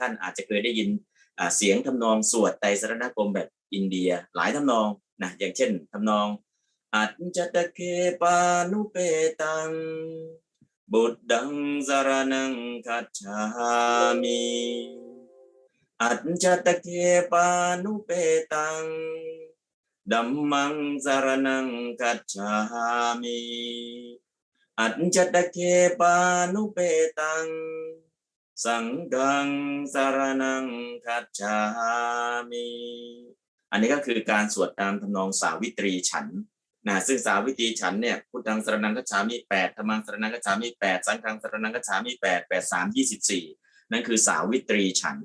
ท่านอาจจะเคยได้ยินเสียงทำนองสวดไตรสรณคมแบบอินเดียหลายทำนองนะอย่างเช่นทำนองอัจจตเคปานุเปตังบุตดังสารนังคัจฉามิอัจจตเคปานุเปตังดัมมังสารนังคัจฉามิอัจจตเคปานุเปตัง สังฆังสารนังคัจฉามิอันนี้ก็คือการสวดตามทำนองสาวิตรีฉันนะซึ่งสาวิตรีฉันเนี่ยพุทธังสารนังกัจฉามิแปดธรรมังสารนังกัจฉามิแปดสังฆังสารนังกัจฉามิแปดแปดสามยี่สิบสี่นั่นคือสาวิตรีฉัน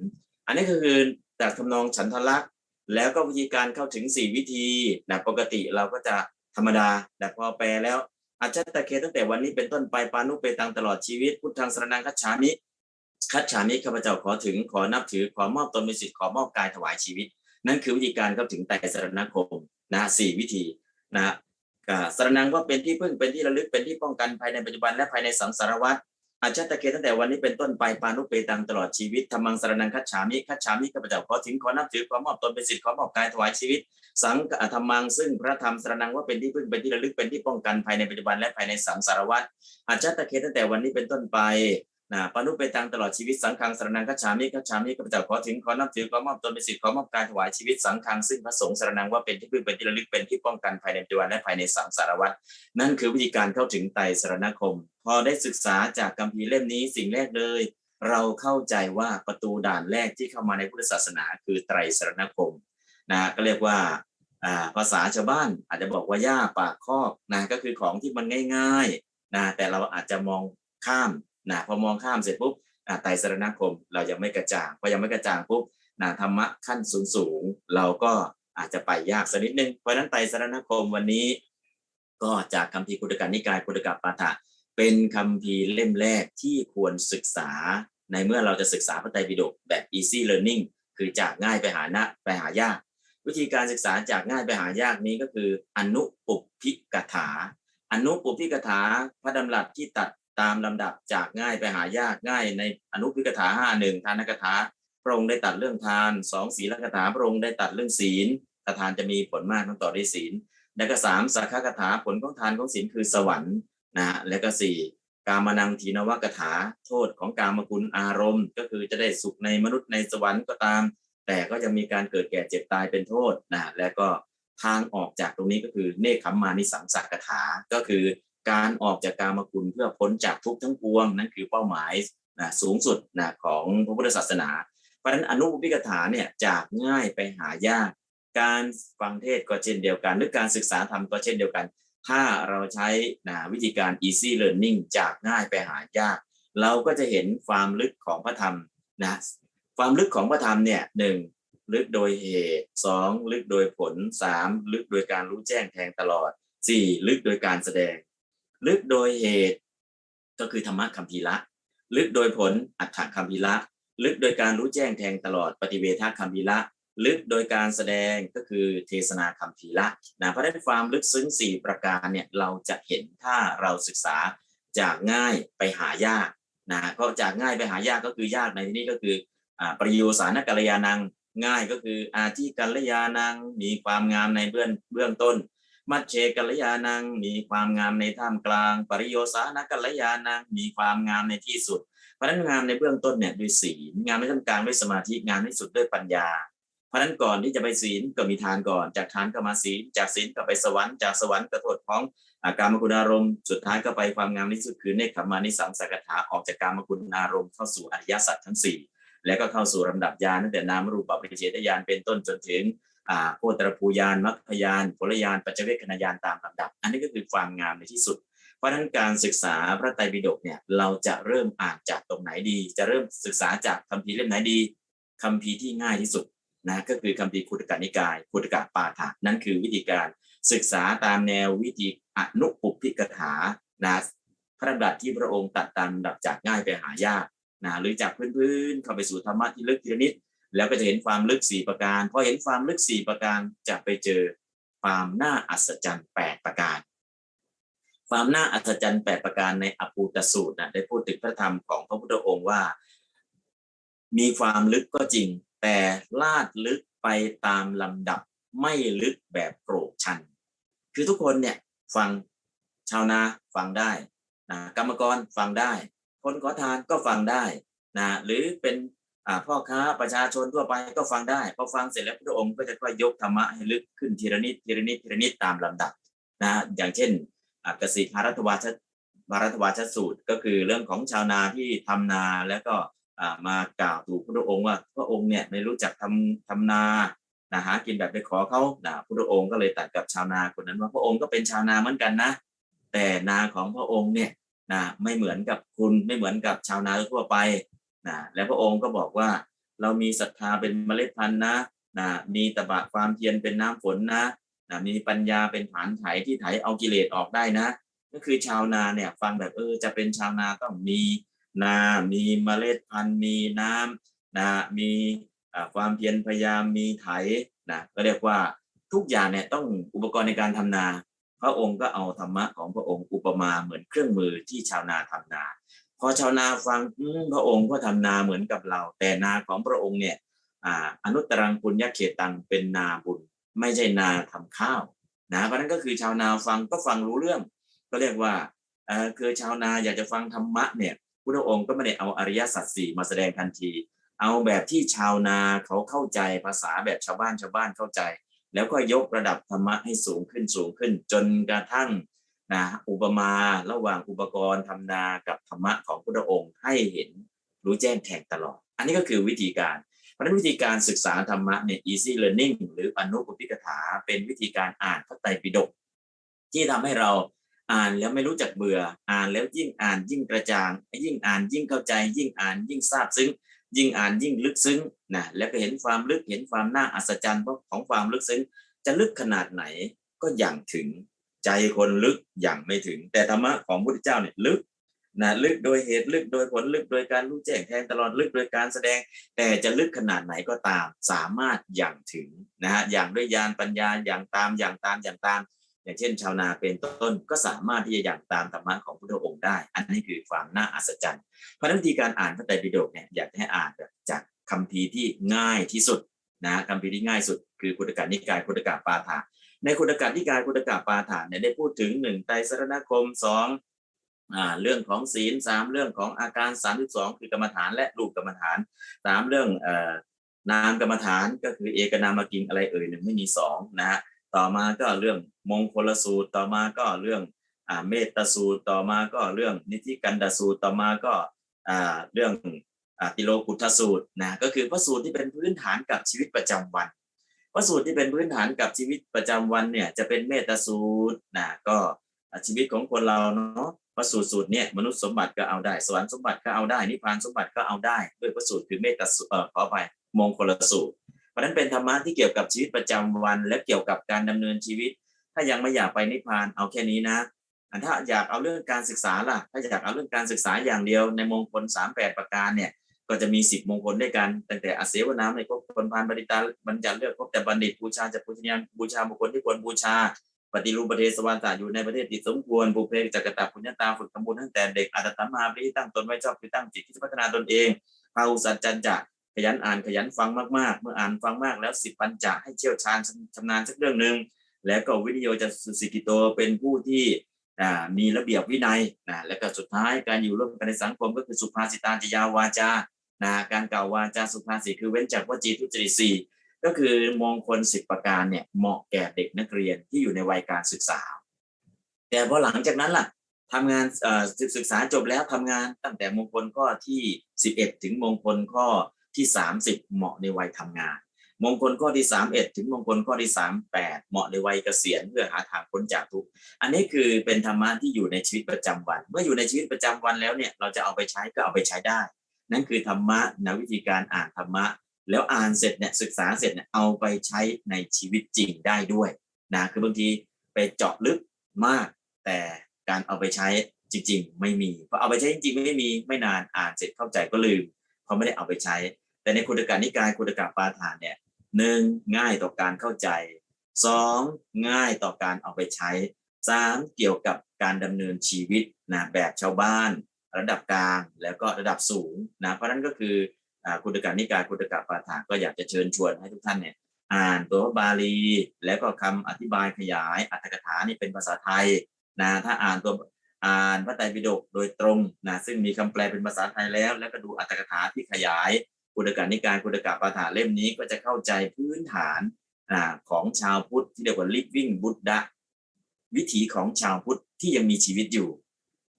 อันนี้ก็คือจากทำนองฉันทลักษณ์แล้วก็วิธีการเข้าถึงสี่วิธีนะปกติเราก็จะธรรมดาแต่พอแปลแล้วอาจจะตะเคตั้งแต่วันนี้เป็นต้นไปปานุเปตังตลอดชีวิต พุทธังสรนังกัจฉามิ คัจฉามิข้าพเจ้าขอถึงขอนับถือขอมอบตนเป็นสิทธิ์ขอมอบกายถวายชีวิต นั่นคือวิธีการเข้าถึงไตรสรณคมนะสี่วิธีนะสรนังว่าเป็นที่พึ่งเป็นที่ระลึกเป็นที่ป้องกันภายในปัจจุบันและภายในสังสารวัฏอาชาตะเกตั้งแต่วันนี้เป็นต้นไปปานุเปตังตลอดชีวิตธรรมังสรนังคัจฉามิคัจฉามิข้าพเจ้าขอถึงขอนับถือขอมอบตนเป็นสิทธิ์ขอมอบกายถวายชีวิต สังธรรมังซึ่งพระธรรมสรนังว่าเป็นที่พึ่งเป็นที่ระลึกเป็นที่ป้องกันภายในปัจจุบันและภายในสังสารวัฏอาชาตะเกตั้งแต่วันนี้เป็นต้นไป นะปนุไปตังตลอดชีวิตสังฆังสรนังกัจฉามิกัจฉามิข้าพเจ้าขอถึงขอนับถือขอมอบตนเป็นสิทธิ์ขอมอบการถวายชีวิตสังฆังซึ่งพระสงฆ์สรนังว่าเป็นที่พึ่งเป็นที่ระลึกเป็นที่ป้องกันภายในปัจจุบันและภายในสังสารวัฏนั่นคือวิธีการเข้าถึงไตรสรณคม พอได้ศึกษาจากคัมภีเล่มนี้สิ่งแรกเลย เราเข้าใจว่าประตูด่านแรกที่เข้ามาในพุทธศาสนา คือไตรสรณคมนะก็เรียกว่าภาษาชาวบ้านอาจจะบอกว่าย่าปากคอกนะก็คือของที่มันง่ายๆนะแต่เราอาจจะมองข้าม นะพอมองข้ามเสร็จปุ๊บไตรสรณคมเรายังไม่กระจ่างพอยังไม่กระจ่างปุ๊บนะธรรมะขั้นสูงสูงเราก็อาจจะไปยากสักนิดนึงเพราะนั้นไตรสรณคมวันนี้ ก็จากคำพีคุตกานิกายคุตกาปาฐะเป็นคำพีเล่มแรกที่ควรศึกษาในเมื่อเราจะศึกษาพระไตรปิฎกแบบ easy learning คือจากง่ายไปหานะไปหายาก วิธีการศึกษาจากง่ายไปหายากนี้ก็คือ อนุปุพิกถา อนุปุพิกถาพระดำรัสที่ตัด ตามลำดับจากง่ายไปหายากง่ายในอนุพิกถาห้าหนึ่งทานกถาพระองค์ได้ตัดเรื่องทานสองศีลกถาพระองค์ได้ตัดเรื่องศีลทานจะมีผลมากต้องต่อด้วยศีลและก็สามสักขกถาผลของทานของศีลคือสวรรค์นะและก็สี่กามานังทีนวกถาโทษของกามกุลอารมณ์ ก็คือจะได้สุขในมนุษย์ในสวรรค์ก็ตาม แต่ก็จะมีการเกิดแก่เจ็บตายเป็นโทษนะและก็ทางออกจากตรงนี้ก็คือเนคขมมานิสังสักถาก็คือ การออกจากกามคุณเพื่อพ้นจากทุกข์ทั้งปวงนั่นคือเป้าหมายนะสูงสุดนะของพระพุทธศาสนา เพราะฉะนั้นอนุปปิกถาเนี่ยจากง่ายไปหายาก การฟังเทศก็เช่นเดียวกัน หรือการศึกษาธรรมก็เช่นเดียวกัน ถ้าเราใช้นะวิธีการ easy learning จากง่ายไปหายาก เราก็จะเห็นความลึกของพระธรรมนะความลึกของพระธรรมเนี่ยหนึ่งลึกโดยเหตุสองลึกโดยผลสามลึกโดยการรู้แจ้งแทงตลอดสี่ลึกโดยการแสดง ลึกโดยเหตุก็คือธรรมะคำพีละลึกโดยผลอัฏฐคำพีละลึกโดยการรู้แจ้งแทงตลอดปฏิเวทคำพีละลึกโดยการแสดงก็คือเทศนาคำพีละนะเพราะนั้นความลึกซึ้งสี่ประการเนี่ยเราจะเห็นถ้าเราศึกษาจากง่ายไปหายากนะก็จากง่ายไปหายากก็คือยากในที่นี้ก็คือประโยสานกัลยาณังง่ายก็คืออาที่กัลยาณังมีความงามในเบื้องเบื้องต้น มัชเชกัลยาณังมีความงามในท่ามกลาง ปริโยสานกัลยาณังมีความงามในที่สุด เพราะนั้นงามในเบื้องต้นเนี่ยด้วยศีลงามในท่ามกลางด้วยสมาธิงามที่สุดด้วยปัญญา เพราะนั้นก่อนที่จะไปศีลก็มีทานก่อน จากทานก็มาศีล จากศีลก็ไปสวรรค์จากสวรรค์ก็โทษของอาการมกุณอารมณ์สุดท้ายก็ไปความงามที่สุดคือเนคขมานิสังสกถาออกจากการมกุณอารมณ์เข้าสู่อริยสัจทั้ง4แล้วก็เข้าสู่ลำดับญาณตั้งแต่นามรูปปริเฉทญาณเป็นต้นจนถึง โคตรภูยานมัคคยานผลยานปัจเจเวคขณยานตามลำดับ อันนี้ก็คือความงามในที่สุด เพราะฉะนั้นการศึกษาพระไตรปิฎกเนี่ยเราจะเริ่มอ่านจากตรงไหนดี จะเริ่มศึกษาจากคัมภีร์เล่มไหนดีคัมภีร์ที่ง่ายที่สุดนะก็คือคัมภีร์คุตกานิกายคุตกะปาฐะนั่นคือวิธีการศึกษาตามแนววิธีอนุปุพิกถานะพระดับที่พระองค์ตัดตามดับจากง่ายไปหายากนะหรือจากพื้นๆเข้าไปสู่ธรรมะที่ลึกทีละนิด แล้วก็จะเห็นความลึกสี่ประการพอเห็นความลึกสี่ประการจะไปเจอความน่าอัศจรรย์แปดประการ ความน่าอัศจรรย์แปดประการในอภูตสูตรนะได้พูดถึงพระธรรมของพระพุทธองค์ว่า มีความลึกก็จริง แต่ลาดลึกไปตามลำดับไม่ลึกแบบโกรกชัน คือทุกคนเนี่ยฟังชาวนาฟังได้นะกรรมกรฟังได้ คนขอทานก็ฟังได้นะหรือเป็น พ่อค้าประชาชนทั่วไปก็ฟังได้พอฟังเสร็จแล้วพระองค์ก็จะค่อยยกธรรมะให้ลึกขึ้นทีละนิดทีละนิดทีละนิดตามลำดับนะอย่างเช่นกสิภารัตวาชภารัตวาชสูตรก็คือเรื่องของชาวนาที่ทำนาแล้วก็มากล่าวถูกพระองค์ว่าพระองค์เนี่ยไม่รู้จักทำทำนานะหากินแบบไปขอเขานะพระองค์ก็เลยตัดกับชาวนาคนนั้นว่าพระองค์ก็เป็นชาวนาเหมือนกันนะ แต่นาของพระองค์เนี่ยนะไม่เหมือนกับคุณไม่เหมือนกับชาวนาทั่วไป นะและพระองค์ก็บอกว่าเรามีศรัทธาเป็นเมล็ดพันธุ์นะนะมีตบะความเพียรเป็นน้ำฝนนะนะมีปัญญาเป็นฐานไถที่ไถเอากิเลสออกได้นะ ก็คือชาวนาเนี่ยฟังแบบเออจะเป็นชาวนาต้องมีนามีเมล็ดพันธุ์มีน้ำนะมีความเพียรพยายามมีไถนะก็เรียกว่าทุกอย่างเนี่ยต้องอุปกรณ์ในการทำนา พระองค์ก็เอาธรรมะของพระองค์อุปมาเหมือนเครื่องมือที่ชาวนาทำนา พอชาวนาฟังพระองค์ก็ทำนาเหมือนกับเรา แต่นาของพระองค์เนี่ยอนุตรังปุญญเขตังเป็นนาบุญ ไม่ใช่นาทำข้าวนะเพราะนั้นก็คือชาวนาฟังก็ฟังรู้เรื่อง ก็เรียกว่าคือชาวนาอยากจะฟังธรรมะเนี่ยพระองค์ก็ไม่ได้เอาอริยสัจสี่มาแสดงทันที เอาแบบที่ชาวนาเขาเข้าใจภาษาแบบชาวบ้านชาวบ้านเข้าใจ แล้วก็ยกระดับธรรมะให้สูงขึ้นสูงขึ้น จนกระทั่ง นะอุปมาระหว่างอุปกรณ์ทำนากับธรรมะของพระองค์ให้เห็นรู้แจ้งแทงตลอด อันนี้ก็คือวิธีการ เพราะนั้นวิธีการศึกษาธรรมะเนี่ย easy learning หรืออนุปปิกถาเป็นวิธีการอ่านพระไตรปิฎกที่ทำให้เราอ่านแล้วไม่รู้จักเบื่ออ่านแล้วยิ่งอ่านยิ่งกระจ่างยิ่งอ่านยิ่งเข้าใจ ยิ่งอ่านยิ่งทราบซึ้ง ยิ่งอ่านยิ่งลึกซึ้งนะแล้วก็เห็นความลึกเห็นความน่าอัศจรรย์ของความลึกซึ้ง จะลึกขนาดไหนก็อย่างถึง ใจคนลึกอย่างไม่ถึง แต่ธรรมะของพุทธเจ้าเนี่ยลึกนะลึกโดยเหตุลึกโดยผลลึกโดยการรู้แจ้งแทงตลอดลึกโดยการแสดง แต่จะลึกขนาดไหนก็ตาม สามารถอย่างถึงนะฮะอย่างด้วยญาณปัญญาอย่างตามอย่างตามอย่างตาม อย่างเช่น ชาวนาเป็นต้นก็สามารถที่จะอย่างตามธรรมะของพระองค์ได้ อันนี้คือความน่าอัศจรรย์เพราะนั้นวิธีการอ่านพระไตรปิฎกเนี่ยอยากให้อ่านจากคำพีที่ง่ายที่สุดนะคำพีที่ง่ายสุดคือคุตกะนิกายคุตกะปาฐา ในคุตกะนิกายคุตกะปาฐานเนี่ยได้พูดถึงหนึ่งไตรสรณคมสองเรื่องของศีลสามเรื่องของอาการสามสองคือกรรมฐานและรูปกรรมฐานสามเรื่องนามกรรมฐานก็คือเอกนามกินอะไรเอ่ยหนึ่งไม่มีสองนะฮะต่อมาก็เรื่องมงคลสูตรต่อมาก็เรื่องอเมตตาสูตรต่อมาก็เรื่องนิธิกันดสูตรต่อมาก็เรื่องอติโลกุทสูตรนะก็คือพระสูตรที่เป็นพื้นฐานกับชีวิตประจำวัน พระสูตรที่เป็นพื้นฐานกับชีวิตประจำวันเนี่ยจะเป็นเมตสูตรนะก็ชีวิตของคนเราเนาะพระสูตรสูตรเนี่ยมนุษย์สมบัติก็เอาได้ สวรรค์สมบัติก็เอาได้นิพพานสมบัติก็เอาได้ ด้วยพระสูตรคือเมตตาเอ่อขอไปมงคลสูตร เพราะนั้นเป็นธรรมะที่เกี่ยวกับชีวิตประจำวัน และเกี่ยวกับการดำเนินชีวิต ถ้ายังไม่อยากไปนิพพานเอาแค่นี้นะถ้าอยากเอาเรื่องการศึกษาล่ะ ถ้าอยากเอาเรื่องการศึกษาอย่างเดียวในมงคลสามแปดประการเนี่ย ก็จะมีสิบมงคลด้วยกันตั้งแต่อาเสวนาในพวกคนพานบริตาบรรจัเลือกพบแต่บัณฑิตบูชาจะบูชาบูชาบุคคลที่ควรบูชา ปฏิรูปประเทศสวรรค์อยู่ในประเทศที่สมควรบุเพจักรตาพุญญาตาฝึกทำบุญตั้งแต่เด็กอาตตมาปริตั้งตนไว้ชอบคือตั้งจิตที่พัฒนาตนเองพาอุสัจจันจะขยันอ่านขยันฟังมากๆ เมื่ออ่านฟังมากแล้วสิบปัญจะให้เชี่ยวชาญชำนาญสักเรื่องหนึ่งแล้วก็วิทโยจะสุสิกิโตเป็นผู้ที่มีระเบียบวินัยนะและก็สุดท้ายการอยู่ร่วมกันในสังคมก็คือสุภาษิตาจยาวาจา นะการกล่าววาจาสุภาษิตคือเว้นจากวจีทุจริตสี่ก็คือมงคลสิบประการเนี่ยเหมาะแก่เด็กนักเรียนที่อยู่ในวัยการศึกษา แต่พอหลังจากนั้นล่ะทำงานศึกษาจบแล้วทำงานตั้งแต่มงคลข้อที่ 11 ถึงมงคลข้อที่ 30 เหมาะในวัยทำงาน มงคลข้อที่ 31 ถึงมงคลข้อที่ 38 เหมาะในวัยเกษียณเพื่อหาทางพ้นจากทุกข์อันนี้คือเป็นธรรมะที่อยู่ในชีวิตประจำวัน เมื่ออยู่ในชีวิตประจำวันแล้วเนี่ยเราจะเอาไปใช้ก็เอาไปใช้ได้ นั่นคือธรรมะนวิธีการอ่านธรรมะ แล้วอ่านเสร็จเนี่ยศึกษาเสร็จเนี่ยเอาไปใช้ในชีวิตจริงได้ด้วยนะคือบางทีไปเจาะลึกมาก แต่การเอาไปใช้จริง ๆ ไม่มีพอเอาไปใช้จริง ๆ ไม่มีไม่นานอ่านเสร็จเข้าใจก็ลืมเพราะไม่ได้เอาไปใช้ แต่ในคุณกานิกายคุณกาปาฐานเนี่ยหนึ่งง่ายต่อการเข้าใจสองง่ายต่อการเอาไปใช้สามเกี่ยวกับการดำเนินชีวิตนะแบบชาวบ้าน ระดับกลางแล้วก็ระดับสูงนะเพราะนั้นก็คืออคุตกะนิกายคุตกะปาฐาก็อยากจะเชิญชวนให้ทุกท่านเนี่ยอ่านตัวบาลี แล้วก็คำอธิบายขยายอัตถกถานี่เป็นภาษาไทยนะถ้าอ่านตัวอ่านพระไตรปิฎกโดยตรงนะซึ่งมีคำแปลเป็นภาษาไทยแล้ว แล้วก็ดูอัตถกถาที่ขยายคุตกะนิกายคุตกะปาฐาเล่มนี้ก็จะเข้าใจพื้นฐานอของชาวพุทธที่เรียกว่า living Buddha วิถีของชาวพุทธที่ยังมีชีวิตอยู่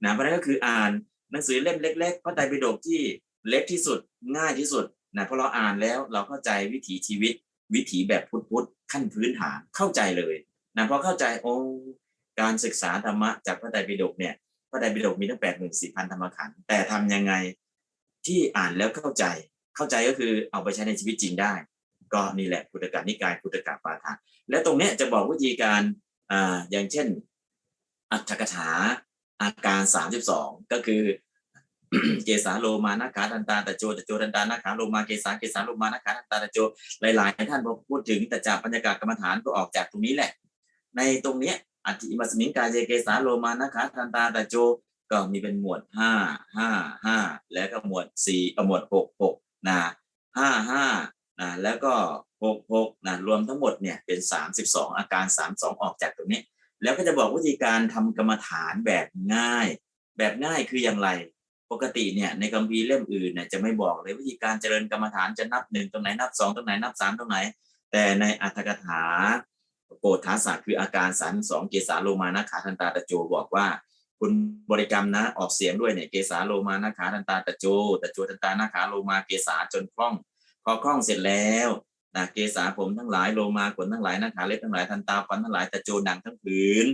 นะเพราะนั้นก็คืออ่าน หนังสือเล่มเล็ก ๆ พระไตรปิฎกที่เล็กที่สุดง่ายที่สุดนะเพราะเราอ่านแล้วเราเข้าใจวิถีชีวิต วิถีแบบพุทธๆขั้นพื้นฐานเข้าใจเลยนะพอเข้าใจโอ้การศึกษาธรรมะจากพระไตรปิฎกเนี่ยพระไตรปิฎกมีตั้งแปดหมื่นสี่พันธรรมขันธ์แต่ทำยังไงที่อ่านแล้วเข้าใจ เข้าใจก็คือเอาไปใช้ในชีวิตจริงได้ ก็นี่แหละพุทธกานิกายพุทธกาปาฐานและตรงเนี้ยจะบอกวิธีการอ่าอย่างเช่น อัตถกถา อาการ32ก็คือเกสาโลมานาขาทันตาตะโจตะโจทันตานาขาโลมาเกสาเกสาโลมานาขาทันตาตะโจหลาย ๆ ท่านพอพูดถึงแต่จากบรรยากาศกรรมฐานก็ออกจากตรงนี้แหละ ในตรงเนี้ยอธิมัสมิงกายเจเกสาโลมานาขาทันตาตะโจก็มีเป็นหมวดห้าห้าห้าแล้วก็หมวดสี่หมวดหกหกนะห้าห้านะแล้วก็หกหกนะรวมทั้งหมดเนี่ยเป็นสามสิบสองอาการสามสองออกจากตรงนี้ แล้วก็จะบอกวิธีการทำกรรมฐานแบบง่าย แบบง่ายคืออย่างไร ปกติเนี่ยในคัมภีร์เล่มอื่นเนี่ยจะไม่บอกเลยวิธีการเจริญกรรมฐานจะนับหนึ่งตรงไหนนับสองตรงไหนนับสามตรงไหน แต่ในอัตถกถาโกฏฐาศาสตร์คืออาการสามสองเกสาโลมานะขาทันตาตะโจบอกว่า คุณบริกรรมนะออกเสียงด้วยเนี่ยเกสาโลมานะขาทันตาตะโจตะโจทันตานะขาโลมาเกสาจนคล่อง พอคล่องเสร็จแล้ว นะเกสาผมทั้งหลายโลมาขนทั้งหลายนะขาเล็บทั้งหลายทันตาฟันทั้งหลายตะโจหนังทั้งผืน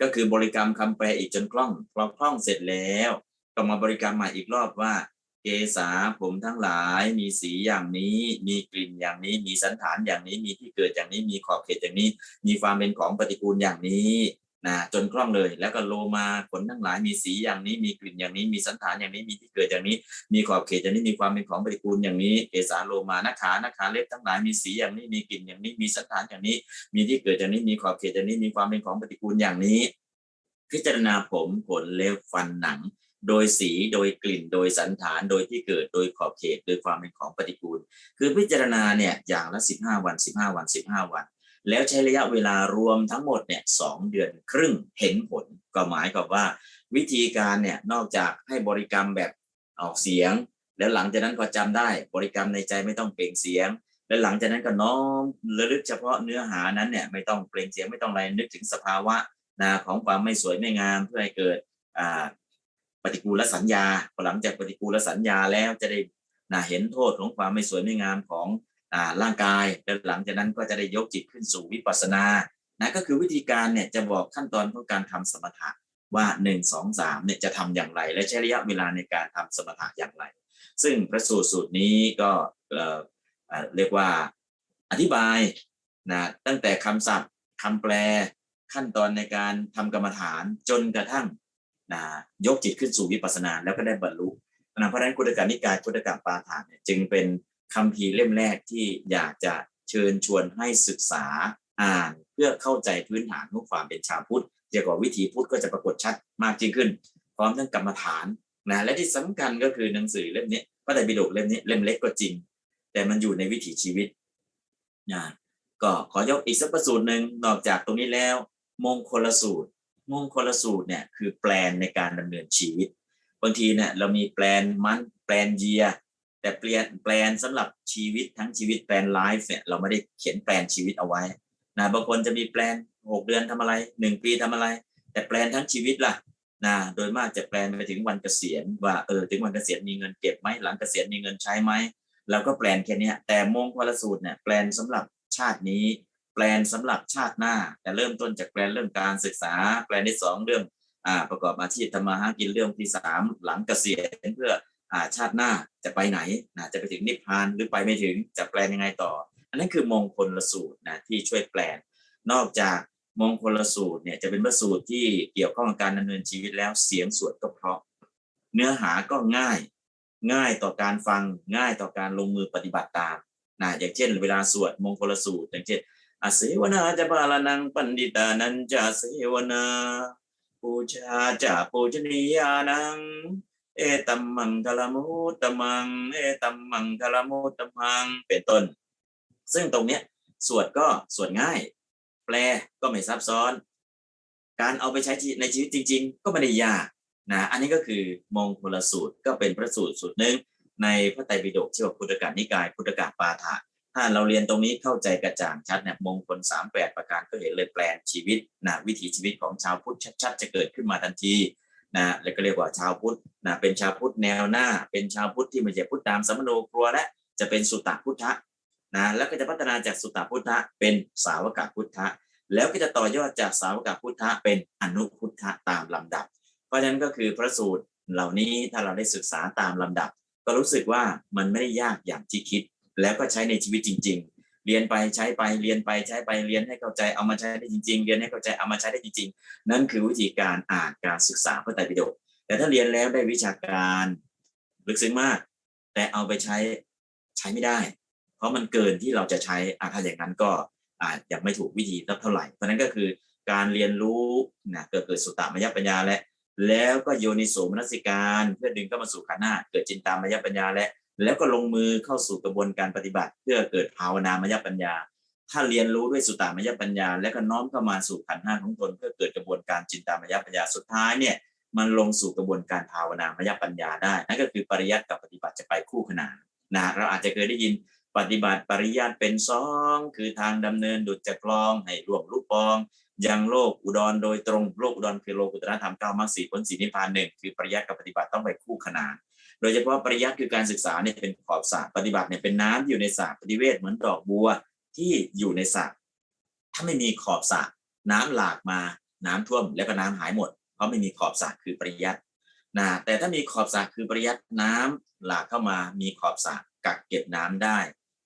ก็คือบริกรรมคำแปลอีกจนคล่องพอคล่องเสร็จแล้วก็มาบริกรรมใหม่อีกรอบว่า เกษาผมทั้งหลายมีสีอย่างนี้ มีกลิ่นอย่างนี้ มีสันฐานอย่างนี้มีที่เกิดอย่างนี้มีขอบเขตอย่างนี้ มีความเป็นของปฏิกูลอย่างนี้ นะจนคล่องเลย แล้วก็โลมาขนทั้งหลายมีสีอย่างนี้มีกลิ่นอย่างนี้มีสันฐานอย่างนี้มีที่เกิดอย่างนี้ มีขอบเขตอย่างนี้มีความเป็นของปฏิกูลอย่างนี้เกษาโลมานาขานาขาเล็บทั้งหลายมีสีอย่างนี้มีกลิ่นอย่างนี้มีสันฐานอย่างนี้ มีที่เกิดอย่างนี้มีขอบเขตอย่างนี้มีความเป็นของปฏิกูลอย่างนี้ พิจารณาผมขนเล็บฟันหนัง โดยสีโดยกลิ่น โดยสันฐานโดยที่เกิดโดยขอบเขตโดยความเป็นของปฏิกูล คือพิจารณาเนี่ยอย่างละสิบห้าวันสิบห้าวันสิบห้าวัน แล้วใช้ระยะเวลารวมทั้งหมดเนี่ยสองเดือนครึ่งเห็นผลก็หมายกับว่า วิธีการเนี่ยนอกจากให้บริกรรมแบบออกเสียง แล้วหลังจากนั้นก็จำได้บริกรรมในใจไม่ต้องเปล่งเสียง แล้วหลังจากนั้นก็น้อมระลึกเฉพาะเนื้อหานั้นเนี่ยไม่ต้องเปล่งเสียงไม่ต้องอะไรนึกถึงสภาวะนะของความไม่สวยไม่งามเพื่อให้เกิดอ่าปฏิกูลสัญญาพอหลังจากปฏิกูลสัญญาแล้วจะได้นะเห็นโทษของความไม่สวยไม่งามของ ร่างกายแล้วหลังจากนั้นก็จะได้ยกจิตขึ้นสู่วิปัสสนานะก็คือวิธีการเนี่ยจะบอกขั้นตอนของการทำสมถะว่าหนึ่งสองสามเนี่ยจะทำอย่างไร และใช้ระยะเวลาในการทำสมถะอย่างไร ซึ่งพระสูตรสูตรนี้ก็เอ่อเรียกว่าอธิบายนะตั้งแต่คำศัพท์คำแปลขั้นตอนในการทำกรรมฐานจนกระทั่งนะยกจิตขึ้นสู่วิปัสสนาแล้วก็ได้บรรลุนะเพราะฉะนั้นกุตกานิกายกุตกาปาฐานเนี่ยจึงเป็น คำพีร์เล่มแรกที่อยากจะเชิญชวนให้ศึกษาอ่านเพื่อเข้าใจพื้นฐานของความเป็นชาวพุทธเกี่ยวกับวิถีพุทธก็จะปรากฏชัดมากยิ่งขึ้น พร้อมทั้งกรรมฐานนะและที่สำคัญก็คือหนังสือเล่มนี้พระไตรปิฎกเล่มนี้เล่มเล็กก็จริง แต่มันอยู่ในวิถีชีวิตนะก็ขอยกอีกสักประสูตรหนึ่งนอกจากตรงนี้แล้ว มงคลสูตร มงคลสูตรเนี่ยคือแปลนในการดำเนินชีวิตบางทีเนี่ยเรามีแปลนมันแปลนเยีย แต่เปลี่ยนแปลนสำหรับชีวิตทั้งชีวิตแปลนไลฟ์เนี่ยเราไม่ได้เขียนแปลนชีวิตเอาไว้นะบางคนจะมีแปลนหกเดือนทำอะไรหนึ่งปีทำอะไร แต่แปลนทั้งชีวิตล่ะนะโดยมากจะแปลนไปถึงวันเกษียณว่าเออถึงวันเกษียณมีเงินเก็บไหมหลังเกษียณมีเงินใช้ไหมเราก็แปลนแค่นี้แต่มงคลสูตรเนี่ยแปลนสำหรับชาตินี้ แปลนสำหรับชาติหน้า แต่เริ่มต้นจากแปลนเรื่องการศึกษา แปลนที่สองเรื่องอ่าประกอบอาชีพทำมาหากินเรื่องที่สามหลังเกษียณเพื่อ ชาติหน้าจะไปไหนนะจะไปถึงนิพพานหรือไปไม่ถึงจะแปลยังไงต่อ อันนั้นคือมงคลสูตรนะที่ช่วยแปลนนอกจากมงคลสูตรเนี่ยจะเป็นพระสูตรที่เกี่ยวข้องกับการดำเนินชีวิตแล้วเสียงสวดก็เพราะ เนื้อหาก็ง่าย ง่ายต่อการฟังง่ายต่อการลงมือปฏิบัติตามนะอย่างเช่น เวลาสวดมงคลสูตร อย่างเช่นอาเสวนาจะบาลนังปันดิตานันจะเสวนา ปูชาจะปูชนียานัง เอตัมมังคลมุตมัง เอตัมมังคลมุตมัง เป็นต้น ซึ่งตรงเนี้ยสวดก็สวดง่าย แปลก็ไม่ซับซ้อน การเอาไปใช้ในชีวิตจริง ๆ ก็ไม่ได้ยากนะอันนี้ก็คือมงคลสูตรก็เป็นพระสูตรสูตรหนึ่งในพระไตรปิฎกชื่อว่าพุทธกานิกาย พุทธกาปาฐะถ้าเราเรียนตรงนี้เข้าใจกระจ่างชัดเนี่ยมงคลสามแปดประการก็เห็นเลยแปลนชีวิตนะวิถีชีวิตของชาวพุทธชัดๆ จะเกิดขึ้นมาทันที นะแล้วก็เรียกว่าชาวพุทธนะเป็นชาวพุทธแนวหน้า เป็นชาวพุทธที่ไม่ใช่พุทธตามสัมโนครัวและจะเป็นสุตตพุทธะนะแล้วก็จะพัฒนาจากสุตตพุทธะเป็นสาวกพุทธะแล้วก็จะต่อยอดจากสาวกพุทธะเป็นอนุพุทธะตามลำดับ เพราะฉะนั้นก็คือพระสูตรเหล่านี้ถ้าเราได้ศึกษาตามลำดับ ก็รู้สึกว่ามันไม่ได้ยากอย่างที่คิด แล้วก็ใช้ในชีวิตจริง ๆ เรียนไปใช้ไปเรียนไปใช้ไปเรียนให้เข้าใจเอามาใช้ได้จริง ๆ เรียนให้เข้าใจเอามาใช้ได้จริง ๆ นั่นคือวิธีการอ่านการศึกษาพระไตรปิฎกแต่ถ้าเรียนแล้วได้วิชาการลึกซึ้งมาก แต่เอาไปใช้ใช้ไม่ได้ เพราะมันเกินที่เราจะใช้อาถ้าอย่างนั้นก็อาจจะไม่ถูกวิธีเท่าไหร่ เพราะนั้นก็คือการเรียนรู้นะเกิดเกิดสุตตามยปัญญาและ แล้วก็โยนิโสมนสิการ เพื่อดึงเข้ามาสู่ขันธ์หน้าเกิดจินตามยปัญญาและ แล้วก็ลงมือเข้าสู่กระบวนการปฏิบัติ เพื่อเกิดภาวนามยปัญญา ถ้าเรียนรู้ด้วยสุตตามยปัญญา และก็น้อมเข้ามาสู่ขันธ์ห้าของตนเพื่อเกิดกระบวนการจินตามยปัญญาสุดท้ายเนี่ยมันลงสู่กระบวนการภาวนามยปัญญาได้นั่นก็คือปริยัติกับปฏิบัติจะไปคู่ขนานนะเราอาจจะเคยได้ยินปฏิบัติปริยัติเป็นสองคือทางดำเนินดุจจะคลองให้รวมรูปปองยังโลกอุดรโดยตรงโลกอุดรคือโลกุตรธรรมเก้ามรรคสี่ผลสีนิพพานหนึ่งคือปริยัติกับปฏิบัติต้องไปคู่ขนาน โดยเฉพาะปริยัติคือการศึกษาเนี่ยเป็นขอบสระปฏิบัติเนี่ยเป็นน้ำที่อยู่ในสระปฏิเวทเหมือนดอกบัวที่อยู่ในสระถ้าไม่มีขอบสระน้ำหลากมาน้ำท่วมแล้วก็น้ำหายหมด เพราะไม่มีขอบสระคือปริยัตินะแต่ถ้ามีขอบสระคือปริยัติน้ำหลากเข้ามามีขอบสระกักเก็บน้ำได้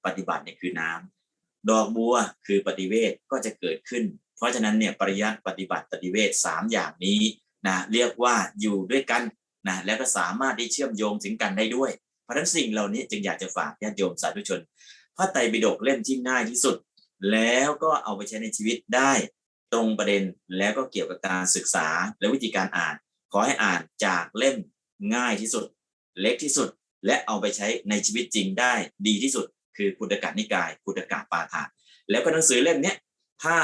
ปฏิบัติเนี่ยคือน้ำดอกบัวคือปฏิเวทก็จะเกิดขึ้น เพราะฉะนั้นเนี่ยปริยัติปฏิบัติปฏิเวทสามอย่างนี้นะเรียกว่าอยู่ด้วยกัน นะแล้วก็สามารถที่เชื่อมโยงถึงกันได้ด้วย เพราะฉะนั้นสิ่งเหล่านี้จึงอยากจะฝากญาติโยมสาธุชนพระไตรปิฎกเล่มที่ง่ายที่สุด แล้วก็เอาไปใช้ในชีวิตได้ตรงประเด็นแล้วก็เกี่ยวกับการศึกษาและวิธีการอ่าน ขอให้อ่านจากเล่มง่ายที่สุด เล็กที่สุด และเอาไปใช้ในชีวิตจริงได้ดีที่สุด คือพุทธกานิกายพุทธกาปาฐานแล้วก็หนังสือเล่มนี้ถ้า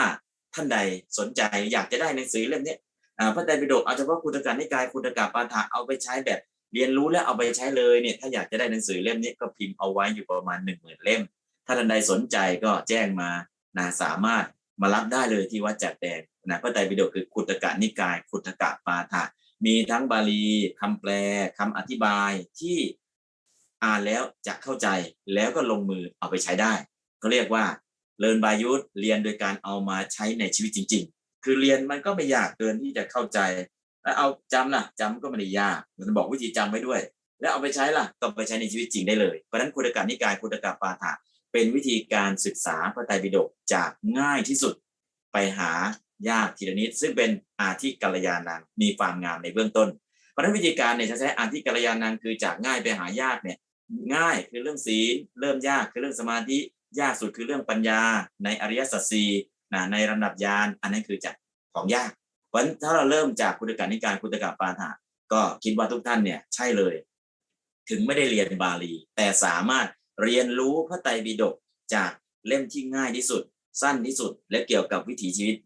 ท่านใดสนใจอยากจะได้หนังสือเล่มนี้ พระไตรปิฎกเอาเฉพาะพุทธกานิกายพุทธกาปาฐานเอาไปใช้แบบ เรียนรู้แล้วเอาไปใช้เลยเนี่ยถ้าอยากจะได้หนังสือเล่มนี้ก็พิมพ์เอาไว้อยู่ประมาณหนึ่งหมื่นเล่ม ถ้าท่านใดสนใจก็แจ้งมานะสามารถมารับได้เลยที่วัดจักแดงนะพระไตรปิฎกคือคุตกะนิกาย คุตกะปาฐะมีทั้งบาลีคำแปลคำอธิบายที่อ่านแล้วจะเข้าใจแล้วก็ลงมือเอาไปใช้ได้เขาเรียกว่าเรียนบายุทธเรียนโดยการเอามาใช้ในชีวิตจริง คือเรียนมันก็ไม่ยากเกินที่จะเข้าใจ แล้วเอาจำนะจำก็ไม่ได้ยากมันบอกวิธีจำไว้ด้วย แล้วเอาไปใช้ล่ะก็ไปใช้ในชีวิตจริงได้เลยเพราะฉะนั้นคุตกะนิกายคุตกะปาฐะเป็นวิธีการศึกษาพระไตรปิฎกจากง่ายที่สุดไปหายากทีละนิดซึ่งเป็นอาทิกัลยาณังมีความงามในเบื้องต้น เพราะนั้นวิธีการเนี่ยจะใช้อาทิกัลยาณังคือจากง่ายไปหายากเนี่ยง่ายคือเรื่องศีลเริ่มยากคือเรื่องสมาธิยากสุดคือเรื่องปัญญาในอริยสัจสี่ นะในระดับญาณอันนั้นคือจากของยากเพราะถ้าเราเริ่มจากคุตกานิการคุตกาปาฐะก็คิดว่าทุกท่านเนี่ยใช่เลย ถึงไม่ได้เรียนบาลี แต่สามารถเรียนรู้พระไตรปิฎกจากเล่มที่ง่ายที่สุด สั้นที่สุด และเกี่ยวกับวิถีชีวิต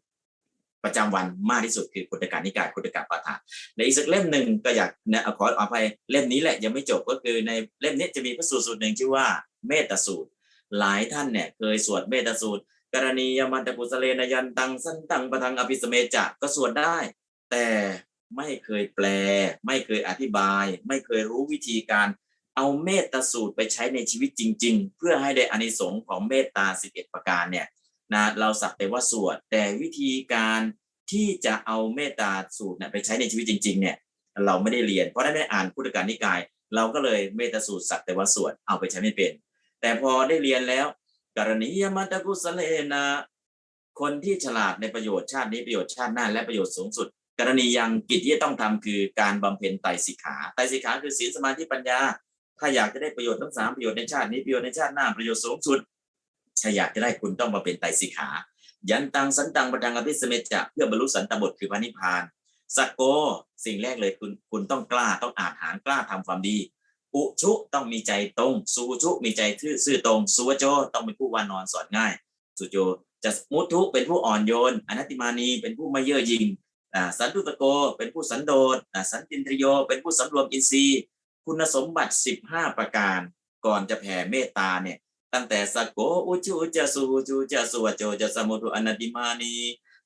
ประจำวันมากที่สุดคือคุตการนิกายคุตกาปาฐะในอีกสักเล่มหนึ่งก็อยากนะขออภัยเล่มนี้แหละยังไม่จบก็คือในเล่มนี้จะมีพระสูตรสูตรหนึ่งชื่อว่าเมตสูตร หลายท่านเนี่ยเคยสวดเมตสูตร กรณียมันตกุสเลนยันตังสันตังปะทังอภิสเมจะก็สวดได้ แต่ไม่เคยแปล ไม่เคยอธิบาย ไม่เคยรู้วิธีการเอาเมตตาสูตรไปใช้ในชีวิตจริง ๆ เพื่อให้ได้อานิสงส์ของเมตตา11ประการเนี่ยนะเราสักแต่ว่าสวดแต่วิธีการที่จะเอาเมตตาสูตรเนี่ยไปใช้ในชีวิตจริง ๆ เนี่ยเราไม่ได้เรียนเพราะได้ไม่อ่านพุทธการนิกาย เราก็เลยเมตตาสูตรสักแต่ว่าสวดเอาไปใช้ไม่เป็น แต่พอได้เรียนแล้ว กรณียมัตตกุสเลนะ คนที่ฉลาดในประโยชน์ชาตินี้ประโยชน์ชาติหน้าและประโยชน์สูงสุด กรณียังกิจที่ต้องทำคือการบำเพ็ญไตรสิกขาไตรสิกขาคือศีลสมาธิปัญญา ถ้าอยากจะได้ประโยชน์ทั้งสามประโยชน์ในชาตินี้ประโยชน์ในชาติหน้าประโยชน์สูงสุดถ้าอยากจะได้คุณต้องมาเป็นไตรสิกขา ยันตังสันตังปดังอภิสเมจะเพื่อบรรลุสันตบทคือพระนิพพานสักโกสิ่งแรกเลยคุณคุณต้องกล้าต้องอาจหารกล้าทำความดี อุชุต้องมีใจตรงสูชุมีใจทื่อซื่อตรงสุวโจต้องเป็นผู้วานอนสอนง่าย สุโจจะมุทุเป็นผู้อ่อนโยนอนัตติมานีเป็นผู้ไม่เย่อหยิ่งสันตุตโกเป็นผู้สันโดษสันตินทรโยเป็นผู้สำรวมอินทรีย์ คุณสมบัติ 15 ประการ ก่อนจะแผ่เมตตาเนี่ยตั้งแต่สกโกอุจุจะสุจุจะสุวโจจะสมุทุอนัตติมานี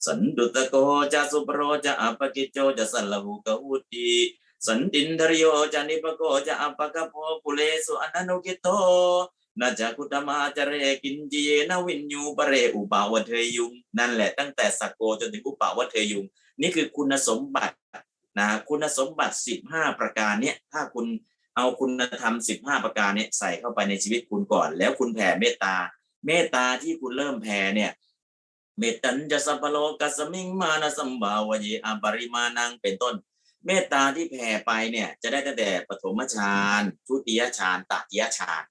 สันตุตโกจะสุปโรจะอัปปกิจโจจะสัลลหุกอุติ สันตินทริโยจะนิปะโกจะอัปปะคัพโภ กุเลสุ อะนะนุคิทโธ นะ จะ ขุททัง สะมาจะเรกิญจิ เยนะ วิญญู ปะเรอุปะวะเทยยุง นั่นแหละตั้งแต่สักโกจนถึงอุปะวะเทยยุง นี่คือคุณสมบัตินะคุณสมบัติ 15 ประการเนี่ยถ้าคุณเอาคุณธรรม 15 ประการเนี่ยใส่เข้าไปในชีวิตคุณก่อน แล้วคุณแผ่เมตตา เมตตาที่คุณเริ่มแผ่เนี่ยเมตตัญจะสัพพะโลกัสมิงมานะสัมภาวะเย อะปะริมาณังเป็นต้น เมตตาที่แผ่ไปเนี่ยจะได้ตั้งแต่ปฐมฌานทุติยฌานตติยฌาน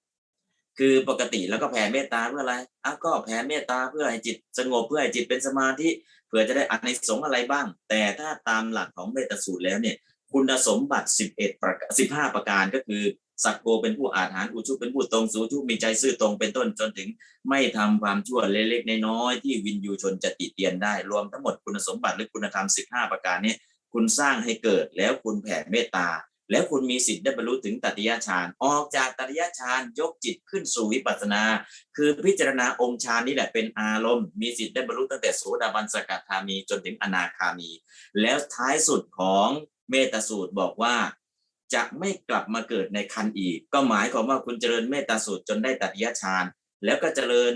คือปกติแล้วก็แผ่เมตตาเพื่ออะไรอะก็แผ่เมตตาเพื่อให้จิตสงบเพื่อให้จิตเป็นสมาธิเพื่อจะได้อานิสงส์อะไรบ้าง แต่ถ้าตามหลักของเมตสูตรแล้วเนี่ยคุณสมบัติ 11 ประการ15 ประการก็คือ สักโกเป็นผู้อาหารอุชุเป็นผู้ตรงสูชุมีใจซื่อตรงเป็นต้นจนถึงไม่ทำความชั่วเล็กๆน้อยๆที่วินยูชนจะติเตียนได้รวมทั้งหมดคุณสมบัติหรือคุณธรรม 15 ประการนี้ คุณสร้างให้เกิดแล้วคุณแผ่เมตตา แล้วคุณมีสิทธิ์ได้บรรลุถึงตัติยฌานออกจากตัติยฌานยกจิตขึ้นสู่วิปัสสนา คือพิจารณาองค์ฌานนี่แหละเป็นอารมณ์ มีสิทธิ์ได้บรรลุตั้งแต่โสดาบันสกทามีจนถึงอนาคามี แล้วท้ายสุดของเมตตาสูตรบอกว่าจะไม่กลับมาเกิดในคันอีก ก็หมายความว่าคุณเจริญเมตตาสูตรจนได้ตัติยฌานแล้วก็เจริญ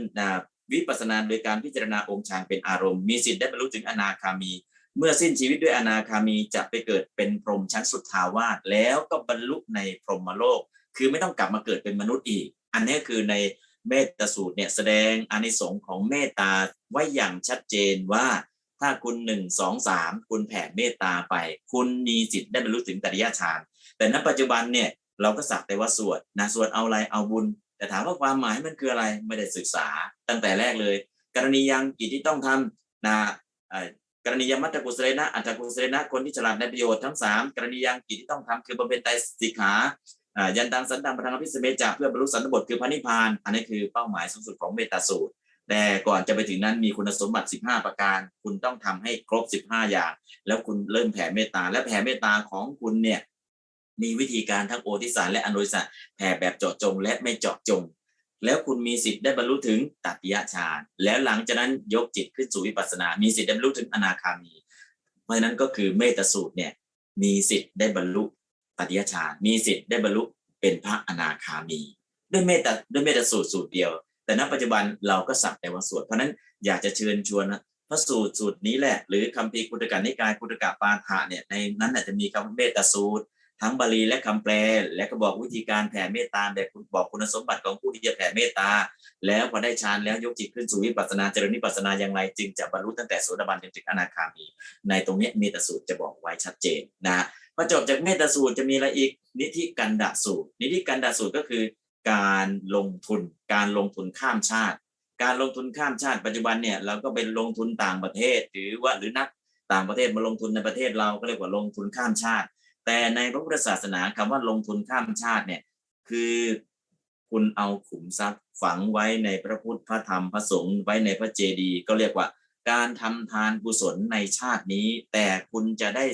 วิปัสสนาโดยการพิจารณาองค์ฌานเป็นอารมณ์ มีสิทธิ์ได้บรรลุถึงอนาคามี เมื่อสิ้นชีวิตด้วยอนาคามีจะไปเกิดเป็นพรหมชั้นสุดทาวาสแล้วก็บรรลุในพรหมโลก คือไม่ต้องกลับมาเกิดเป็นมนุษย์อีก อันนี้คือในเมตตาสูตรเนี่ยแสดงอานิสงส์ของเมตตาไว้อย่างชัดเจนว่าถ้าคุณหนึ่งสองสามคุณแผ่เมตตาไป คุณมีสิทธิ์ได้บรรลุถึงตริยฌานแต่ณปัจจุบันเนี่ยเราก็สักแต่ว่าสวดนะสวดเอาอะไรเอาบุญ แต่ถามว่าความหมายมันคืออะไรไม่ได้ศึกษาตั้งแต่แรกเลย กรณียังกิจที่ต้องทำนะเออ กรณียมัตตกุศเลนะอัตตกุศเลนะคนที่ฉลาดในประโยชน์ทั้งสามกรณียังกิจที่ต้องทำคือบำเพ็ญไตรสิกขายันตังสันตังปะทังอภิสเมจาเพื่อบรรลุสันตบทคือพระนิพพาน อันนี้คือเป้าหมายสูงสุดของเมตตาสูตร แต่ก่อนจะไปถึงนั้นมีคุณสมบัติ 15 ประการ คุณต้องทำให้ครบ 15 อย่าง แล้วคุณเริ่มแผ่เมตตาและแผ่เมตตาของคุณเนี่ยมีวิธีการทั้งโอทิสานและอนุสานแผ่แบบเจาะจงและไม่เจาะจง แล้วคุณมีสิทธิ์ได้บรรลุถึงตัติยฌานแล้วหลังจากนั้นยกจิตขึ้นสู่วิปัสสนา มีสิทธิ์ได้บรรลุถึงอนาคามี เพราะฉะนั้นก็คือเมตสูตรเนี่ยมีสิทธิ์ได้บรรลุตัติยฌานมีสิทธิ์ได้บรรลุเป็นพระอนาคามี ด้วยเมตตาด้วยเมตสูตรสูตรเดียว แต่ณปัจจุบันเราก็สักแต่ว่าสวดเพราะนั้นอยากจะเชิญชวนนะพระสูตรสูตรนี้แหละ หรือคัมภีร์คุตกานิกายคุตกะปาฐะเนี่ยในนั้นอาจจะมีคำเมตสูตร ทั้งบาลีและคำแปล และก็บอกวิธีการแผ่เมตตาแบบบอกคุณสมบัติของผู้ที่จะแผ่เมตตา แล้วพอได้ฌานแล้วยกจิตขึ้นสู่วิปัสสนาเจริญวิปัสสนาอย่างไร จึงจะบรรลุตั้งแต่โสดาบันจนถึงอนาคามี ในตรงนี้เมตสูตรจะบอกไว้ชัดเจนนะพอจบจากเมตสูตรจะมีอะไรอีกนิธิกันดาสูตร นิธิกันดาสูตรก็คือการลงทุน การลงทุนข้ามชาติ การลงทุนข้ามชาติปัจจุบันเนี่ยเราก็ไปลงทุนต่างประเทศ หรือว่าหรือนักต่างประเทศมาลงทุนในประเทศเราก็เรียกว่าลงทุนข้ามชาติ แต่ในพระพุทธศาสนาคำว่าลงทุนข้ามชาติเนี่ยคือคุณเอาขุมทรัพย์ฝังไว้ในพระพุทธพระธรรมพระสงฆ์ไว้ในพระเจดีย์ก็เรียกว่า การทำทานกุศลในชาตินี้ แต่คุณจะได้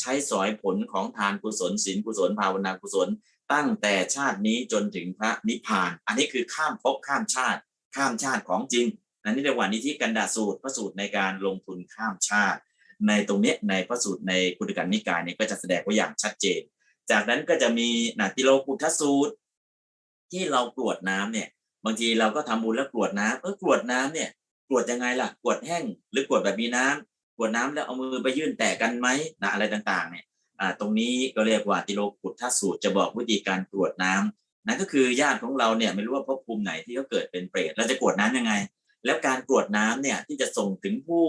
ใช้สอยผลของทานกุศลศีลกุศลภาวนากุศล ตั้งแต่ชาตินี้จนถึงพระนิพพาน อันนี้คือข้ามภพข้ามชาติ ข้ามชาติของจริงอันนี้เรียกว่านิธิกันดาสูตรพระสูตรในการลงทุนข้ามชาติ ในตรงนี้ในพระสูตรในกุฎกันนิกายเนี่ยก็จะแสดงไว้อย่างชัดเจน จากนั้นก็จะมีนาติโลกุทสูตร ที่เรากรวดน้ำเนี่ยบางทีเราก็ทำบุญแล้วกรวดน้ำเออกรวดน้ำเนี่ยกรวดยังไงล่ะกรวดแห้งหรือกรวดแบบมีน้ำกรวดน้ำแล้วเอามือไปยื่นแตะกันไหมนะอะไรต่างๆเนี่ยตรงนี้ก็เรียกว่าติโลกุทสูตรจะบอกวิธีการกรวดน้ำนั่นก็คือญาติของเราเนี่ยไม่รู้ว่าภพภูมิไหนที่เขาเกิดเป็นเปรตเราจะกรวดน้ำยังไง แล้วการกรวดน้ำเนี่ยที่จะส่งถึงผู้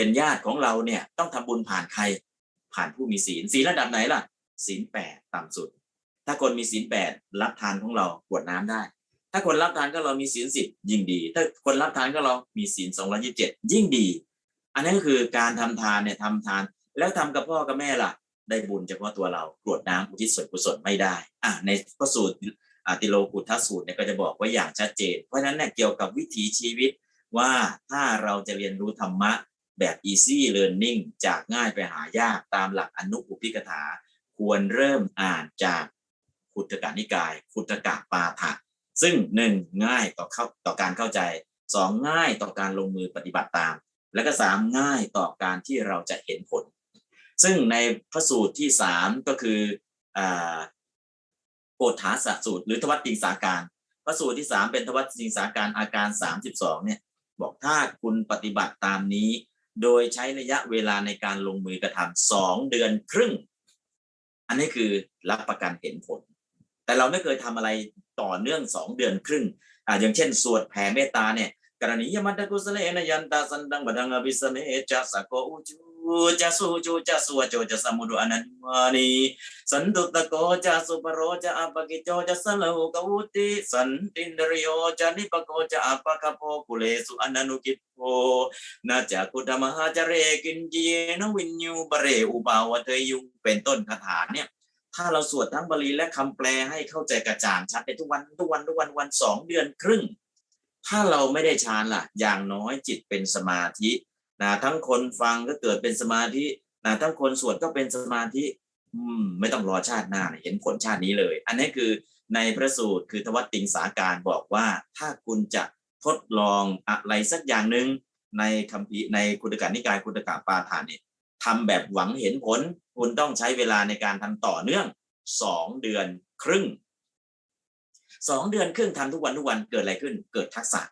เป็นญาติของเราเนี่ยต้องทำบุญผ่านใครผ่านผู้มีศีลศีลระดับไหนล่ะ ศีลแปดต่ำสุด ถ้าคนมีศีลแปดรับทานของเรากรวดน้ำได้ ถ้าคนรับทานก็เรามีศีลสิบยิ่งดี ถ้าคนรับทานก็เรามีศีลสองร้อยี่สิบเจ็ดยิ่งดี อันนี้ก็คือการทำทานเนี่ยทำทาน แล้วทำกับพ่อกับแม่ล่ะ ได้บุญเฉพาะตัวเรากรวดน้ำอุทิศส่วนกุศลไม่ได้ อะในพระสูตรอาติโลกุทสูตรเนี่ยก็จะบอกไว้อย่างชัดเจน เพราะฉะนั้นเนี่ยเกี่ยวกับวิถีชีวิตว่าถ้าเราจะเรียนรู้ธรรมะ แบบ easy learning จากง่ายไปหายากตามหลักอนุอุปิกถา ควรเริ่มอ่านจากขุตกานิกาย ขุตกะปาฐะซึ่งหนึ่งง่ายต่อเข้าต่อการเข้าใจสองง่ายต่อการลงมือปฏิบัติตาม และก็สามง่ายต่อการที่เราจะเห็นผล ซึ่งในพระสูตรที่สามก็คืออ่าโกฏฐาสสูตร หรือทวัตติงสาการ พระสูตรที่สามเป็นทวัตติงสาการอาการสามสิบสองเนี่ยบอกถ้าคุณปฏิบัติตามนี้ โดยใช้ระยะเวลาในการลงมือกระทำสองเดือนครึ่ง อันนี้คือรับประกันเห็นผล แต่เราไม่เคยทำอะไรต่อเนื่องสองเดือนครึ่งอ่าอย่างเช่น สวดแผ่เมตตาเนี่ยกรณียมัตตกุสเลนยันตาสันดังบดังอภิสเมจัสสะโกอุจู จะสูจูจะสวโจจะสมุดอนันมานีสันตุตะโกจะสุปโรจะอัปกิโจจะสลหุกอุติสันตินริโยจะนิปโกจะอัปะคโปกุเลสุอนันุกิโปนาจากุตมหาจเรกินเยนวินยูบเรอุบาวเทยุงเป็นต้นคาถาเนี่ยถ้าเราสวดทั้งบาลีและคำแปลให้เข้าใจกระจ่างชัดในทุกวันทุกวันทุกวันวันสองเดือนครึ่ง ถ้าเราไม่ได้ฌานล่ะ อย่างน้อยจิตเป็นสมาธิ นะทั้งคนฟังก็เกิดเป็นสมาธินะทั้งคนสวดก็เป็นสมาธิอืมไม่ต้องรอชาติหน้าเห็นผลชาตินี้เลย อันนี้คือในพระสูตรคือทวัตติงสาการบอกว่า ถ้าคุณจะทดลองอะไรสักอย่างหนึ่งในคำพีในคุตกานิกายคุตกาปาฐานเนี่ยทำแบบหวังเห็นผล คุณต้องใช้เวลาในการทำต่อเนื่องสองเดือนครึ่งสองเดือนครึ่งทำทุกวันทุกวันเกิดอะไรขึ้น เกิดทักษะ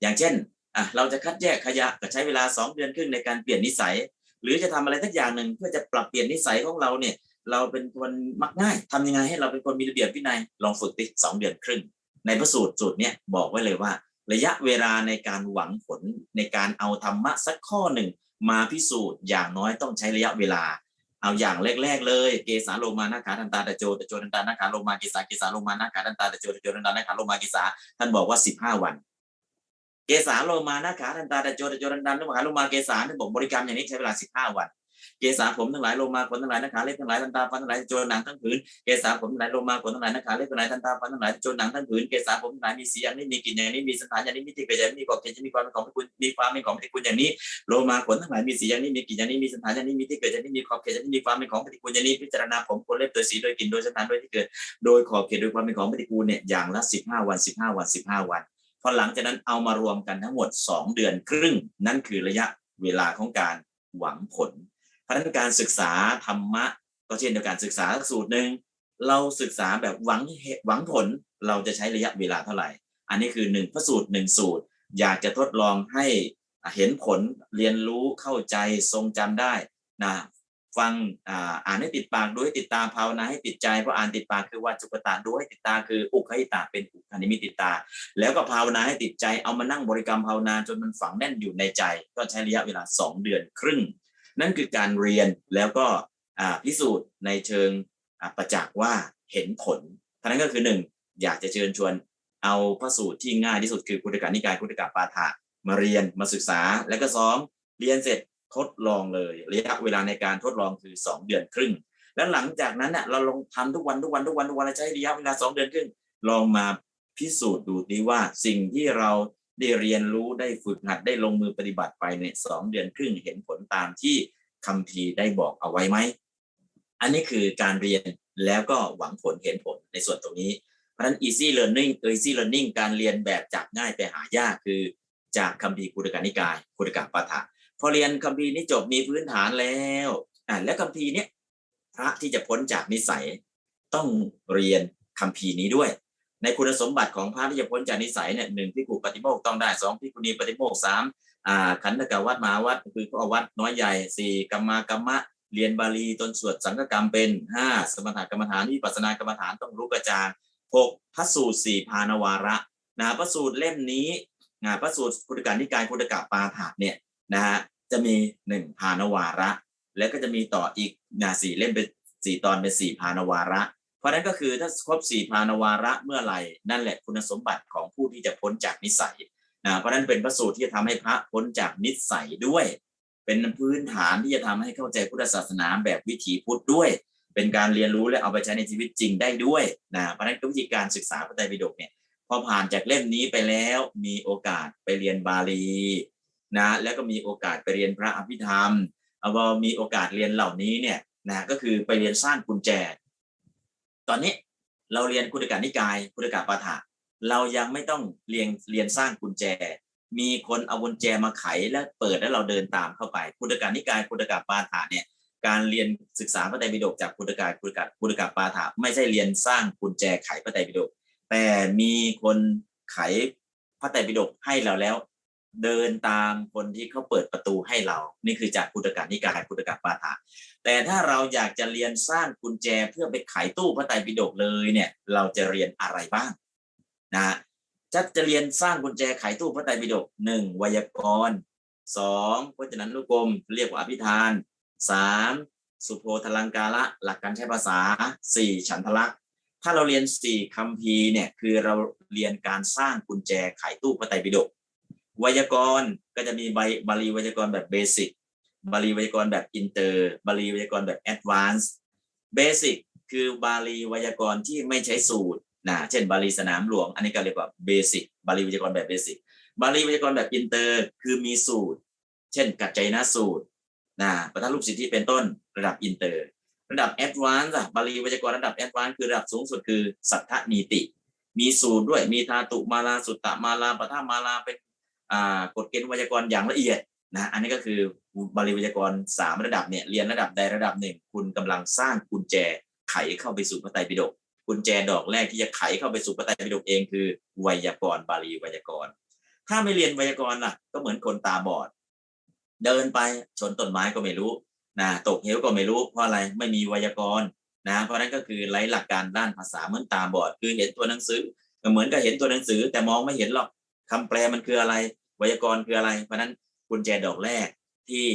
อย่างเช่น อะเราจะคัดแยกขยะก็ใช้เวลาสองเดือนครึ่งในการเปลี่ยนนิสัย หรือจะทำอะไรสักอย่างหนึ่งเพื่อจะปรับเปลี่ยนนิสัยของเราเนี่ยเราเป็นคนมักง่ายทำยังไงให้เราเป็นคนมีระเบียบวินัยลองฝึกติสองเดือนครึ่ง ในพระสูตรสูตรเนี้ยบอกไว้เลยว่า ระยะเวลาในการหวังผลในการเอาธรรมะสักข้อหนึ่ง มาพิสูจน์อย่างน้อยต้องใช้ระยะเวลา เอาอย่างแรก ๆ เลย เกสาโลมานาขาทันตาตะโจตะโจทันตานาขาโลมาเกสาเกสาโลมานาขาทันตาตะโจตะโจทันตานาขาโลมาเกสาท่านบอกว่าสิบห้าวัน เกสาโลมานาขาทันตาตะโจตะโจทันตานาขาโลมาเกสาท่านบอกบริกรรมอย่างนี้ใช้เวลาสิบห้าวันเกสาผมทั้งหลายโลมาขนทั้งหลายนาขาเล็บทั้งหลายทันตาฟันทั้งหลายโจรหนังทั้งผืนเกสาผมทั้งหลายโลมาขนทั้งหลายนาขาเล็บทั้งหลายทันตาฟันทั้งหลายโจรหนังทั้งผืนเกสาผมทั้งหลายมีสีอย่างนี้มีกลิ่นอย่างนี้มีสถานอย่างนี้มีที่เกิดอย่างนี้มีขอบเขตจะมีความเป็นของคุณมีความเป็นของปฏิกูลอย่างนี้โลมาขนทั้งหลายมีสีอย่างนี้มีกลิ่นอย่างนี้มีสถานอย่างนี้มีที่เกิดอย่างนี้มีขอบเขตอย่างนี้มีความเป็นของปฏิกูลอย่างนี้พิจารณาผมขนเล็บโดยสีโดยกลิ่นโดยสถานโดยที่เกิดโดยขอบเขตโดยความเป็นของปฏิกูลเนี่ยอย่างละสิบห้าวันสิบห้าวันสิบห้าวัน พอหลังจากนั้นเอามารวมกันทั้งหมดสองเดือนครึ่ง นั่นคือระยะเวลาของการหวังผลเพราะนั้นการศึกษาธรรมะ ก็เช่นเดียวกันศึกษาสูตรหนึ่งเราศึกษาแบบหวังหวังผลเราจะใช้ระยะเวลาเท่าไหร่ อันนี้คือหนึ่งพระสูตรหนึ่งสูตร อยากจะทดลองให้เห็นผลเรียนรู้เข้าใจทรงจำได้นะ ฟังอ่านให้ติดปากดูให้ติดตาภาวนาให้ติดใจเพราะอ่านติดปากคือว่าจุกตาดูให้ติดตาคืออุคหิตาเป็นอุคานิมิติตา แล้วก็ภาวนาให้ติดใจเอามานั่งบริกรรมภาวนาจนมันฝังแน่นอยู่ในใจ ก็ใช้ระยะเวลาสองเดือนครึ่ง นั่นคือการเรียนแล้วก็พิสูจน์ในเชิงประจักษ์ว่าเห็นผลท่านั้นก็คือหนึ่งอยากจะเชิญชวนเอาพระสูตรที่ง่ายที่สุดคือคุตกานิกายคุตกาปาฐะมาเรียนมาศึกษา แล้วก็สองเรียนเสร็จ ทดลองเลยระยะเวลาในการทดลองคือสองเดือนครึ่ง แล้วหลังจากนั้นเนี่ยเราลองทำทุกวันทุกวันทุกวันทุกวันใช้ระยะเวลาสองเดือนครึ่งลองมาพิสูจน์ดูดีว่าสิ่งที่เราได้เรียนรู้ได้ฝึกหัดได้ลงมือปฏิบัติไปเนี่ยสองเดือนครึ่งเห็นผลตามที่คำพีได้บอกเอาไว้ไหม อันนี้คือการเรียนแล้วก็หวังผลเห็นผลในส่วนตรงนี้ เพราะฉะนั้น easy learning easy learning การเรียนแบบจากง่ายไปหายากคือจากคำพีกุตกานิกายกุตกาปาฐะ พอเรียนคัมภีร์นี้จบมีพื้นฐานแล้วอ่าแล้วคัมภีร์เนี้ยพระที่จะพ้นจากนิสัยต้องเรียนคัมภีร์นี้ด้วย ในคุณสมบัติของพระที่จะพ้นจากนิสัยเนี่ยหนึ่งพิกุปฏิโมกต้องได้สองพิกุณีปฏิโมกสามอ่าขันธกวัดมาวัดคือข้อวัดน้อยใหญ่สี่กรรมากรรมะเรียนบาลีตนสวดสังฆกรรมเป็นห้าสมถกรรมฐานวิปัสสนากรรมฐานต้องรู้กระจางหกพระสูตรสี่พานวาระนะพระสูตรเล่มนี้นะพระสูตรคุตการนิกายคุตกะปาถาเนี่ย นะฮะจะมีหนึ่งพานวาระ แล้วก็จะมีต่ออีกนาสี่เล่มเป็นสี่ตอนเป็นสี่พานวาระ เพราะนั้นก็คือถ้าครบสี่พานวาระเมื่อไหร่นั่นแหละคุณสมบัติของผู้ที่จะพ้นจากนิสัยนะเพราะนั้นเป็นพระสูตรที่จะทำให้พระพ้นจากนิสัยด้วย เป็นพื้นฐานที่จะทำให้เข้าใจพุทธศาสนาแบบวิถีพุทธด้วย เป็นการเรียนรู้และเอาไปใช้ในชีวิตจริงได้ด้วยนะเพราะฉะนั้นวิธีการศึกษาพระไตรปิฎกเนี่ยพอผ่านจากเล่มนี้ไปแล้วมีโอกาสไปเรียนบาลี นะแล้วก็มีโอกาสไปเรียนพระอภิธรรมเอาพอมีโอกาสเรียนเหล่านี้เนี่ยนะก็คือไปเรียนสร้างกุญแจ ตอนนี้เราเรียนคุตกานิกายคุตกาปาฐะเรายังไม่ต้องเรียนเรียนสร้างกุญแจ มีคนเอากุญแจมาไขแล้วเปิดแล้วเราเดินตามเข้าไปคุตกานิกายคุตกาปาฐะเนี่ยการเรียนศึกษาพระไตรปิฎกจากคุตกาคุตกาคุตกาปาฐะไม่ใช่เรียนสร้างกุญแจไขพระไตรปิฎกแต่มีคนไขพระไตรปิฎกให้เราแล้ว เดินตามคนที่เขาเปิดประตูให้เรา นี่คือจากคุตกานิกายคุตกาปาฐะแต่ถ้าเราอยากจะเรียนสร้างกุญแจเพื่อไปไขตู้พระไตรปิฎกเลยเนี่ย เราจะเรียนอะไรบ้างนะจะจะเรียนสร้างกุญแจไขตู้พระไตรปิฎกหนึ่งไวยากรณ์สองพจนานุกรม เรียกว่าอภิธานสามสุโพธลังกาละหลักการใช้ภาษาสี่ฉันทลักษถ้าเราเรียนสี่คำพีเนี่ยคือเราเรียนการสร้างกุญแจไขตู้พระไตรปิฎก ไวยากรณ์ก็จะมีใบบาลีไวยากรณ์แบบ basic บาลีไวยากรณ์แบบอินเตอร์บาลีไวยากรณ์แบบ advance basic คือบาลีไวยากรณ์ที่ไม่ใช้สูตรนะเช่นบาลีสนามหลวง อันนี้ก็เรียกว่า basic บาลีไวยากรณ์แบบ basic บาลีไวยากรณ์แบบอินเตอร์คือมีสูตร เช่น กัจจยนะสูตรนะประธานรูปสิทธิเป็นต้นระดับอินเตอร์ ระดับ advance อะบาลีไวยากรณ์ระดับ advance คือระดับสูงสุดคือสัททนีติ มีสูตรด้วยมีธาตุมาลาสุตตมาลาปทามาลาเป็น กฎเกณฑ์ไวยากรณ์อย่างละเอียดนะอันนี้ก็คือบาลีไวยากรณ์สามระดับเนี่ยเรียนระดับใดระดับหนึ่ง คุณกำลังสร้างกุญแจไขเข้าไปสู่พระไตรปิฎกกุญแจดอกแรกที่จะไขเข้าไปสู่พระไตรปิฎกเองคือไวยากรณ์บาลีไวยากรณ์ ถ้าไม่เรียนไวยากรณ์ล่ะ ก็เหมือนคนตาบอด เดินไปชนต้นไม้ก็ไม่รู้นะตกเหวก็ไม่รู้เพราะอะไรไม่มีไวยากรณ์นะเพราะนั้นก็คือไร้หลักการด้านภาษาเหมือนตาบอด คือเห็นตัวหนังสือเหมือนกับเห็นตัวหนังสือแต่มองไม่เห็นหรอกคำแปลมันคืออะไร ไวยากรณ์คืออะไร เพราะนั้นกุญแจดอกแรกที่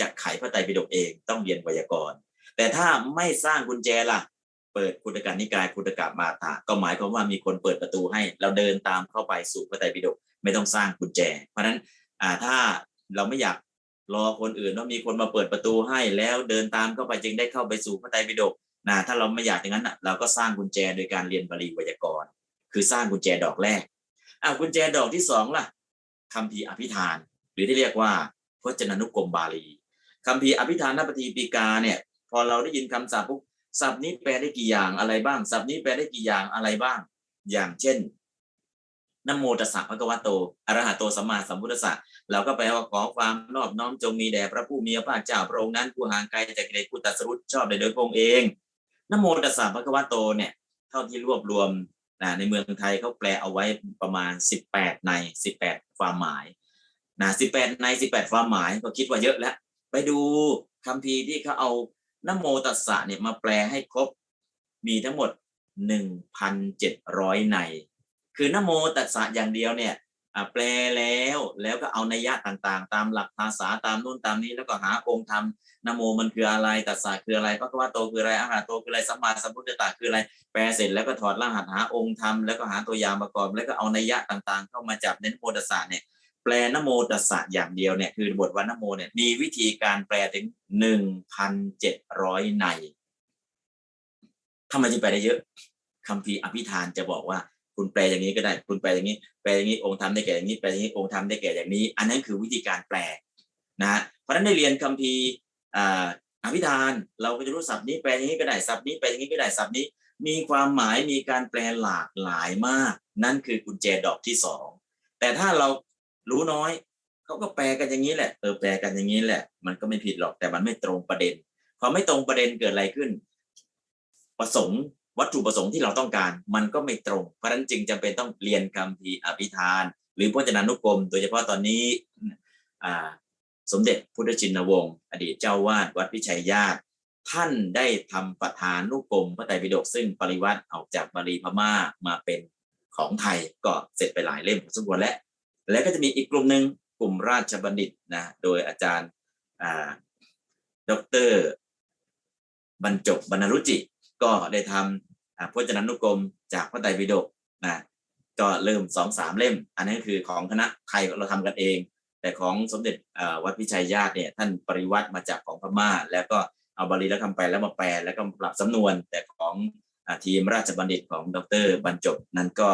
จะไขพระไตรปิฎกเองต้องเรียนไวยากรณ์ แต่ถ้าไม่สร้างกุญแจล่ะ เปิดคุตการนิกายคุตกามาตาก็หมายความว่ามีคนเปิดประตูให้ เราเดินตามเข้าไปสู่พระไตรปิฎกไม่ต้องสร้างกุญแจ เพราะนั้นอ่าถ้าเราไม่อยากรอคนอื่นว่ามีคนมาเปิดประตูให้แล้วเดินตามเข้าไปจึงได้เข้าไปสู่พระไตรปิฎกนะถ้าเราไม่อยากอย่างนั้นเราก็สร้างกุญแจโดยการเรียนบาลีไวยากรณ์ คือสร้างกุญแจดอกแรกอ่ากุญแจดอกที่สองล่ะ คำพีอภิธาน หรือที่เรียกว่าพจนานุกรมบาลีคำพีอภิธานนปฏิปีกาเนี่ยพอเราได้ยินคำศัพท์ปุ๊บศัพท์นี้แปลได้กี่อย่างอะไรบ้างศัพท์นี้แปลได้กี่อย่างอะไรบ้าง อย่างเช่นนโมตัสสะพระกวาโตอรหะโตสัมมาสัมพุทธัสสะเราก็แปลว่าขอความนอบน้อมจงมีแด่พระผู้มีพระภาคเจ้าพระองค์นั้นผู้ห่างไกลจากกิเลสผู้ตรัสรู้ชอบโดยพระองค์เองนโมตัสสะพระกวาโตเนี่ยเท่าที่รวบรวม นะในเมืองไทยเขาแปลเอาไว้ประมาณ 18 ใน 18 ความหมายนะ18 ใน 18 ความหมายก็คิดว่าเยอะแล้ว ไปดูคำพีที่เขาเอานโมตัสสะเนี่ยมาแปลให้ครบมีทั้งหมด 1,700 ใน คือนโมตัสสะอย่างเดียวเนี่ยแปลแล้วแล้วก็เอานัยยะต่างๆ ตามหลักภาษาตามนู่นตามนี้แล้วก็หาองค์ธรรม นโมมันคืออะไรตัสสะคืออะไรพระควาโตคืออะไรอาหารโตคืออะไรสัมมาสัมพุทธตาคืออะไร แปลเสร็จแล้วก็ถอดรหัสหาองค์ธรรมแล้วก็หาตัวอย่างประกอบแล้วก็เอานัยยะต่างๆ เข้ามาจับในนโมตัสสะเนี่ยแปลนโมตัสสะอย่างเดียวเนี่ยคือบทวันนโมเนี่ยมีวิธีการแปลถึงหนึ่งพันเจ็ดร้อยในทำไมจึงแปลได้เยอะคำพีอภิธานจะบอกว่าคุณแปลอย่างนี้ก็ได้ คุณแปลอย่างนี้ แปลอย่างนี้องค์ธรรมได้แก่อย่างนี้ แปลอย่างนี้องค์ธรรมได้แก่อย่างนี้ อันนั้นคือวิธีการแปลนะเพราะฉะนั้นได้เรียนคัมภี อภิธานเราก็จะรู้ศัพท์นี้แปลอย่างนี้ก็ได้ศัพท์นี้แปลอย่างนี้ก็ได้ศัพท์นี้ มีความหมายมีการแปลหลากหลายมาก นั่นคือกุญแจดอกที่สองแต่ถ้าเรารู้น้อยเขาก็แปลกันอย่างนี้แหละเออแปลกันอย่างนี้แหละ มันก็ไม่ผิดหรอกแต่มันไม่ตรงประเด็นพอไม่ตรงประเด็นเกิดอะไรขึ้น ประสงค์วัตถุประสงค์ที่เราต้องการ มันก็ไม่ตรง เพราะฉะนั้นจึงจำเป็นต้องเรียนคำพีอภิธาน หรือพจนานุกรม โดยเฉพาะตอนนี้ สมเด็จพุทธชินวงศ์อดีตเจ้าวาดวัดพิชัยญาติท่านได้ทำประธานุกรมพระไตรปิฎกซึ่งปริวัติออกจากบาลีพม่ามาเป็นของไทยก็เสร็จไปหลายเล่มพอสมควรแล้ว แล้วก็จะมีอีกกลุ่มหนึ่งกลุ่มราชบัณฑิตนะโดยอาจารย์ดรบรรจบบรรณรุจิก็ได้ทำพจนานุกรมจากพระไตรปิฎกนะก็เริ่มสองสามเล่ม อันนี้คือของคณะไทยเราทำกันเอง แต่ของสมเด็จวัดพิชัยญาติเนี่ยท่านปริวัติมาจากของพม่า แล้วก็เอาบาลีและคำแปลแล้วมาแปลแล้วก็ปรับสำนวน แต่ของอทีมราชบัณฑิตของดรบรรจบนั้นก็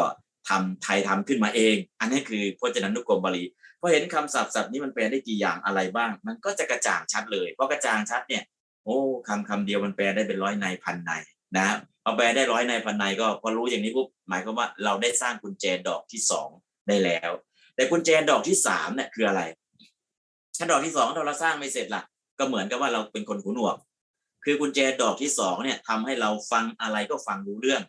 ทำไทยทำขึ้นมาเอง อันนี้คือพจนานุกรมบาลีพอเห็นคำศัพท์ศัพท์นี้มันแปลได้กี่อย่างอะไรบ้าง มันก็จะกระจ่างชัดเลยเพราะกระจ่างชัดเนี่ยโอ้คำคำเดียวมันแปลได้เป็นร้อยในพันในนะเอาแปลได้ร้อยในพันในก็พอรู้อย่างนี้ปุ๊บหมายความว่าเราได้สร้างกุญแจดอกที่สองได้แล้ว แต่กุญแจดอกที่สามเนี่ยคืออะไรถ้าดอกที่สองเราสร้างไม่เสร็จล่ะ ก็เหมือนกับว่าเราเป็นคนหูหนวก คือกุญแจดอกที่สองเนี่ยทำให้เราฟังอะไรก็ฟังรู้เรื่อง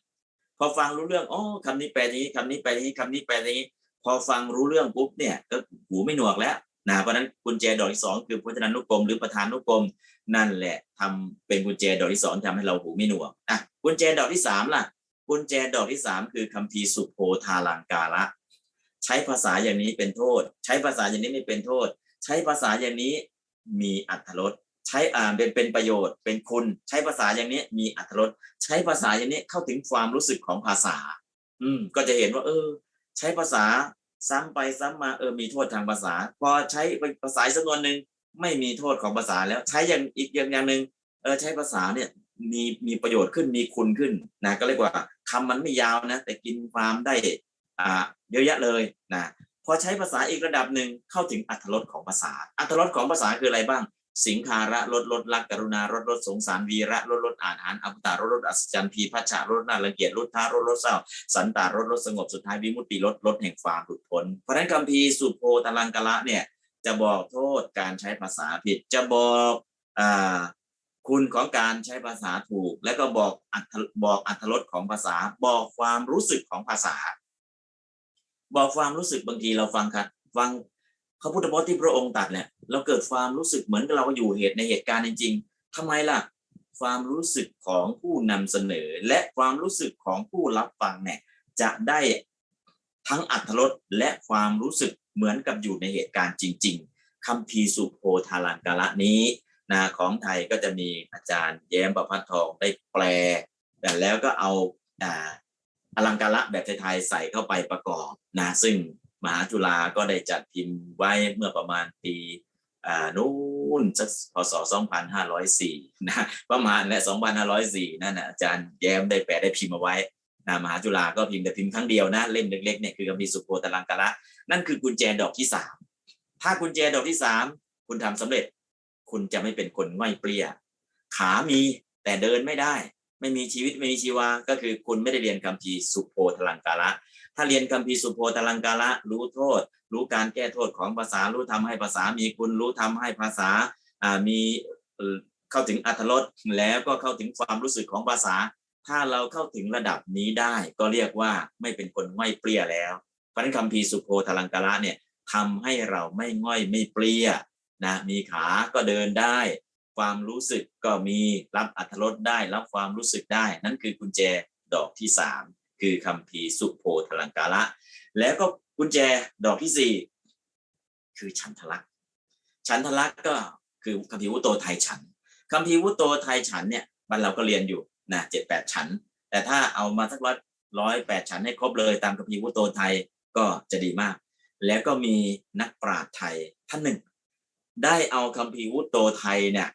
พอฟังรู้เรื่องอ๋อคำนี้แปลนี้คำนี้แปลนี้คำนี้แปลนี้ พอฟังรู้เรื่องปุ๊บเนี่ยก็หูไม่หนวกแล้วนะเพราะนั้นกุญแจดอกที่สองคือพจนานุกรมหรือประธานุกรมนั่นแหละทำเป็นกุญแจดอกที่สองทำให้เราหูไม่หนวกอะกุญแจดอกที่สามล่ะกุญแจดอกที่สามคือคัมภีร์สุโภทาลังกาละ ใช้ภาษาอย่างนี้เป็นโทษ ใช้ภาษาอย่างนี้ไม่เป็นโทษ ใช้ภาษาอย่างนี้มีอัตรสใช้อ่านเป็นเป็นประโยชน์ เป็นคุณ ใช้ภาษาอย่างนี้มีอัตรสใช้ภาษาอย่างนี้เข้าถึงความรู้สึกของภาษา อืม ก็จะเห็นว่า เออ ใช้ภาษาซ้ำไปซ้ำมาเออมีโทษทางภาษา พอใช้ภาษาสักนวนหนึ่งไม่มีโทษของภาษาแล้ว ใช้อย่างอีกอย่างอย่างหนึ่งเออใช้ภาษาเนี่ยมีมีประโยชน์ขึ้นมีคุณขึ้นนะก็เรียกว่าคำมันไม่ยาวนะ แต่กินความได้อ่า เยอะแยะเลยนะพอใช้ภาษาอีกระดับหนึ่งเข้าถึงอัตรสของภาษา อัตรสของภาษาคืออะไรบ้าง สิงคาระลดลดรักกรุณารดลดสงสารวีระลดลดอ่านหานอัปตารลดลดอัศจรรย์พีพัชชาลดน่ารังเกียจลดท้ารดลดเศร้า สันตารลดลดสงบสุดท้ายวิมุตติลดลดแห่งความหลุดพ้นเพราะนั้นคัมภีสุโพตลังกะละเนี่ยจะบอกโทษการใช้ภาษาผิดจะบอกอ่าคุณของการใช้ภาษาถูก และก็บอกอัตบอกอัตรสของภาษา บอกความรู้สึกของภาษา บอกความรู้สึกบางทีเราฟังครับฟังพระพุทธพจน์ที่พระองค์ตัดเนี่ยเราเกิดความรู้สึกเหมือนกับเราอยู่เหตุในเหตุการณ์จริง ๆทำไมล่ะ ความรู้สึกของผู้นำเสนอ และความรู้สึกของผู้รับฟังเนี่ยจะได้ทั้งอัตรสและความรู้สึกเหมือนกับอยู่ในเหตุการณ์จริง ๆคัมภีร์สุโพธาลังกาละนี้นะของไทยก็จะมีอาจารย์แย้มประพัฒทองได้แปลแต่แล้วก็เอา อลังการะแบบไทยๆใส่เข้าไปประกอบนะซึ่งมหาจุฬาก็ได้จัดพิมพ์ไว้เมื่อประมาณปีอ่านู้นสักพศ 2504 นะประมาณและ2504 นั่นนะอาจารย์แย้มได้แปลได้พิมพ์เอาไว้นะมหาจุฬาก็พิมพ์แต่พิมพ์ครั้งเดียวนะเล่มเล็กๆเนี่ยคือคัมภีร์สุโภตลังกาละนั่นคือกุญแจดอกที่สามถ้ากุญแจดอกที่สามคุณทำสำเร็จ คุณจะไม่เป็นคนง่อยเปรี้ย ขามีแต่เดินไม่ได้ ไม่มีชีวิตไม่มีชีวา ก็คือคุณไม่ได้เรียนคัมภีสุโภตลังกาละ ถ้าเรียนคัมภีสุโภตลังกาละ รู้โทษ รู้การแก้โทษของภาษา รู้ทำให้ภาษามีคุณ รู้ทำให้ภาษาอ่ามีเข้าถึงอัตรสแล้วก็เข้าถึงความรู้สึกของภาษา ถ้าเราเข้าถึงระดับนี้ได้ก็เรียกว่าไม่เป็นคนง่อยเปรี้ยแล้วเพราะนั้นคัมภีสุโภตลังกาละเนี่ยทำให้เราไม่ง่อยไม่เปรี้ยนะมีขาก็เดินได้ ความรู้สึกก็มีรับอัธรสได้รับความรู้สึกได้ นั่นคือกุญแจดอกที่สามคือคำพีสุโพธลังกาละ แล้วก็กุญแจดอกที่สี่คือฉันทลักษ์ฉันทลักษ์ก็คือคำพีวุโตไทยฉันคำพีวุโตไทยฉันเนี่ยมันเราก็เรียนอยู่นะเจ็ดแปดฉัน แต่ถ้าเอามาสักร้อยร้อยแปดฉันให้ครบเลยตามคำพีวุโตไทยก็จะดีมาก แล้วก็มีนักปราชญ์ไทยท่านหนึ่ง ได้เอาคำพีวุโตไทยเนี่ย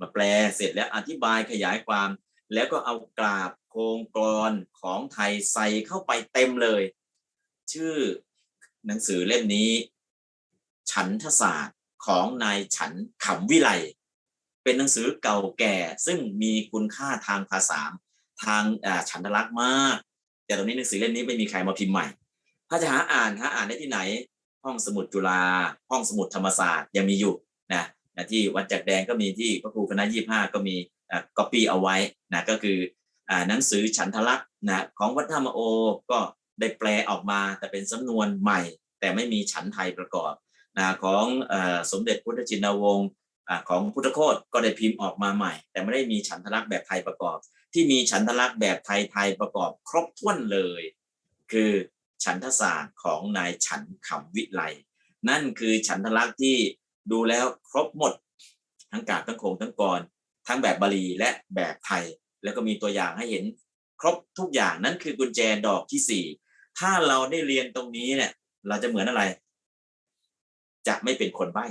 มาแปลเสร็จแล้วอธิบายขยายความ แล้วก็เอากราบโครงกรอนของไทยใส่เข้าไปเต็มเลย ชื่อหนังสือเล่มนี้ ฉันทศาสตร์ของนายฉันขำวิไลเป็นหนังสือเก่าแก่ ซึ่งมีคุณค่าทางภาษาทางฉันทลักษณ์มาก แต่ตอนนี้หนังสือเล่มนี้ไม่มีใครมาพิมพ์ใหม่ ถ้าจะหาอ่านหาอ่านได้ที่ไหน ห้องสมุดจุฬาห้องสมุดธรรมศาสตร์ยังมีอยู่นะนะ ที่วัดจักแดงก็มีที่พระครูคณะยี่ห้าก็มีก๊อปปี้เอาไว้นะก็คือหนังสือฉันทลักษณ์นะของวัดธรรมโอก็ได้แปลออกมาแต่เป็นสำนวนใหม่ แต่ไม่มีฉันไทยประกอบนะของอสมเด็จพุทธจินวงศ์ของพุทธโคตก็ได้พิมพ์ออกมาใหม่ แต่ไม่ได้มีฉันทลักษณ์แบบไทยประกอบ ที่มีฉันทลักษณ์แบบไทยๆประกอบ ครบถ้วนเลย คือฉันทศาสตร์ของนายฉันขำวิไลนั่นคือฉันทลักษณ์ที่ ดูแล้วครบหมด ทั้งกาบทั้งโคงทั้งกรทั้งแบบบาลีและแบบไทย แล้วก็มีตัวอย่างให้เห็นครบทุกอย่างนั่นคือกุญแจดอกที่สี่ถ้าเราได้เรียนตรงนี้เนี่ย เราจะเหมือนอะไรจจะไม่เป็นคนใบ้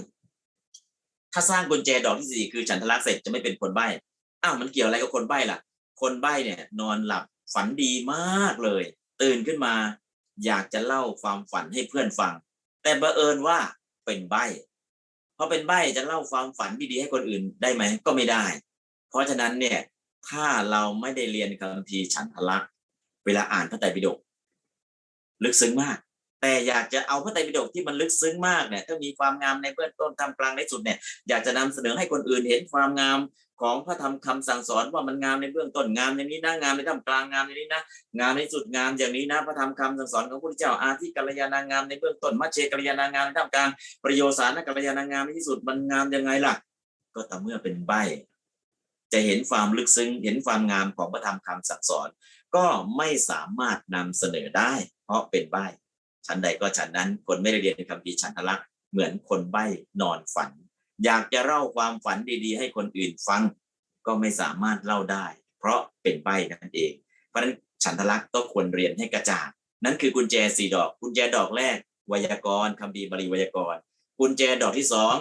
ถ้าสร้างกุญแจดอกที่สี่คือฉันทลักษณ์เสร็จจะไม่เป็นคนใบ้อ้าวมันเกี่ยวอะไรกับคนใบ้ล่ะ คนใบ้เนี่ย นอนหลับฝันดีมากเลย ตื่นขึ้นมา อยากจะเล่าความฝันให้เพื่อนฟัง แต่บังเอิญว่าเป็นใบ้ พราะเป็นใบ้จะเล่าความฝันที่ดีให้คนอื่นได้ไหมก็ไม่ได้ เพราะฉะนั้นเนี่ยถ้าเราไม่ได้เรียนคัมภีฉันทลักษ์เวลาอ่านพระไตรปิฎกลึกซึ้งมาก แต่อยากจะเอาพระไตรปิฎกที่มันลึกซึ้งมากเนี่ยถ้ามีความงามในเบื้องต้นทำกลางในสุดเนี่ยอยากจะนำเสนอให้คนอื่นเห็นความงามของพระธรรมคำสั่งสอนว่ามันงามในเบื้องต้นงามในนี้นะงามในท่ามกลางงามในนี้นะงามในสุดงามอย่างนี้นะพระธรรมคำสั่งสอนของพระพุทธเจ้าอาทิกัลยาณางามในเบื้องต้นมัชเชกัลยาณางามในท่ามกลางประโยชน์สารกัลยาณางามในที่สุดมันงามยังไงล่ะ ก็แต่เมื่อเป็นใบจะเห็นความลึกซึ้งเห็นความงามของพระธรรมคำสั่งสอน ก็ไม่สามารถนำเสนอได้ เพราะเป็นใบ ฉันใดก็ฉันนั้น คนไม่ได้เรียนในคำพีฉันทลักษณ์เหมือนคนใบ้นอนฝัน อยากจะเล่าความฝันดีๆ ให้คนอื่นฟัง ก็ไม่สามารถเล่าได้ เพราะเป็นใบ้นั่นเอง เพราะฉะนั้นฉันทลักษณ์ก็ควรเรียนให้กระจ่างนั่นคือกุญแจสี่ดอก กุญแจดอกแรก ไวยากรณ์คำพีบาลีไวยากรณ์กุญแจดอกที่สอง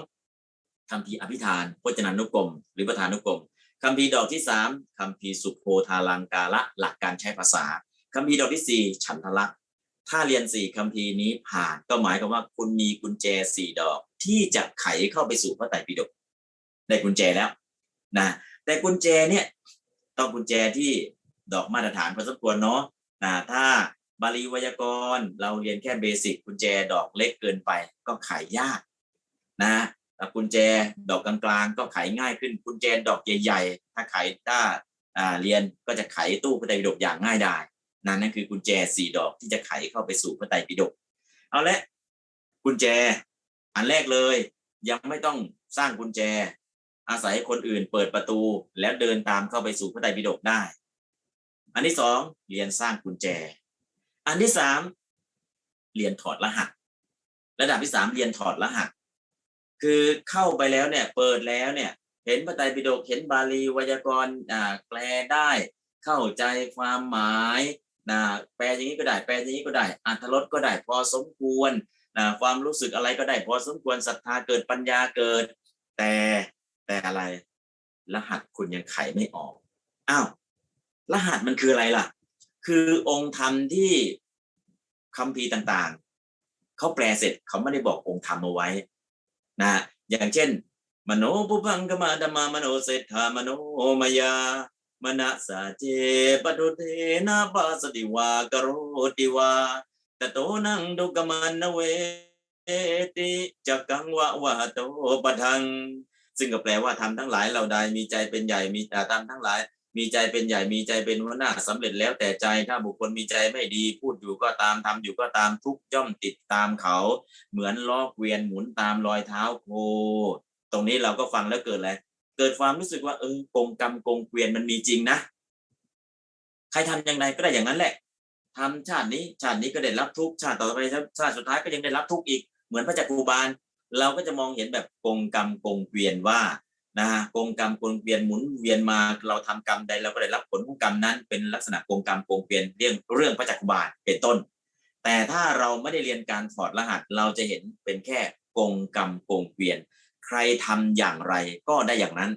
คำพีอภิธานพจนานุกรม หรือประธานุกรมคำพีดอกที่สามคำพีสุโพธาลังกาละหลักการใช้ภาษาคำพีดอกที่สี่ฉันทลักษณ์ ถ้าเรียนสี่คำพีร์นี้ผ่านก็หมายความว่าคุณมีกุญแจสี่ดอก ที่จะไขเข้าไปสู่พระไตรปิฎกได้กุญแจแล้วนะแต่กุญแจเนี่ยต้องกุญแจที่ดอกมาตรฐานพอสมควรเนาะนะถ้าบาลีไวยากรณ์เราเรียนแค่เบสิกกุญแจดอกเล็กเกินไปก็ไขยากนะแต่กุญแจดอกกลางๆ ก็ไขง่ายขึ้นกุญแจดอกใหญ่ ๆ ถ้าไขถ้าเรียนก็จะไขตู้พระไตรปิฎกอย่างง่ายดาย นั่นนั่นคือกุญแจสี่ดอกที่จะไขเข้าไปสู่พระไตรปิฎกเอาละกุญแจอันแรกเลย ยังไม่ต้องสร้างกุญแจ อาศัยคนอื่นเปิดประตูแล้วเดินตามเข้าไปสู่พระไตรปิฎกได้ อันที่สองเรียนสร้างกุญแจ อันที่สามเรียนถอดรหัส ระดับที่สามเรียนถอดรหัส คือเข้าไปแล้วเนี่ยเปิดแล้วเนี่ยเห็นพระไตรปิฎกเห็นบาลีไวยากรณ์อ่าแปลได้ เข้าใจความหมาย นะแปลอย่างนี้ก็ได้แปลอย่างนี้ก็ได้อัธรสก็ได้พอสมควรนะความรู้สึกอะไรก็ได้พอสมควรศรัทธาเกิดปัญญาเกิด แต่แต่อะไร รหัสคุณยังไขไม่ออกอ้าวรหัสมันคืออะไรล่ะ คือองค์ธรรมที่คำพีต่างๆเขาแปลเสร็จเขาไม่ได้บอกองค์ธรรมเอาไว้นะอย่างเช่น มโนปุพังกมาดมามโนเศรษฐามโนมายา มณสาเจปตุเทนะปาสติวากโรติวาตโตนังดุกมันเวติจักกังวะวะโตปะทัง ซึ่งก็แปลว่าทำทั้งหลายเราใดมีใจเป็นใหญ่มีตาทำทั้งหลาย มีใจเป็นใหญ่มีใจเป็นหัวหน้าสำเร็จแล้วแต่ใจถ้าบุคคลมีใจไม่ดี พูดอยู่ก็ตามทำอยู่ก็ตามทุกย่อมติดตามเขา เหมือนลอกเวียนหมุนตามรอยเท้าโคตรงนี้เราก็ฟังแล้วเกิดอะไร เกิดความรู้สึกว่าเออกงกรรมกงเกวียนมันมีจริงนะ ใครทำอย่างไรก็ได้อย่างนั้นแหละทำชาตินี้ชาตินี้ก็ได้รับทุกชาติต่อไปชาติสุดท้ายก็ยังได้รับทุกอีกเหมือนพระจักรูบาล เราก็จะมองเห็นแบบกงกรรมกงเกวียนว่านะฮะกงกรรมกงเกวียนหมุนเวียนมาเราทำกรรมใดเราก็ได้รับผลของกรรมนั้น เป็นลักษณะกงกรรมกงเกวียนเรื่องเรื่องพระจักรูบาลเป็นต้น แต่ถ้าเราไม่ได้เรียนการถอดรหัสเราจะเห็นเป็นแค่กงกรรมกงเกวียน ใครทำอย่างไรก็ได้อย่างนั้น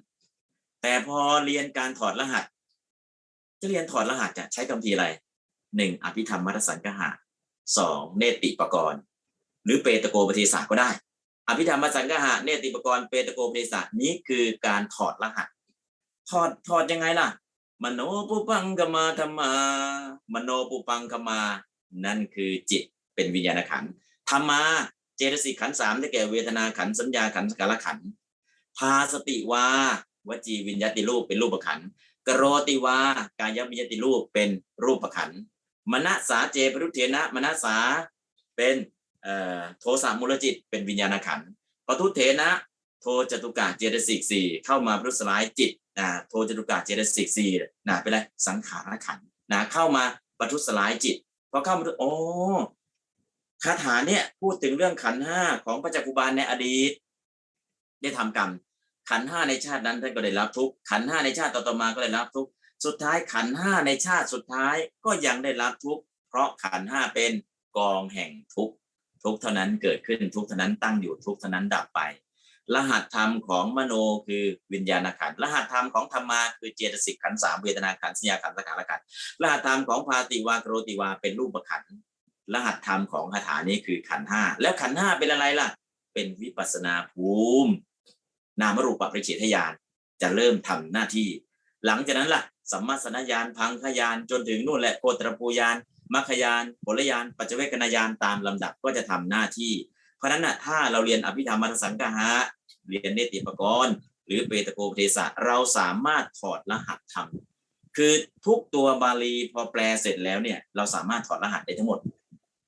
แต่พอเรียนการถอดรหัส จะเรียนถอดรหัสจะใช้คำทีอะไรหนึ่งอภิธรรมมัทสังกหะสองเนติปกรณ์ หรือเปตโกปฏิสาก็ได้ อภิธรรมมัทสังกหะเนติปกรณ์เปตโกปฏิสานี้คือการถอดรหัส ถอดถอดยังไงล่ะ มโนปุปังกมาธรรมา มโนปุปังกมา นั่นคือจิตเป็นวิญญาณขันธ์ธรรมา เจตสิกขันสามได้แก่เวทนาขันสัญญาขันสกลขันพาสติวาวจีวิญญาติรูปเป็นรูปขันกโรติวากายวิญญาติรูปเป็นรูปขันมณสาเจปรุเทนะมณสาเป็นโทสะมูลจิต เป็นวิญญาณขันปทุเทนะ โทจตุกะเจตสิกสี่เข้ามาพุสลายจิตนะโทจตุกะเจตสิกสี่นะเป็นไรสังขารขันนะเข้ามาปทุสลายจิตพอเข้ามาโอ้ คาถาเนี่ยพูดถึงเรื่องขันห้าของพระจักรุบาลในอดีต ได้ทำกรรม ขันห้าในชาตินั้นท่านก็ได้รับทุกขันห้าในชาติต่อๆมาก็ได้รับทุกสุดท้ายขันห้าในชาติสุดท้ายก็ยังได้รับทุกเพราะขันห้าเป็นกองแห่งทุกทุกเท่านั้นเกิดขึ้นทุกเท่านั้นตั้งอยู่ทุกเท่านั้นดับไป รหัสธรรมของมโนคือวิญญาณขันรหัสธรรมของธรรมาคือเจตสิกขันสามเวทนาขันสัญญาขันสังขารขันรหัสธรรมของพาติวากโรติวาเป็นรูปขัน รหัสธรรมของคาถานี้คือขันห้าแล้วขันห้าเป็นอะไรล่ะ เป็นวิปัสนาภูมิ นามรูปปริเฉทญาณจะเริ่มทำหน้าที่ หลังจากนั้นล่ะสัมมาสนญาณพังขยานจนถึงนู่นแหละโคตรปูยานมัคคยานผลยานปัจเจเวกนายานตามลำดับก็จะทำหน้าที่ เพราะฉะนั้นน่ะถ้าเราเรียนอภิธรรมมัทสังกหะเรียนเนติปกรณ์ หรือเปตโกปเทศะเราสามารถถอดรหัสธรรมคือทุกตัวบาลีพอแปลเสร็จแล้วเนี่ยเราสามารถถอดรหัสได้ทั้งหมด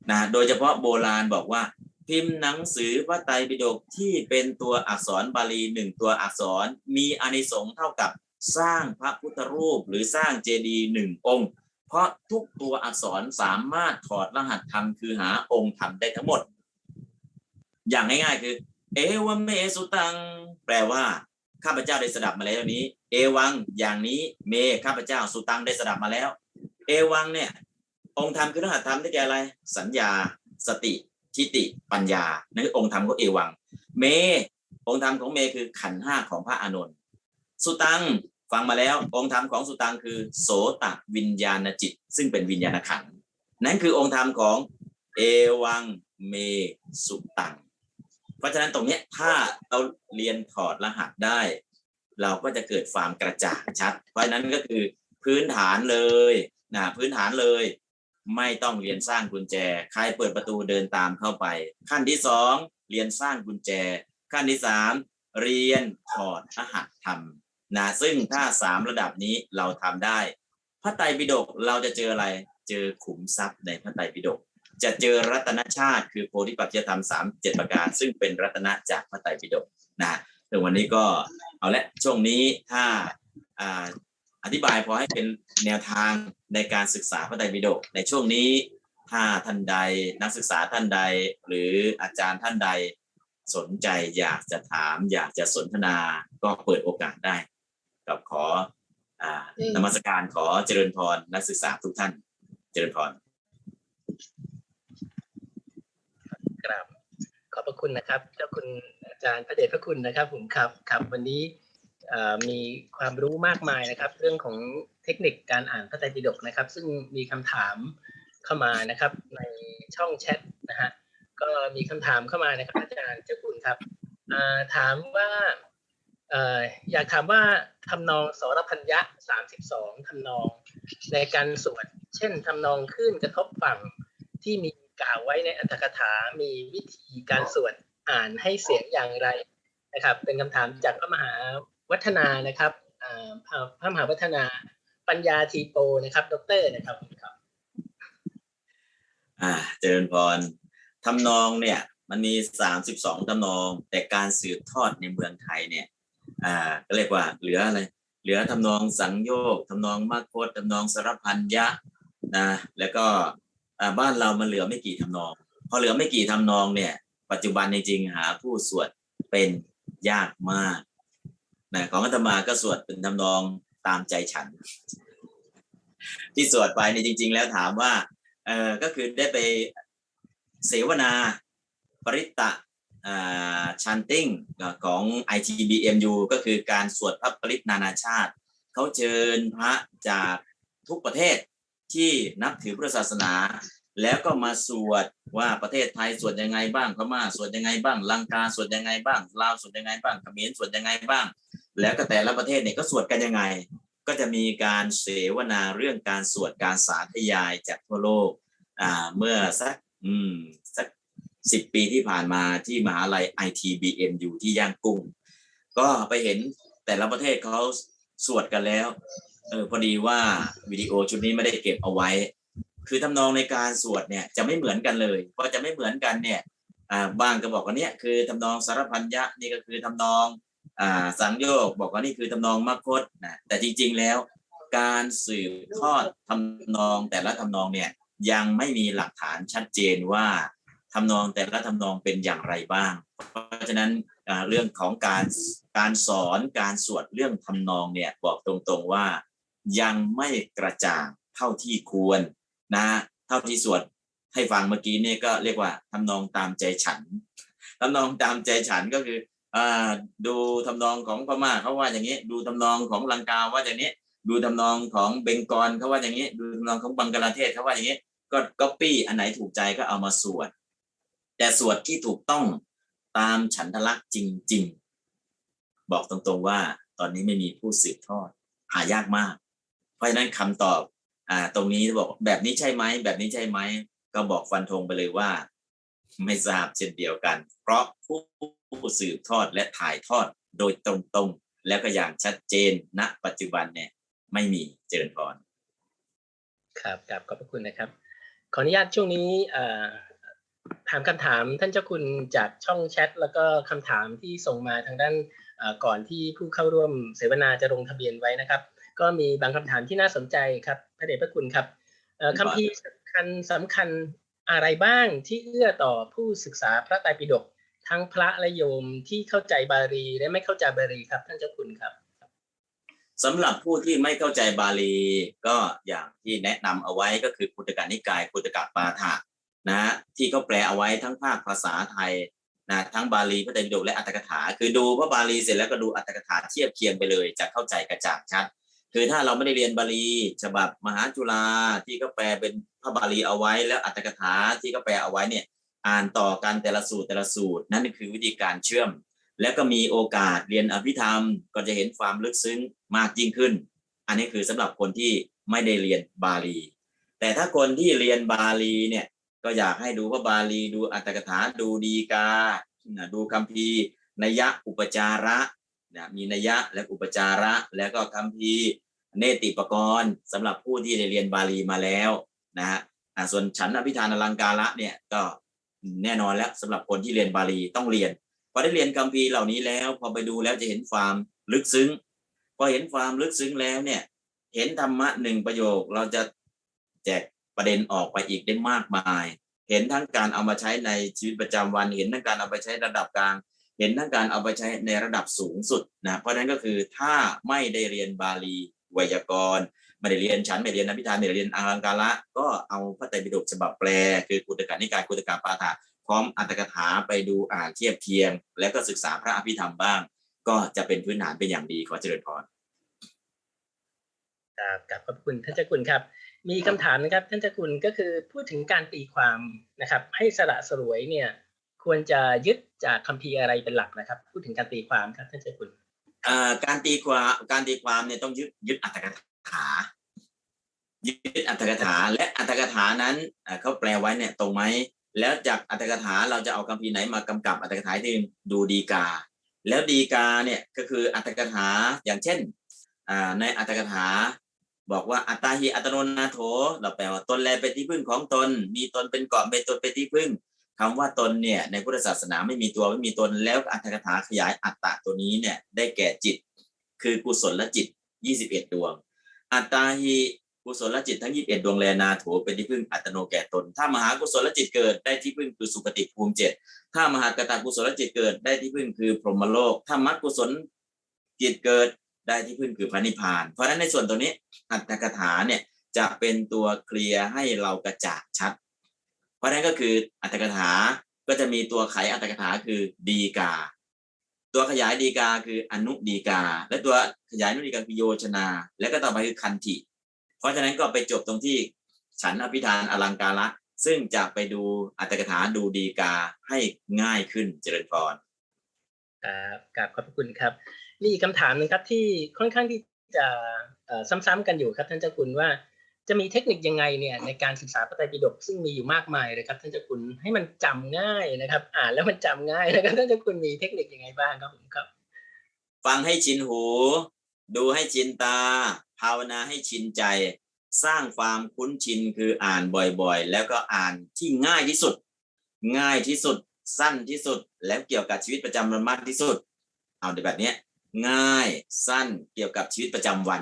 นะโดยเฉพาะโบราณบอกว่า พิมพ์หนังสือพระไตรปิฎกที่เป็นตัวอักษรบาลีหนึ่งตัวอักษรมีอานิสงส์เท่ากับสร้างพระพุทธรูปหรือสร้างเจดีย์หนึ่งองค์ เพราะทุกตัวอักษรสามารถถอดรหัสธรรมคือหาองค์ธรรมได้ทั้งหมด อย่างง่ายๆ คือ เอวเมสุตัง แปลว่าข้าพเจ้าได้สดับมาแล้วนี้ เอวังอย่างนี้เมข้าพเจ้าสุตังได้สดับมาแล้ว เอวังเนี่ย องค์ธรรมคือรหัสธรรมได้แก่อะไร สัญญา สติทิฏฐิปัญญานั่นคือองค์ธรรมของเอวัง เม องค์ธรรมของเมคือขันห้าของพระอานนท์สุตังฟังมาแล้วองค์ธรรมของสุตังคือ โสตวิญญาณจิต ซึ่งเป็นวิญญาณขันนั่นคือองค์ธรรมของเอวังเมสุตัง เพราะฉะนั้นตรงนี้ถ้าเราเรียนถอดรหัสได้ เราก็จะเกิดความกระจ่างชัด เพราะฉะนั้นก็คือพื้นฐานเลยนะพื้นฐานเลย ไม่ต้องเรียนสร้างกุญแจ ใครเปิดประตูเดินตามเข้าไป ขั้นที่สองเรียนสร้างกุญแจ ขั้นที่สามเรียนถอดรหัสธรรมนะซึ่งถ้าสามระดับนี้เราทำได้ พระไตรปิฎกเราจะเจออะไรเจอขุมทรัพย์ในพระไตรปิฎกจะเจอรัตนชาติ คือโพธิปัจจยธรรมสามเจ็ดประการ ซึ่งเป็นรัตนะจากพระไตรปิฎกนะถึงวันนี้ก็เอาละช่วงนี้ถ้า อธิบายพอให้เป็นแนวทางในการศึกษาพระไตรปิฎกในช่วงนี้ถ้าท่านใดนักศึกษาท่านใด หรืออาจารย์ท่านใดสนใจอยากจะถาม อยากจะสนทนาก็เปิดโอกาสได้กับขออนมัสการขอเจริญพรนักศึกษาทุกท่าน เจริญพรกราบขอบพระคุณนะครับเจ้าคุณอาจารย์พระเดชพระคุณนะครับผมครับครับวันนี้ มีความรู้มากมายนะครับ เรื่องของเทคนิคการอ่านพระไตรปิฎกนะครับ ซึ่งมีคำถามเข้ามานะครับ ในช่องแชทนะฮะก็มีคำถามเข้ามานะครับ อาจารย์เจ้าคุณครับถามว่าอยากถามว่าทำนองสรพัญญะสามสิบสองทำนอง ในการสวดเช่นทำนองขึ้นกระทบฝั่งที่มีกล่าวไว้ในอัตถกถา มีวิธีการสวดอ่านให้เสียงอย่างไรนะครับ เป็นคำถามจากพระมหา วัฒนานะครับอ่าพระมหาวัฒนาปัญญาทีโปนะครับ ดรนะครับครับอ่าเจริญพรทำนองเนี่ยมันมีสามสิบสองทำนอง แต่การสืบทอดในเมืองไทยเนี่ยอ่าก็เรียกว่าเหลืออะไรเหลือทำนองสังโยกทำนองมากโคตทำนองสารพันยะนะแล้วก็บ้านเรามันเหลือไม่กี่ทำนอง พอเหลือไม่กี่ทำนองเนี่ย ปัจจุบันจริงๆหาผู้สวดเป็นยากมาก นะของอาตมาก็สวดเป็นทำนองตามใจฉัน ที่สวดไปนี่จริง ๆ แล้วถามว่าเออก็คือได้ไปเสวนาปริตตะชันติ้งของ ITBMU ก็คือการสวดพระปริตนานาชาติ เขาเชิญพระจากทุกประเทศที่นับถือพุทธศาสนา แล้วก็มาสวดว่าประเทศไทยสวดยังไงบ้างพม่าสวดยังไงบ้างลังกาสวดยังไงบ้างลาวสวดยังไงบ้างเขมรสวดยังไงบ้าง แล้วก็แต่ละประเทศเนี่ยก็สวดกันยังไง ก็จะมีการเสวนาเรื่องการสวดการสาธยายจากทั่วโลกอ่าเมื่อสักอืมสักสิบปีที่ผ่านมาที่มหาลัย ITBM อยู่ที่ย่างกุ้ง ก็ไปเห็นแต่ละประเทศเขาสวดกันแล้วเออพอดีว่าวิดีโอชุดนี้ไม่ได้เก็บเอาไว้ คือทำนองในการสวดเนี่ยจะไม่เหมือนกันเลยพอจะไม่เหมือนกันเนี่ยอ่าบางก็บอกว่าเนี่ยคือทำนองสารพันยะนี่ก็คือทำนอง สังโยกบอกว่านี่คือทำนองมคตนะแต่จริง ๆแล้ว การสืบทอดทำนองแต่ละทำนองเนี่ยยังไม่มีหลักฐานชัดเจนว่าทำนองแต่ละทำนองเป็นอย่างไรบ้าง เพราะฉะนั้นอ่าเรื่องของการการสอนการสวดเรื่องทำนองเนี่ยบอกตรงๆว่า ยังไม่กระจ่างเท่าที่ควรนะเท่าที่สวดให้ฟังเมื่อกี้เนี่ยก็เรียกว่าทำนองตามใจฉันทำนองตามใจฉันก็คือ ดูทำนองของพม่าเขาว่าอย่างนี้ ดูทำนองของลังกาว่าอย่างนี้ ดูทำนองของเบงกอลเขาว่าอย่างนี้ ดูทำนองของบังกลาเทศเขาว่าอย่างนี้ ก็ก๊อปปี้อันไหนถูกใจก็เอามาสวด แต่สวดที่ถูกต้องตามฉันทลักษณ์จริง ๆ บอกตรงๆว่าตอนนี้ไม่มีผู้สืบทอดหายากมาก เพราะฉะนั้นคำตอบอ่าตรงนี้บอกแบบนี้ใช่ไหมแบบนี้ใช่ไหมก็บอกฟันธงไปเลยว่า ไม่ทราบเช่นเดียวกัน เพราะผู้ สืบทอดและถ่ายทอดโดยตรงๆ แล้วก็อย่างชัดเจนณปัจจุบันเนี่ยไม่มีเจริญพรครับครับขอบพระคุณนะครับ ขออนุญาตช่วงนี้เอ่อถามคำถามท่านเจ้าคุณจากช่องแชท แล้วก็คำถามที่ส่งมาทางด้านเอ่อก่อนที่ผู้เข้าร่วมเสวนาจะลงทะเบียนไว้นะครับ ก็มีบางคำถามที่น่าสนใจครับพระเดชพระคุณครับเอ่อครับคำพีร์สำคัญสำคัญอะไรบ้างที่เอื้อต่อผู้ศึกษาพระไตรปิฎก ทั้งพระและโยมที่เข้าใจบาลีและไม่เข้าใจบาลีครับท่านเจ้าคุณครับสำหรับผู้ที่ไม่เข้าใจบาลีก็อย่างที่แนะนำเอาไว้ก็คือคุตกนิกายคุตกปาฐะนะฮะที่เขาแปลเอาไว้ทั้งภาคภาษาไทยนะทั้งบาลีพระไตรปิฎกและอัตถกถา คือดูพระบาลีเสร็จแล้วก็ดูอัตถกถาเทียบเคียงไปเลย จะเข้าใจกระจ่างชัด คือถ้าเราไม่ได้เรียนบาลี ฉบับมหาจุฬาที่เขาแปลเป็นพระบาลีเอาไว้ แล้วอัตถกถาที่เขาแปลเอาไว้เนี่ย อ่านต่อกันแต่ละสูตรแต่ละสูตร นั่นคือวิธีการเชื่อม แล้วก็มีโอกาสเรียนอภิธรรม ก็จะเห็นความลึกซึ้งมากยิ่งขึ้น อันนี้คือสำหรับคนที่ไม่ได้เรียนบาลี แต่ถ้าคนที่เรียนบาลีเนี่ยก็อยากให้ดูพระบาลีดูอัตถกถาดูดีกา ดูคัมภีนัยยะอุปจาระนะมีนัยยะและอุปจาระ แล้วก็คัมภีเนติปกรณ์สำหรับผู้ที่ได้เรียนบาลีมาแล้วนะฮะส่วนฉันอภิธานอลังการะเนี่ยก็ แน่นอนแล้วสำหรับคนที่เรียนบาลีต้องเรียนพอได้เรียนคัมภีร์เหล่านี้แล้ว พอไปดูแล้วจะเห็นความลึกซึ้ง พอเห็นความลึกซึ้งแล้วเนี่ย เห็นธรรมะหนึ่งประโยคเราจะแจกประเด็นออกไปอีกได้มากมาย เห็นทั้งการเอามาใช้ในชีวิตประจำวัน เห็นทั้งการเอาไปใช้ระดับกลาง เห็นทั้งการเอาไปใช้ในระดับสูงสุดนะเพราะฉะนั้นก็คือถ้าไม่ได้เรียนบาลีไวยากรณ์ ไม่ได้เรียนฉันไม่ได้เรียนอภิธรรมไม่ได้เรียนอังลังการะก็เอาพระไตรปิฎกฉบับแปล คือกุตกะนิกายกุตกะปาฐะพร้อมอัตถกถาไปดูอ่านเทียบเคียงแล้วก็ศึกษาพระอภิธรรมบ้าง ก็จะเป็นพื้นฐานเป็นอย่างดีขอเจริญพรครับกับขอบคุณท่านเจ้าคุณครับ มีคำถามนะครับท่านเจ้าคุณก็คือพูดถึงการตีความนะครับ ให้สละสลวยเนี่ยควรจะยึดจากคัมภีร์อะไรเป็นหลักนะครับ พูดถึงการตีความครับท่านเจ้าคุณอ่าการตีความการตีความเนี่ยต้องยึดยึดอัตถก ถายึดอัตถกถา และอัตถกถานั้นเขาแปลไว้เนี่ยตรงไหมแล้วจากอัตถกถาเราจะเอาคัมภีไหนมากำกับอัตถกถาที่ดูดีกา แล้วดีกาเนี่ยก็คืออัตถกถาอย่างเช่นในอัตถกถาบอกว่าอัตตาหิอัตโนนาโถ เราแปลว่าตนแลเป็นที่พึ่งของตน มีตนเป็นเกาะเป็นตนเป็นที่พึ่งคำว่าตนเนี่ยในพุทธศาสนาไม่มีตัวไม่มีตนแล้วอัตถกถาขยายอัตตะตัวนี้เนี่ยได้แก่จิต คือกุศลและจิต 21 ดวง อัตตาหิกุศลจิตทั้ง21ดวงแลนาโถเป็นที่พึ่งอัตโนแก่ตน ถ้ามหากุศลจิตเกิดได้ที่พึ่งคือสุคติภูมิเจ็ดถ้ามหากตากุศลจิตเกิดได้ที่พึ่งคือพรหมโลก ถ้ามัคกุศลจิตเกิดได้ที่พึ่งคือพระนิพพาน เพราะฉะนั้นในส่วนตัวนี้อัตถกถาเนี่ยจะเป็นตัวเคลียร์ให้เรากระจ่างชัด เพราะฉะนั้นก็คืออัตถกถาก็จะมีตัวไขอัตถกถาคือดีกา ตัวขยายดีกาคืออนุดีกา และตัวขยายอนุดีกาคือโยชนา แล้วก็ต่อไปคือคันธิเพราะฉะนั้นก็ไปจบตรงที่ฉันอภิธานอลังการะซึ่งจะไปดูอัตถกถาดูดีกาให้ง่ายขึ้นเจริญพรครับกราบขอบพระคุณครับมีอีกคำถามหนึ่งครับที่ค่อนข้างที่จะซ้ำๆกันอยู่ครับท่านเจ้าคุณว่า จะมีเทคนิคยังไงเนี่ยในการศึกษาพระไตรปิฎกซึ่งมีอยู่มากมายเลยครับท่านเจ้าคุณให้มันจำง่ายนะครับ อ่านแล้วมันจำง่ายนะครับท่านเจ้าคุณมีเทคนิคยังไงบ้างครับผมครับ ฟังให้ชินหู ดูให้ชินตา ภาวนาให้ชินใจ สร้างความคุ้นชินคืออ่านบ่อยๆ แล้วก็อ่านที่ง่ายที่สุด ง่ายที่สุดสั้นที่สุด แล้วเกี่ยวกับชีวิตประจำวันมากที่สุด เอาในแบบนี้ง่ายสั้นเกี่ยวกับชีวิตประจำวัน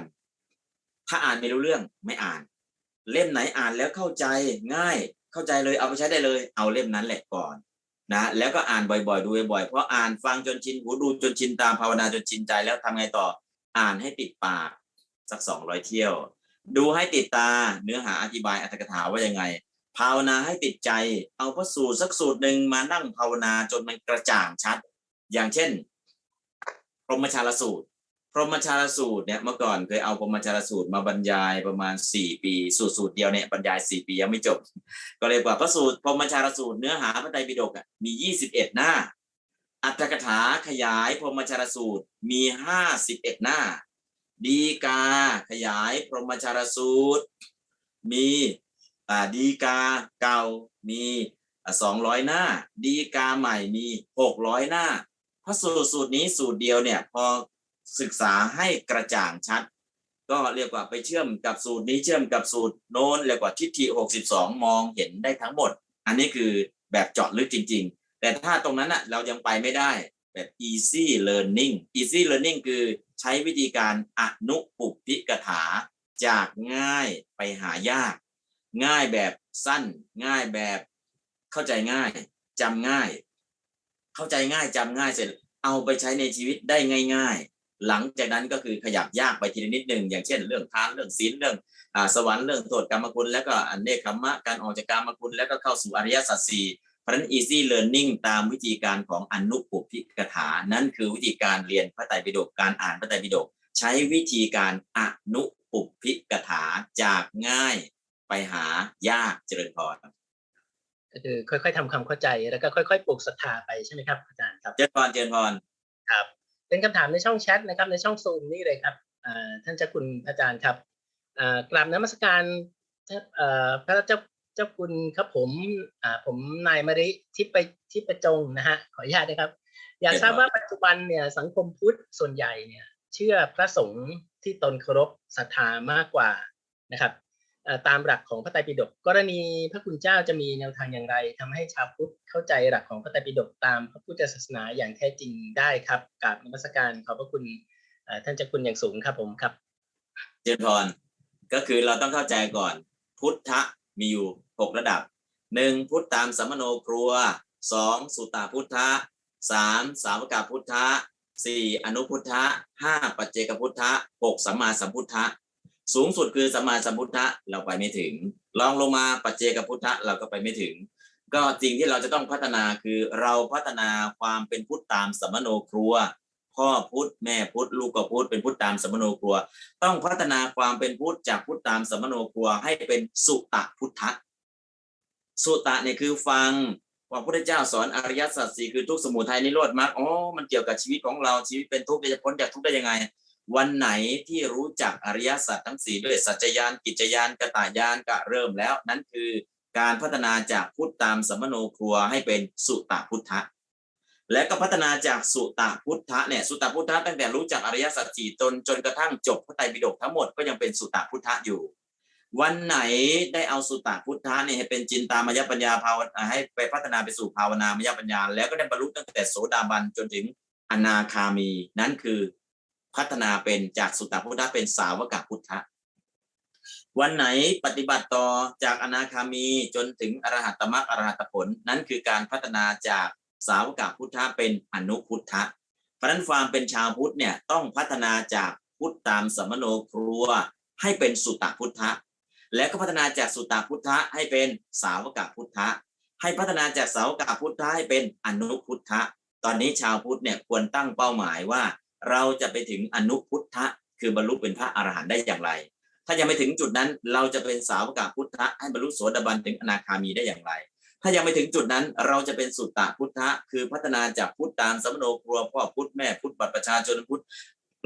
ถ้าอ่านไม่รู้เรื่องไม่อ่าน เล่มไหนอ่านแล้วเข้าใจง่ายเข้าใจเลยเอาไปใช้ได้เลย เอาเล่มนั้นแหละก่อนนะแล้วก็อ่านบ่อยๆ ดูบ่อยๆเพราะอ่านฟังจนชินหูดูจนชินตามภาวนาจนชินใจแล้วทำไงต่ออ่านให้ติดปากสักสองร้อยเที่ยว ดูให้ติดตาเนื้อหาอธิบายอัตถกถาว่ายังไงภภาวนาให้ติดใจ เอาพระสูตรสักสูตรหนึ่งมานั่งภาวนาจนมันกระจ่างชัด อย่างเช่นพรหมชาลสูตร พรหมชาลสูตรเนี่ยเมื่อก่อนเคยเอาพรหมชาลสูตรมาบรรยายประมาณสี่ปีสูตรสูตรเดียวเนี่ยบรรยายสี่ปียังไม่จบ ก็เลยว่าพระสูตรพรหมชาลสูตรเนื้อหาพระไตรปิฎกอะมียี่สิบเอ็ดหน้า อัตถกถาขยายพรหมชาลสูตรมีห้าสิบเอ็ดหน้า ดีกาขยายพรหมชาลสูตร มีอ่าดีกาเก่ามีสองร้อยหน้า ดีกาใหม่มีหกร้อยหน้าพระสูตรสูตรนี้สูตรเดียวเนี่ยพอ ศึกษาให้กระจ่างชัด ก็เรียกว่าไปเชื่อมกับสูตรนี้เชื่อมกับสูตรโน้นเรียกว่าทิฏฐิหกสิบสองมองเห็นได้ทั้งหมด อันนี้คือแบบเจาะลึกจริง ๆ แต่ถ้าตรงนั้นอะเรายังไปไม่ได้แบบ easy learning easy learning คือใช้วิธีการอนุปุปพิกถา จากง่ายไปหายาก ง่ายแบบสั้น ง่ายแบบเข้าใจง่ายจำง่าย เข้าใจง่ายจำง่ายเสร็จ เอาไปใช้ในชีวิตได้ง่าย ๆ หลังจากนั้นก็คือขยับยากไปทีละนิดหนึ่งอย่างเช่น เรื่องทานเรื่องศีลเรื่องอ่าสวรรค์เรื่องโทษกรรมคุณ แล้วก็อันเนคขมมะการออกจากกรรมคุณ แล้วก็เข้าสู่อริยสัจสี่เพราะฉะนั้น easy learning ตามวิธีการของอนุปุพพิกถา นั่นคือวิธีการเรียนพระไตรปิฎกการอ่านพระไตรปิฎกใช้วิธีการอนุปุพพิกถาจากง่ายไปหายากเจริญพรก็คือค่อยๆทำความเข้าใจแล้วก็ค่อย ๆ ปลูกศรัทธาไปใช่ไหมครับอาจารย์ครับเจริญพรเจริญพรครับ เป็นคำถามในช่องแชทนะครับ ในช่องซูมนี่เลยครับท่านเจ้าคุณอาจารย์ครับกราบนมัสการพระเจ้าเจ้าคุณครับผมผมนายมริทิพย์ทิประจงนะฮะขออนุญาตนะครับ อยากทราบว่าปัจจุบันเนี่ยสังคมพุทธส่วนใหญ่เนี่ย เชื่อพระสงฆ์ที่ตนเคารพศรัทธามากกว่านะครับ ตามหลักของพระไตรปิฎกกรณีพระคุณเจ้าจะมีแนวทางอย่างไรทำให้ชาวพุทธเข้าใจหลักของพระไตรปิฎกตามพระพุทธศาสนาอย่างแท้จริงได้ครับกราบนมัสการขอบพระคุณท่านเจ้าคุณอย่างสูงครับผมครับ เจริญพรก็คือเราต้องเข้าใจก่อน พุทธะมีอยู่หกระดับหนึ่งพุทธตามสัมมโนครัวสองสุตตาพุทธะสามสาวกาพุทธะสี่อนุพุทธะห้าปัจเจกพุทธะหกสัมมาสัมพุทธะ สูงสุดคือสัมมาสัมพุทธะเราไปไม่ถึงลองลงมาปัจเจกพุทธะเราก็ไปไม่ถึง ก็สิ่งที่เราจะต้องพัฒนาคือเราพัฒนาความเป็นพุทธตามสัมโนครัว พ่อพุทธแม่พุทธลูกก็พุทธเป็นพุทธตามสัมโนครัว ต้องพัฒนาความเป็นพุทธจากพุทธตามสัมโนครัวให้เป็นสุตะพุทธะสุตะเนี่ยคือฟังว่าพระพุทธเจ้าสอนอริยสัจสี่คือทุกสมุทัยนิโรธมรรคอ๋อมันเกี่ยวกับชีวิตของเราชีวิตเป็นทุกข์จะพ้นจากทุกข์ได้ยังไง วันไหนที่รู้จักอริยสัจทั้งสี่ด้วยสัจจญาณกิจญาณกตายานก็เริ่มแล้ว นั่นคือการพัฒนาจากพุทธตามสมโนครัวให้เป็นสุตะพุทธะ และก็พัฒนาจากสุตตพุทธะเนี่ยสุตตพุทธะตั้งแต่รู้จักอริยสัจสี่จนจนกระทั่งจบพระไตรปิฎกทั้งหมดก็ยังเป็นสุตตพุทธะอยู่ วันไหนได้เอาสุตตพุทธะเนี่ยให้เป็นจินตามยปัญญาภาวนาให้ไปพัฒนาไปสู่ภาวนามยปัญญา แล้วก็ได้บรรลุตั้งแต่โสดาบันจนถึงอนาคามี นั่นคือ พัฒนาเป็นจากสุตตพุทธะเป็นสาวกพุทธะวันไหนปฏิบัติต่อจากอนาคามีจนถึงอรหัตมรรคอรหัตผล นั่นคือการพัฒนาจากสาวกพุทธะเป็นอนุพุทธะเพราะนั้นความเป็นชาวพุทธเนี่ยต้องพัฒนาจากพุทธตามสมโนครัวให้เป็นสุตตพุทธะและก็พัฒนาจากสุตตพุทธะให้เป็นสาวกพุทธะให้พัฒนาจากสาวกพุทธะให้เป็นอนุพุทธะตอนนี้ชาวพุทธเนี่ยควรตั้งเป้าหมายว่า เราจะไปถึงอนุพุทธะคือบรรลุเป็นพระอรหันต์ได้อย่างไร ถ้ายังไม่ถึงจุดนั้นเราจะเป็นสาวกพุทธะให้บรรลุโสดาบันถึงอนาคามีได้อย่างไร ถ้ายังไม่ถึงจุดนั้นเราจะเป็นสุตตะพุทธะคือพัฒนาจากพุทธตามสมโนครัวพ่อพุทธแม่พุทธบัตรประชาชนพุทธ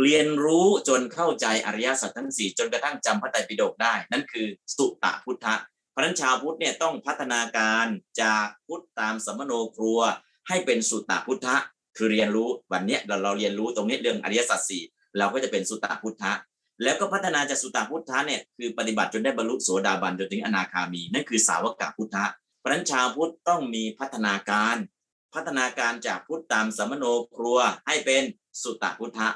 เรียนรู้จนเข้าใจอริยสัจทั้งสี่จนกระทั่งจำพระไตรปิฎกได้ นั่นคือสุตตะพุทธะเพราะนั้นชาวพุทธเนี่ยต้องพัฒนาการจากพุทธตามสมโนครัวให้เป็นสุตตะพุทธะ คือเรียนรู้วันนี้เราเราเรียนรู้ตรงนี้เรื่องอริยสัจสี่เราก็จะเป็นสุตตพุทธะ แล้วก็พัฒนาจากสุตตพุทธะเนี่ยคือปฏิบัติจนได้บรรลุโสดาบันจนถึงอนาคามีนั่นคือสาวกพุทธะเพราะฉะนั้นชาวพุทธต้องมีพัฒนาการ พัฒนาการจากพุทธตามสมโนครัวให้เป็นสุตตพุทธะ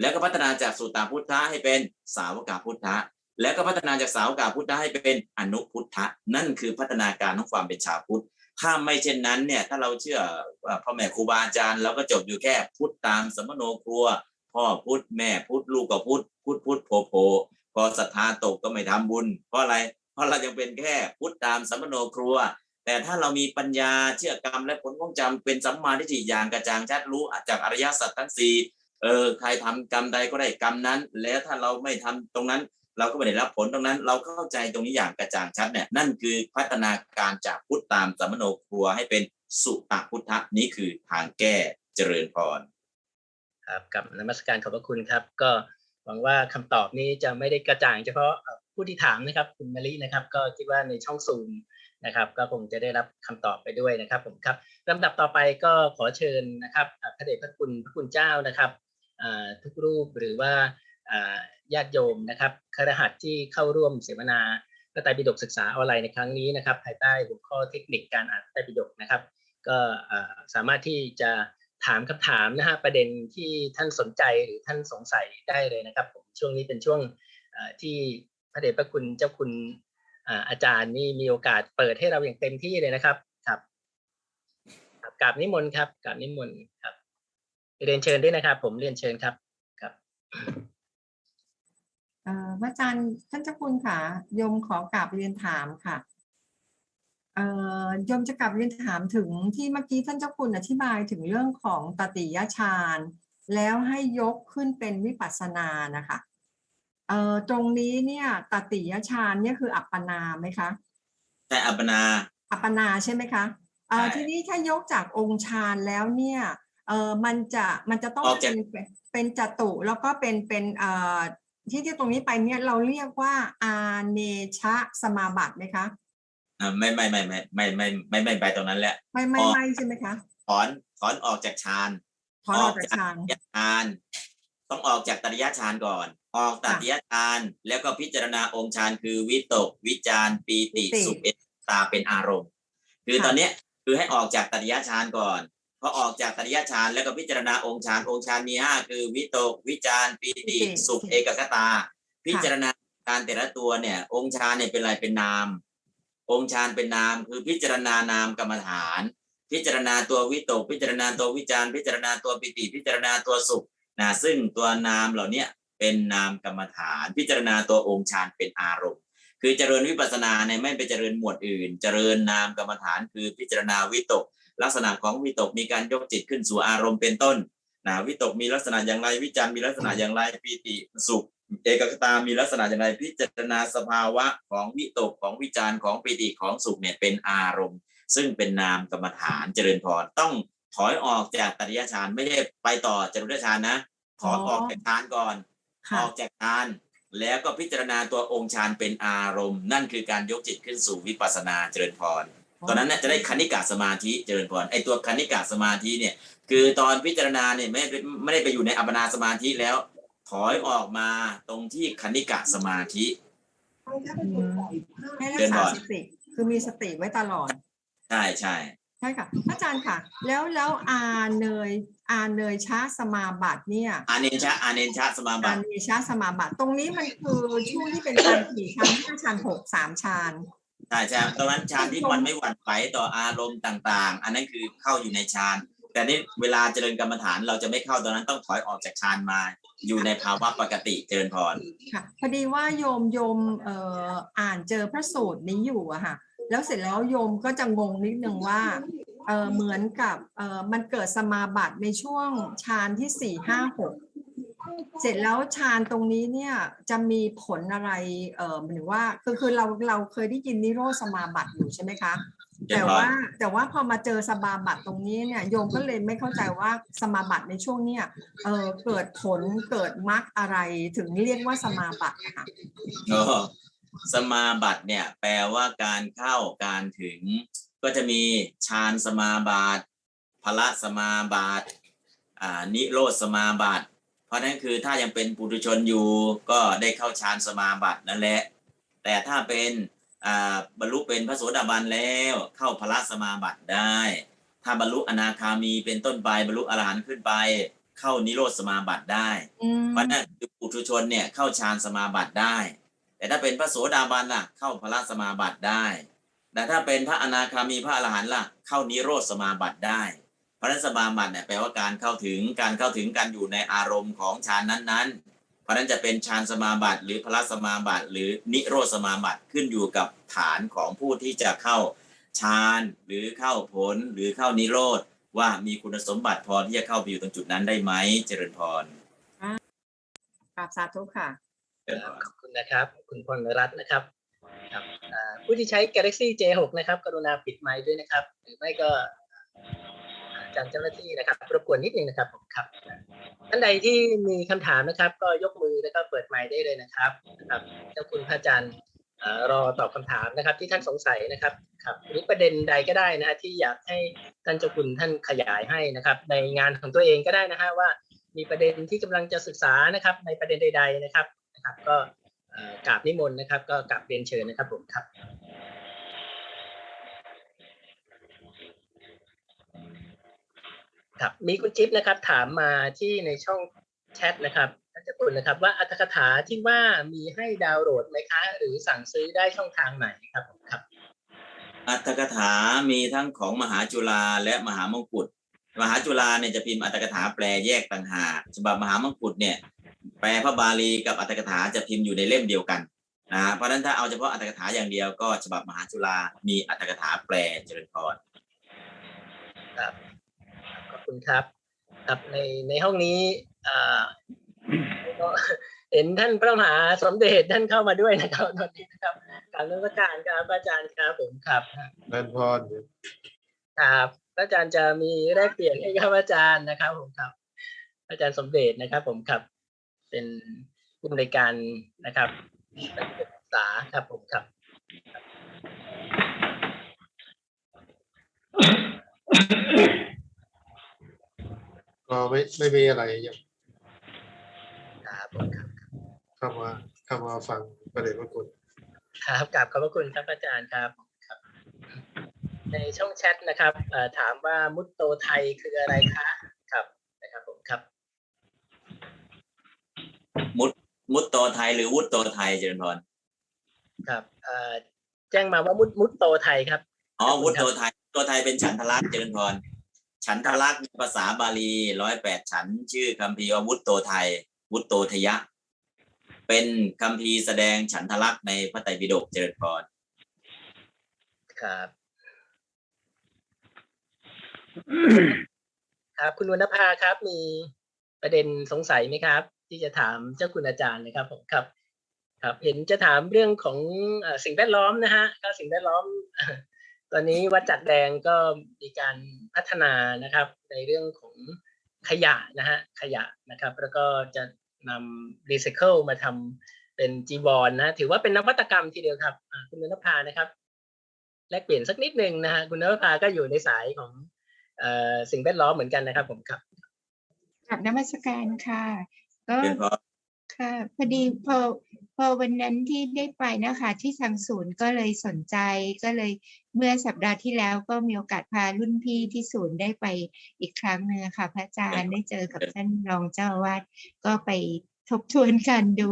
แล้วก็พัฒนาจากสุตตพุทธะให้เป็นสาวกพุทธะ แล้วก็พัฒนาจากสาวกพุทธะให้เป็นอนุพุทธะ นั่นคือพัฒนาการของความเป็นชาวพุทธ ถ้าไม่เช่นนั้นเนี่ยถ้าเราเชื่อพ่อแม่ครูบาอาจารย์เราก็จบอยู่แค่พุทธตามสมโนครัว พ่อพุทธแม่พุทธลูกก็พุทธพุทธพุทธโพโพพอศรัทธาตกก็ไม่ทำบุญ เพราะอะไร เพราะเรายังเป็นแค่พุทธตามสมโนครัว แต่ถ้าเรามีปัญญาเชื่อกรรมและผลของจำเป็นสัมมาทิฏฐิอย่างกระจ่างชัดรู้จากอริยสัจทั้งสี่เออใครทำกรรมใดก็ได้กรรมนั้น แล้วถ้าเราไม่ทำตรงนั้น เราก็ไม่ได้รับผลตรงนั้น เราเข้าใจตรงนี้อย่างกระจ่างชัดเนี่ยนั่นคือพัฒนาการจากพุทธตามสัมโนครัวให้เป็นสุตพุทธะนี่คือทางแก้เจริญพรครับกับนมัสการขอบพระคุณครับ ก็หวังว่าคำตอบนี้จะไม่ได้กระจ่างเฉพาะผู้ที่ถามนะครับคุณมะลินะครับ ก็คิดว่าในช่องซูมนะครับ ก็คงจะได้รับคำตอบไปด้วยนะครับผมครับลำดับต่อไปก็ขอเชิญนะครับพระเดชพระคุณพระคุณเจ้านะครับทุกรูปหรือว่า ญาติโยมนะครับครหัสที่เข้าร่วมเสวนาพระไตรปิฎกศึกษาออนไลน์ในครั้งนี้นะครับ ภายใต้หัวข้อเทคนิคการอ่านพระไตรปิฎกนะครับ ก็สามารถที่จะถามคำถามนะฮะประเด็นที่ท่านสนใจหรือท่านสงสัยได้เลยนะครับผมช่วงนี้เป็นช่วงที่พระเดชพระคุณเจ้าคุณอาจารย์นี่มีโอกาสเปิดให้เราอย่างเต็มที่เลยนะครับครับครับกราบนิมนต์ครับกราบนิมนต์ครับเรียนเชิญด้วยนะครับ ผมเรียนเชิญครับครับ พระอาจารย์ท่านเจ้าคุณค่ะโยมขอกราบเรียนถามค่ะเอ่อโยมจะกลับเรียนถามถึงที่เมื่อกี้ท่านเจ้าคุณอธิบายถึงเรื่องของตติยฌานแล้วให้ยกขึ้นเป็นวิปัสสนานะคะเอ่อตรงนี้เนี่ยตติยฌานเนี่ยคืออัปปนาไหมคะแต่อัปปนาอัปปนาใช่ไหมคะเอ่อใช่ทีนี้ถ้ายกจากองค์ฌานแล้วเนี่ยเออมันจะมันจะต้องออกจากเป็นเป็นเป็นจตุแล้วก็เป็นเป็นเอ่อ ที่ที่ตรงนี้ไปเนี่ยเราเรียกว่าอาเนชะสมาบัติไหมคะอ่าไม่ไม่ไม่ไม่ไม่ไม่ไม่ไม่ไปตรงนั้นแหละไม่ไม่อ๋อไม่ใช่ไหมคะถอนถอนออกจากฌานถอนออกจากฌานตติยฌานต้องออกจากตติยฌานก่อน ออกตติยฌานแล้วก็พิจารณาองค์ฌานคือวิตก วิจารปีติสุขเอตตาเป็นอารมณ์ คือตอนเนี้ยคือให้ออกจากตติยฌานก่อน พอออกจากตติยฌานแล้วก็พิจารณาองค์ฌานองค์ฌานมีห้าคือ วิตก วิจารปีติสุขเอกคตา พิจารณาการแต่ละตัวเนี่ย องค์ฌานเนี่ยเป็นอะไรเป็นนาม องค์ฌานเป็นนาม คือพิจารณานามกรรมฐาน พิจารณาตัววิตก พิจารณาตัววิจารพิจารณาตัวปิติ พิจารณาตัวสุขนะซึ่งตัวนามเหล่าเนี้ยเป็นนามกรรมฐาน พิจารณาตัวองค์ฌานเป็นอารมณ์คือเจริญวิปัสสนาเนี่ยไม่ไปเจริญหมวดอื่น เจริญนามกรรมฐานคือพิจารณาวิตก ลักษณะของวิตกมีการยกจิตขึ้นสู่อารมณ์เป็นต้นนะวิตกมีลักษณะอย่างไรวิจารมีลักษณะอย่างไรปีติสุขเอกคตามีลักษณะอย่างไรพิจารณาสภาวะของวิตกของวิจารของปีติของสุขเนี่ยเป็นอารมณ์ ซึ่งเป็นนามกรรมฐานเจริญพรต้องถอยออกจากตริยฌานไม่ได้ไปต่อจรุรฌานนะถอนออกจากฌานก่อนอค่ะอกจากฌานแล้วก็พิจารณาตัวองค์ฌานเป็นอารมณ์ นั่นคือการยกจิตขึ้นสู่วิปัสสนาเจริญพร ตอนนั้นเนี่ยจะได้คณิกาสมาธิเจริญพรไอตัวคณิกาสมาธิเนี่ย คือตอนพิจารณาเนี่ยไม่ไม่ได้ไปอยู่ในอัปปนาสมาธิแล้ว ถอยออกมาตรงที่คณิกาสมาธิอืมให้รัเดิกนษาก่อนสติคือมีสติไว้ตลอด ใช่ใช่ใช่ค่ะพระอาจารย์ค่ะ แล้วแล้วอาเนยอาเนยชาสมาบัติเนี่ยอาเนชะอาเนชะสมาบัอาติเนชาสมาบัติตรงนี้มันคือช่วงที่เป็นการขี่ชั้นห้าชั้นหกสามชั้น ใช่ใช่ตอนนั้นฌานที่มันไม่หวั่นไหวต่ออารมณ์ต่างๆ อันนั้นคือเข้าอยู่ในฌานแต่นี่เวลาเจริญกรรมฐานเราจะไม่เข้าตอนนั้นต้องถอยออกจากฌานมา อยู่ในภาวะปกติเจริญพรค่ะพอดีว่าโยมโยมเอ่ออ่านเจอพระสูตรนี้อยู่อะค่ะ แล้วเสร็จแล้วโยมก็จะงงนิดนึงว่าเออเหมือนกับเออมันเกิดสมาบัติในช่วงฌานที่สี่ห้าหก เสร็จแล้วฌานตรงนี้เนี่ยจะมีผลอะไรเออหมายถึงว่าคือคือเราเราเคยได้ยินนิโรธสมาบัติอยู่ใช่ไหมคะเจริแต่ญพรว่าแต่ว่าพอมาเจอสมาบัติตรงนี้เนี่ยโยมก็เลยไม่เข้าใจว่าสมาบัติในช่วงเนี้ยเออเกิดผลเกิดมรรคอะไรถึงเรียกว่าสมาบัติอะค่ะโอ้สมาบัติเนี่ยแปลว่าการเข้าการถึง ก็จะมีฌานสมาบัติพละสมาบัติอ่านิโรธสมาบัติ เพราะฉะนั้นคือถ้ายังเป็นปุถุชนอยู่ก็ได้เข้าฌานสมาบัตินั่นแหละ แต่ถ้าเป็นอ่าบรรลุเป็นพระโสดาบันแล้วเข้าพละสมาบัติได้ ถ้าบรรลุอนาคามีเป็นต้นไปบรรลุอรหันต์ขึ้นไป เข้านิโรธสมาบัติได้อืมเพราะนั่นคือปุถุชนเนี่ยเข้าฌานสมาบัติได้ แต่ถ้าเป็นพระโสดาบันล่ะเข้าพระสมาบัติได้ แต่ถ้าเป็นพระอนาคามีพระอรหันต์ล่ะเข้านิโรธสมาบัติได้เพระนสมาบัติเนี่ยแปลว่าการเข้าถึงการเข้าถึงการอยู่ในอารมณ์ของฌานนั้นๆ เพราะนั้นจะเป็นฌานสมาบัติหรือพละสมาบัติหรือนิโรธสมาบัติขึ้นอยู่กับฐานของผู้ที่จะเข้าฌานหรือเข้าผลหรือเข้านิโรธว่ามีคุณสมบัติพอที่จะเข้าไปอยู่ตรงจุดนั้นได้ไหมเจริญพรกราบสาธุค่ะเจริญพรขอบคุณนะครับ คุณพลรัตน์นะครับครับผู้ที่ใช้ Galaxy J6 นะครับ กรุณาปิดไมค์ด้วยนะครับ หรือไม่ก็ จารย์เจ้าหน้าที่นะครับรบกวนนิดนึงนะครับผมครับท่านใดที่มีคำถามนะครับ ก็ยกมือแล้วก็เปิดไมค์ได้เลยนะครับนะครับเจ้าคุณพระอาจารย์รอตอบคำถามนะครับ ที่ท่านสงสัยนะครับครับหรือประเด็นใดก็ได้นะฮะที่อยากให้ท่านเจ้าคุณท่านขยายให้นะครับ ในงานของตัวเองก็ได้นะฮะว่า มีประเด็นที่กำลังจะศึกษานะครับ ในประเด็นใด ๆนะครับนะครับ ก็กราบนิมนต์นะครับ ก็กราบเรียนเชิญนะครับผมครับ ครับมีคุณจิ๊บนะครับ ถามมาที่ในช่องแชทนะครับท่านเจ้าคุณนะครับ ว่าอัตถกถาที่ว่ามีให้ดาวน์โหลดไหมคะ หรือสั่งซื้อได้ช่องทางไหนครับผมครับอัตถกถามีทั้งของมหาจุฬาและมหามงกุฎมหาจุฬาเนี่ยจะพิมพ์อัตถกถาแปลแยกต่างหากฉบับมหามงกุฎเนี่ยแปลพระบาลีกับอัตถกถาจะพิมพ์อยู่ในเล่มเดียวกันนะฮะเพราะฉะนั้นถ้าเอาเฉพาะอัตถกถาอย่างเดียวก็ฉบับมหาจุฬามีอัตถกถาแปลเจริญพรครับขอบ คุณครับครับในในห้องนี้อ่าก็เห็นท่านพระมหาสมเด็จท่านเข้ามาด้วยนะครับตอนนี้นะครับกรารรัชการครับอาจารย์ครับผมครับแม่นพรครับพระอาจารย์จะมีแลกเปลี่ยนให้ครับอาจารย์นะครับ ผมครับ อาจารย์สมเด็จนะครับ ผมครับ เป็นผู้อำนวยการนะครับศึกษาครับผมครับ ก็ไม่ไม่มีอะไรอย่างครับผมครับเข้ามาเข้ามาฟังประเด็นพระคุณครับกราบขอบพระคุณครับอาจารย์ครับครับ ในช่องแชทนะครับเอ่อถามว่ามุตโตไทยคืออะไรคะครับนะครับผมครับ มุดมุดโตไทยหรือวุฒโตไทยเจริญพรครับเอ่อแจ้งมาว่ามุตมุตโตไทยครับอ๋อขอบคุวุณฒครับโตไทยตัวไทยเป็นฉันทลักษณ์เจริญพร ฉันทลักษณ์ภาษาบาลีร้อยแปดฉันชื่อคัมภีร์ว่าวุฒโตไทย วุฒโตทยะ เป็นคัมภีแสดงฉันทลักษณ์ในพระไตรปิฎกเจริญพรครับ ครับคุณวรรณภาครับ มีประเด็นสงสัยไหมครับ ที่จะถามเจ้าคุณอาจารย์นะครับผมครับ ครับ เห็นจะถามเรื่องของสิ่งแวดล้อมนะฮะก็สิ่งแวดล้อม ตอนนี้วัดจัดแดงก็มีการ พัฒนานะครับ ในเรื่องของขยะนะฮะขยะนะครับ แล้วก็จะนำรีไซเคิลมาทำเป็นจีวรนะถือว่าเป็นนวัตกรรมทีเดียวครับอ่าคุณวรรณภานะครับแลกเปลี่ยนสักนิดหนึ่งนะฮะคุณนภาก็อยู่ในสายของเอ่อสิ่งแวดล้อมเหมือนกันนะครับผมครับกับนมัสการค่ะ ก็เจริญพรค่ะพอดีพอ พอวันนั้นที่ได้ไปนะคะที่ทางศูนย์ก็เลยสนใจก็เลยเมื่อสัปดาห์ที่แล้วก็มีโอกาสพารุ่นพี่ที่ศูนย์ได้ไปอีกครั้งหนึ่งค่ะ พระอาจารย์ได้เจอกับท่านรองเจ้าวาสก็ไปทบทวนกันดู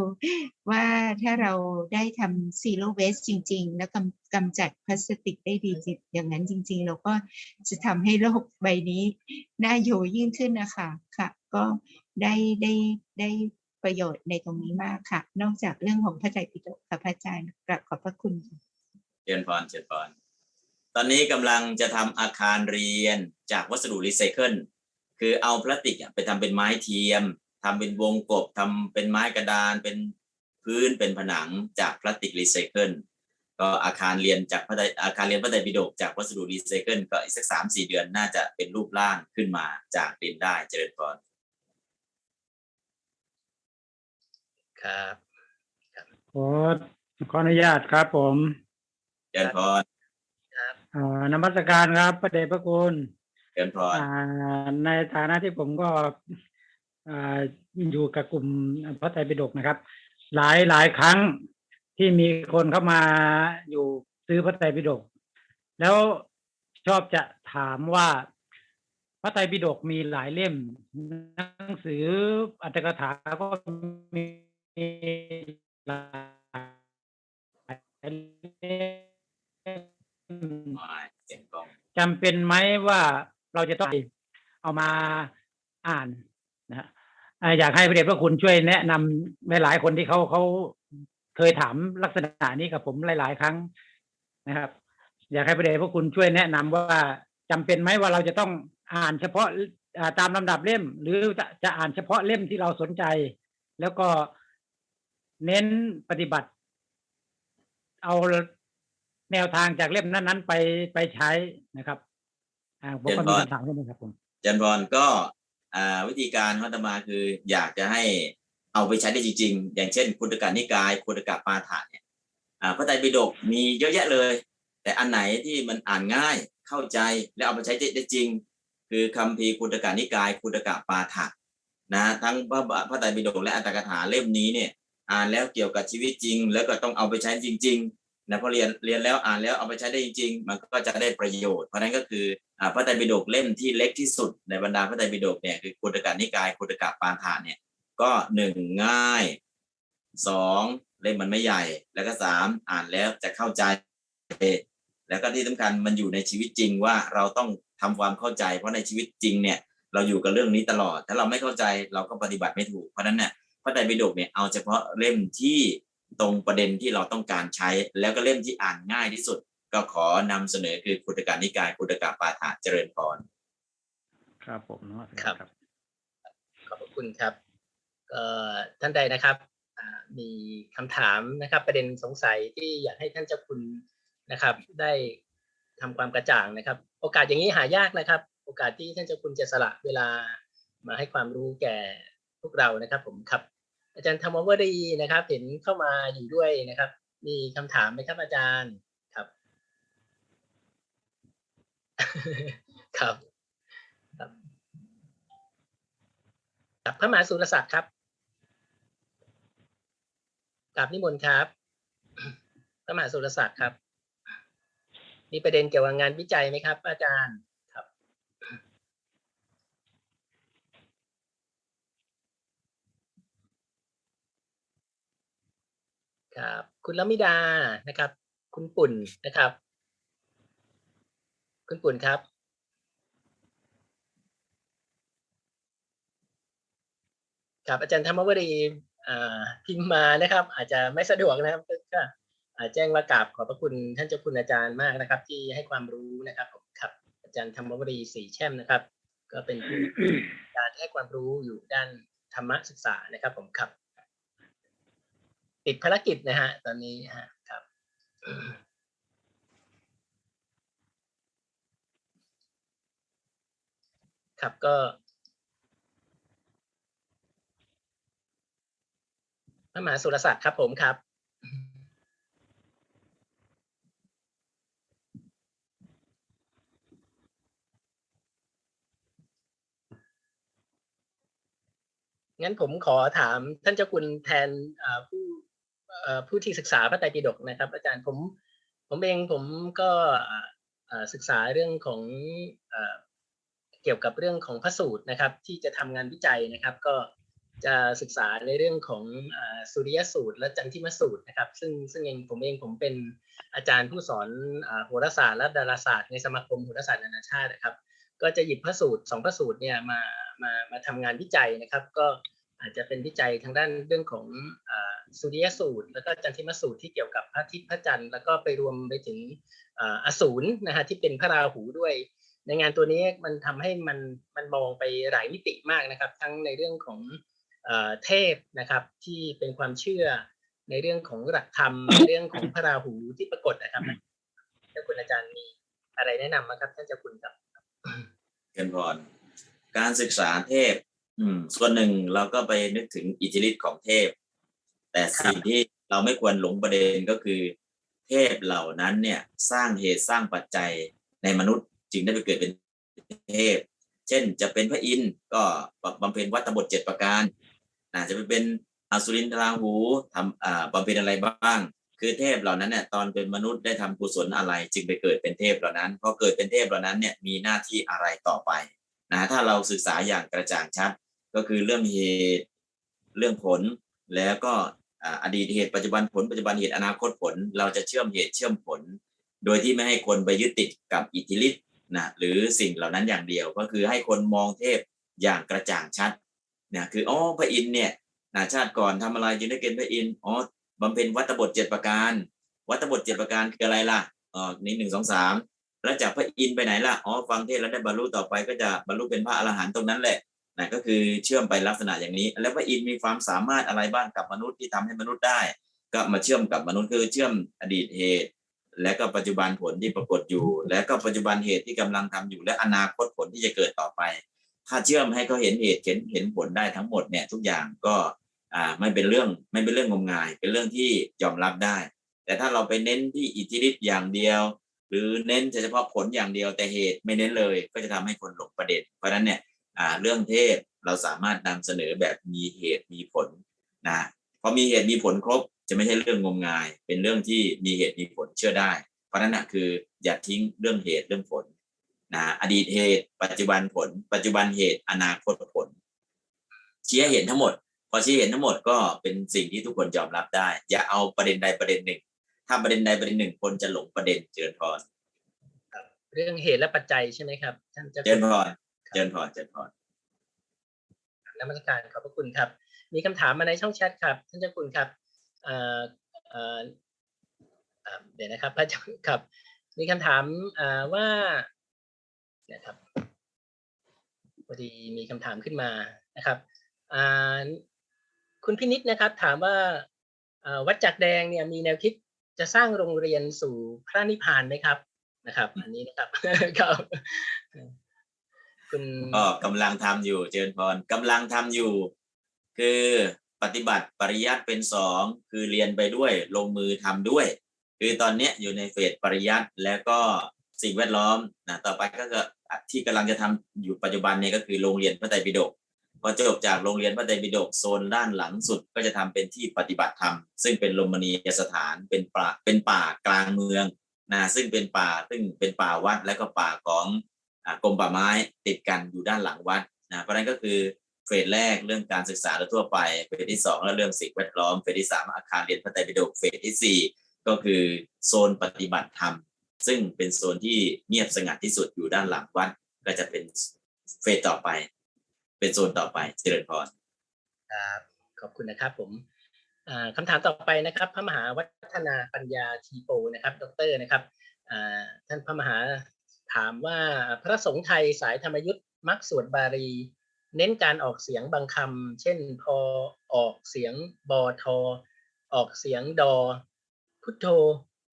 ว่าถ้าเราได้ทำซีโร่เวสจริง ๆ แล้วกำกำจัดพลาสติกได้ดีจริงอย่างนั้นจริง ๆ เราก็จะทำให้โลกใบนี้น่าอยู่ยิ่งขึ้นนะคะค่ะ ก็ได้ได้ได้ ประโยชน์ในตรงนี้มากค่ะ นอกจากเรื่องของพระไตรปิฎกค่ะพระอาจารย์กราบขอบพระคุณเจริญพรเจริญพรตอนนี้กำลังจะทำอาคารเรียนจากวัสดุรีไซเคิลคือเอาพลาสติกไปทำเป็นไม้เทียมทำเป็นวงกบทำเป็นไม้กระดานเป็นพื้นเป็นผนังจากพลาสติกรีไซเคิลก็อาคารเรียนจากพระไตอาคารเรียนพระไตรปิฎกจากวัสดุรีไซเคิลก็อีกสักสามสี่เดือนน่าจะเป็นรูปร่างขึ้นมาจากดินได้เจริญพร ครับขอขออนุญาตครับ ผมเจริญพรครับเอ่อนมัสการครับ พระเดชพระคุณเจริญพรอ่าในฐานะที่ผมก็อ่าอยู่กับกลุ่มพระไตรปิฎกนะครับ หลายหลายครั้งที่มีคนเข้ามาอยู่ซื้อพระไตรปิฎกแล้วชอบจะถามว่าพระไตรปิฎกมีหลายเล่ม หนังสืออัตถกถาก็มี หลายเล่มจำเป็นไหมว่าเราจะต้องเอามาอ่านนะฮะอยากให้พระเดชพระคุณช่วยแนะนำหลายๆคนที่เขาเขาเคยถามลักษณะนี้กับผมหลาย ๆ ครั้งนะครับ อยากให้พระเดชพระคุณช่วยแนะนำว่าจำเป็นไหมว่าเราจะต้องอ่านเฉพาะตามลำดับเล่ม หรือจะจะอ่านเฉพาะเล่มที่เราสนใจ แล้วก็ เน้นปฏิบัติ เอาแนวทางจากเล่มนั้นๆไปไปใช้นะครับอ่าผมก็มีคำถามแค่นี้ครับผมอาจันพรก็อ่าวิธีการของอาตมาคืออยากจะให้เอาไปใช้ได้จริง ๆ อย่างเช่นคุณกะนิกายคุณกะปาฐานเนี่ยอ่าพระไตรปิฎกมีเยอะแยะเลย แต่อันไหนที่มันอ่านง่ายเข้าใจและเอาไปใช้ได้จริง คือคำพีร์คุณกะนิกายคุณกะปาฐานนะทั้งพระพระไตรปิฎกและอัตถกถาเล่มนี้เนี่ย อ่านแล้วเกี่ยวกับชีวิตจริง แล้วก็ต้องเอาไปใช้จริงๆนะพอเรียนเรียนแล้วอ่านแล้วเอาไปใช้ได้จริง ๆ มันก็จะได้ประโยชน์เพราะนั้นก็คืออ่าพระไตรปิฎกเล่มที่เล็กที่สุดในบรรดาพระไตรปิฎกเนี่ยคือคุตกะนิกายคุตกะปาฐานเนี่ยก็หนึ่งง่ายสองเล่มมันไม่ใหญ่ แล้วก็สามอ่านแล้วจะเข้าใจ แล้วก็ที่สำคัญมันอยู่ในชีวิตจริงว่าเราต้องทำความเข้าใจ เพราะในชีวิตจริงเนี่ยเราอยู่กับเรื่องนี้ตลอด ถ้าเราไม่เข้าใจเราก็ปฏิบัติไม่ถูก เพราะฉะนั้นเนี่ย พระไตรปิฎกเนี่ยเอาเฉพาะเล่มที่ตรงประเด็นที่เราต้องการใช้ แล้วก็เล่มที่อ่านง่ายที่สุด ก็ขอนำเสนอคือคุตการนิกายคุตกาปาฐานเจริญพรครับผมเนาะครับ ขอบพระคุณครับเอ่อท่านใดนะครับอ่ามีคำถามนะครับ ประเด็นสงสัยที่อยากให้ท่านเจ้าคุณนะครับ ได้ทำความกระจ่างนะครับ โอกาสอย่างนี้หายากนะครับ โอกาสที่ท่านเจ้าคุณจะสละเวลามาให้ความรู้แก่ พวกเรานะครับ ผมครับ อาจารย์ธรรมวรีนะครับ เห็นเข้ามาอยู่ด้วยนะครับ มีคำถามไหมครับอาจารย์ครับ ครับครับครับพระมหาสุรศักดิ์ครับกราบนิมนต์ครับ พระมหาสุรศักดิ์ครับ มีประเด็นเกี่ยวกับงานวิจัยไหมครับ อาจารย์ ครับครับคุณลมิดานะครับ คุณปุ่นนะครับ คุณปุ่นครับ ครับอาจารย์ธรรมวรีอ่าพิมพ์มานะครับ อาจจะไม่สะดวกนะครับก็อ่าแจ้งว่ากราบขอบพระคุณท่านเจ้าคุณอาจารย์มากนะครับ ที่ให้ความรู้นะครับผมครับ อาจารย์ธรรมวรีศรีแช่มนะครับ ก็เป็นผู้การให้ความรู้อยู่ด้านธรรมศึกษานะครับผมครับ ติดภารกิจนะฮะ ตอนนี้ฮะครับครับก็พระมหาสุรศักดิ์ครับผมครับ งั้นผมขอถามท่านเจ้าคุณแทนผู้ ผู้ที่ศึกษาพระไตรปิฎกนะครับ อาจารย์ผมผมเองผมก็ศึกษาเรื่องของอ่าเกี่ยวกับเรื่องของพระสูตรนะครับ ที่จะทำงานวิจัยนะครับ ก็จะศึกษาในเรื่องของอสุริยสูตร และจันทิมสูตรนะครับ ซึ่งซึ่งเองผมเองผมเป็นอาจารย์ผู้สอนโหราศาสตร์และดาราศาสตร์ในสมาคมโหราศาสตร์นานาชาตินะครับ ก็จะหยิบพระสูตรสองพระสูตรเนี่ยมามามาทำงานวิจัยนะครับ ก็อาจจะเป็นวิจัยทางด้านเรื่องของ สุริยสูตร แล้วก็จันทิมสูตรที่เกี่ยวกับพระอาทิตย์พระจันทร์แล้วก็ไปรวมไปถึงอสูรนะฮะที่เป็นพระราหูด้วย ในงานตัวนี้มันทำให้มันมันมองไปหลายมิติมากนะครับ ทั้งในเรื่องของเทพนะครับที่เป็นความเชื่อในเรื่องของหลักธรรมในเรื่องของพระราหูที่ปรากฏนะครับถ้าคุณอาจารย์มีอะไรแนะนำไหมครับท่านเจ้าคุณครับเชิญพรการศึกษาเทพอืมส่วนหนึ่งเราก็ไปนึกถึงอิทธิฤทธิ์ของเทพ แต่สิ่งที่เราไม่ควรหลงประเด็นก็คือ เทพเหล่านั้นเนี่ยสร้างเหตุสร้างปัจจัยในมนุษย์จึงได้ไปเกิดเป็นเทพ เช่นจะเป็นพระอินทร์ก็บำเพ็ญวัตบทเจ็ดประการอาจะไปเป็นอสุรินทราหูทำบำเพ็ญอะไรบ้าง คือเทพเหล่านั้นเนี่ยตอนเป็นมนุษย์ได้ทำกุศลอะไร จึงไปเกิดเป็นเทพเหล่านั้นพอเกิดเป็นเทพเหล่านั้นเนี่ยมีหน้าที่อะไรต่อไปนะถ้าเราศึกษาอย่างกระจ่างชัดก็คือเรื่องเหตุเรื่องผลแล้วก็ อดีตเหตุปัจจุบันผลปัจจุบันเหตุอนาคตผล เราจะเชื่อมเหตุเชื่อมผล โดยที่ไม่ให้คนไปยึดติดกับอิทธิฤทธิ์นะหรือสิ่งเหล่านั้นอย่างเดียวก็คือให้คนมองเทพอย่างกระจ่างชัดเนี่ยคืออ๋อพระอินทร์เนี่ยนะชาติก่อนทำอะไรจึงได้เป็นพระอินทร์อ๋อบำเพ็ญวัตบทเจ็ดประการ วัตบทเจ็ดประการคืออะไรล่ะอ๋อนี่หนึ่งสองสามแล้วจากพระอินทร์ไปไหนล่ะอ๋อฟังเทศแล้วได้บรรลุต่อไปก็จะบรรลุเป็นพระอรหันต์ตรงนั้นแหละ นะก็คือเชื่อมไปลักษณะอย่างนี้ แล้วพระอินทร์มีความสามารถอะไรบ้างกับมนุษย์ที่ทำให้มนุษย์ได้ ก็มาเชื่อมกับมนุษย์คือเชื่อมอดีตเหตุ และก็ปัจจุบันผลที่ปรากฏอยู่ และก็ปัจจุบันเหตุที่กำลังทำอยู่ และอนาคตผลที่จะเกิดต่อไป ถ้าเชื่อมให้เขาเห็นเหตุเห็นเห็นผลได้ทั้งหมดเนี่ยทุกอย่างก็อ่าไม่เป็นเรื่องไม่เป็นเรื่องงมงาย เป็นเรื่องที่ยอมรับได้ แต่ถ้าเราไปเน้นที่อิทธิฤทธิ์อย่างเดียว หรือเน้นเฉพาะผลอย่างเดียวแต่เหตุไม่เน้นเลย ก็จะทำให้คนหลงประเด็นเพราะนั้นเนี่ย เรื่องเทศเราสามารถนำเสนอแบบมีเหตุมีผลนะพอมีเหตุมีผลครบจะไม่ใช่เรื่องงมงาย เป็นเรื่องที่มีเหตุมีผลเชื่อได้ เพราะฉะนั้นนะคืออย่าทิ้งเรื่องเหตุเรื่องผลนะอดีตเหตุ ปัจจุบันผล ปัจจุบันเหตุอนาคตผลชี้ให้เห็นทั้งหมด พอชี้เห็นทั้งหมดก็เป็นสิ่งที่ทุกคนยอมรับได้ อย่าเอาประเด็นใดประเด็นหนึ่ง ถ้าประเด็นใดประเด็นหนึ่งคนจะหลงประเด็นเจริญพรเรื่องเหตุและปัจจัยใช่ไหมครับท่านเจ้าเจริคุญณพร เจริญพรเจริญพรนมัสการขอบพระคุณครับ มีคำถามมาในช่องแชทครับ ท่านเจ้าคุณครับเอ่อเอ่ออ่าเดี๋ยวนะครับพระเจ้าครับ มีคำถามอ่าว่าเนี่ยครับพอดีมีคำถามขึ้นมานะครับอ่าคุณพินิษนะครับ ถามว่าอ่าวัดจักรแดงเนี่ยมีแนวคิดจะสร้างโรงเรียนสู่พระนิพพานไหมครับนะครับ อันนี้นะครับครับคุณ ก็กำลังทำอยู่ เจริญพรกำลังทำอยู่ คือปฏิบัติปริยัติเป็นสองคือเรียนไปด้วยลงมือทำด้วย คือตอนเนี้ยอยู่ในเฟสปริยัติแล้วก็สิ่งแวดล้อมนะต่อไปก็คือที่กำลังจะทำอยู่ปัจจุบันเนี่ยก็คือโรงเรียนพระไตรปิฎกพอจบจากโรงเรียนพระไตรปิฎกโซนด้านหลังสุดก็จะทำเป็นที่ปฏิบัติธรรม ซึ่งเป็นลมณียสถานเป็นป่าเป็นป่ากลางเมืองนะซึ่งเป็นป่าซึ่งเป็นป่าวัดและก็ป่าของ กรมป่าไม้ติดกันอยู่ด้านหลังวัดนะเพราะนั้นก็คือเฟสแรกเรื่องการศึกษาโดยทั่วไปเฟสที่สองแล้วเรื่องสิ่งแวดล้อมเฟสที่สามอาคารเรียนพระไตรปิฎกเฟสที่สี่ก็คือโซนปฏิบัติธรรม ซึ่งเป็นโซนที่เงียบสงัดที่สุดอยู่ด้านหลังวัดก็จะเป็นเฟสต่อไป เป็นโซนต่อไปเจริญพรครับขอบคุณนะครับผมอ่าคำถามต่อไปนะครับ พระมหาวัฒนาปัญญาทีโปนะครับ ดรนะครับท่านพระมหา ถามว่าพระสงฆ์ไทยสายธรรมยุทธ์มักสวดบาลี เน้นการออกเสียงบางคำเช่นพอออกเสียงบอทอออกเสียงดอ พุทโธ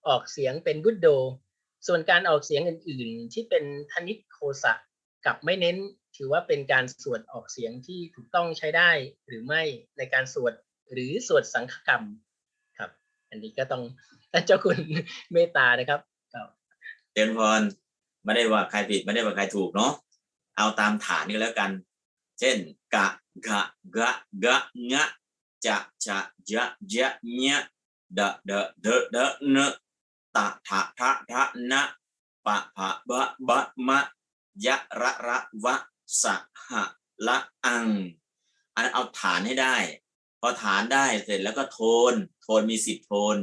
ออกเสียงเป็นบุตโด ส่วนการออกเสียงอื่น ๆ ที่เป็นธนิตโคสะกับไม่เน้น ถือว่าเป็นการสวดออกเสียงที่ถูกต้องใช้ได้หรือไม่ในการสวดหรือสวดสังฆกรรมครับ อันนี้ก็ต้องท่านเจ้าคุณเมตตานะครับครับเจริญพร ไม่ได้ว่าใครผิดไม่ได้ว่าใครถูกเนาะเอาตามฐานนี้แล้วกัน เช่น กะกะกะกะงะจะจะจะจะเนะดะดะเดะเดะเนะตะทะทะทะนะปะผะบะบะมะยะระระวะสะหะละอัง อันเอาฐานให้ได้ พอฐานได้เสร็จแล้วก็โทน โทนมีสิบโทน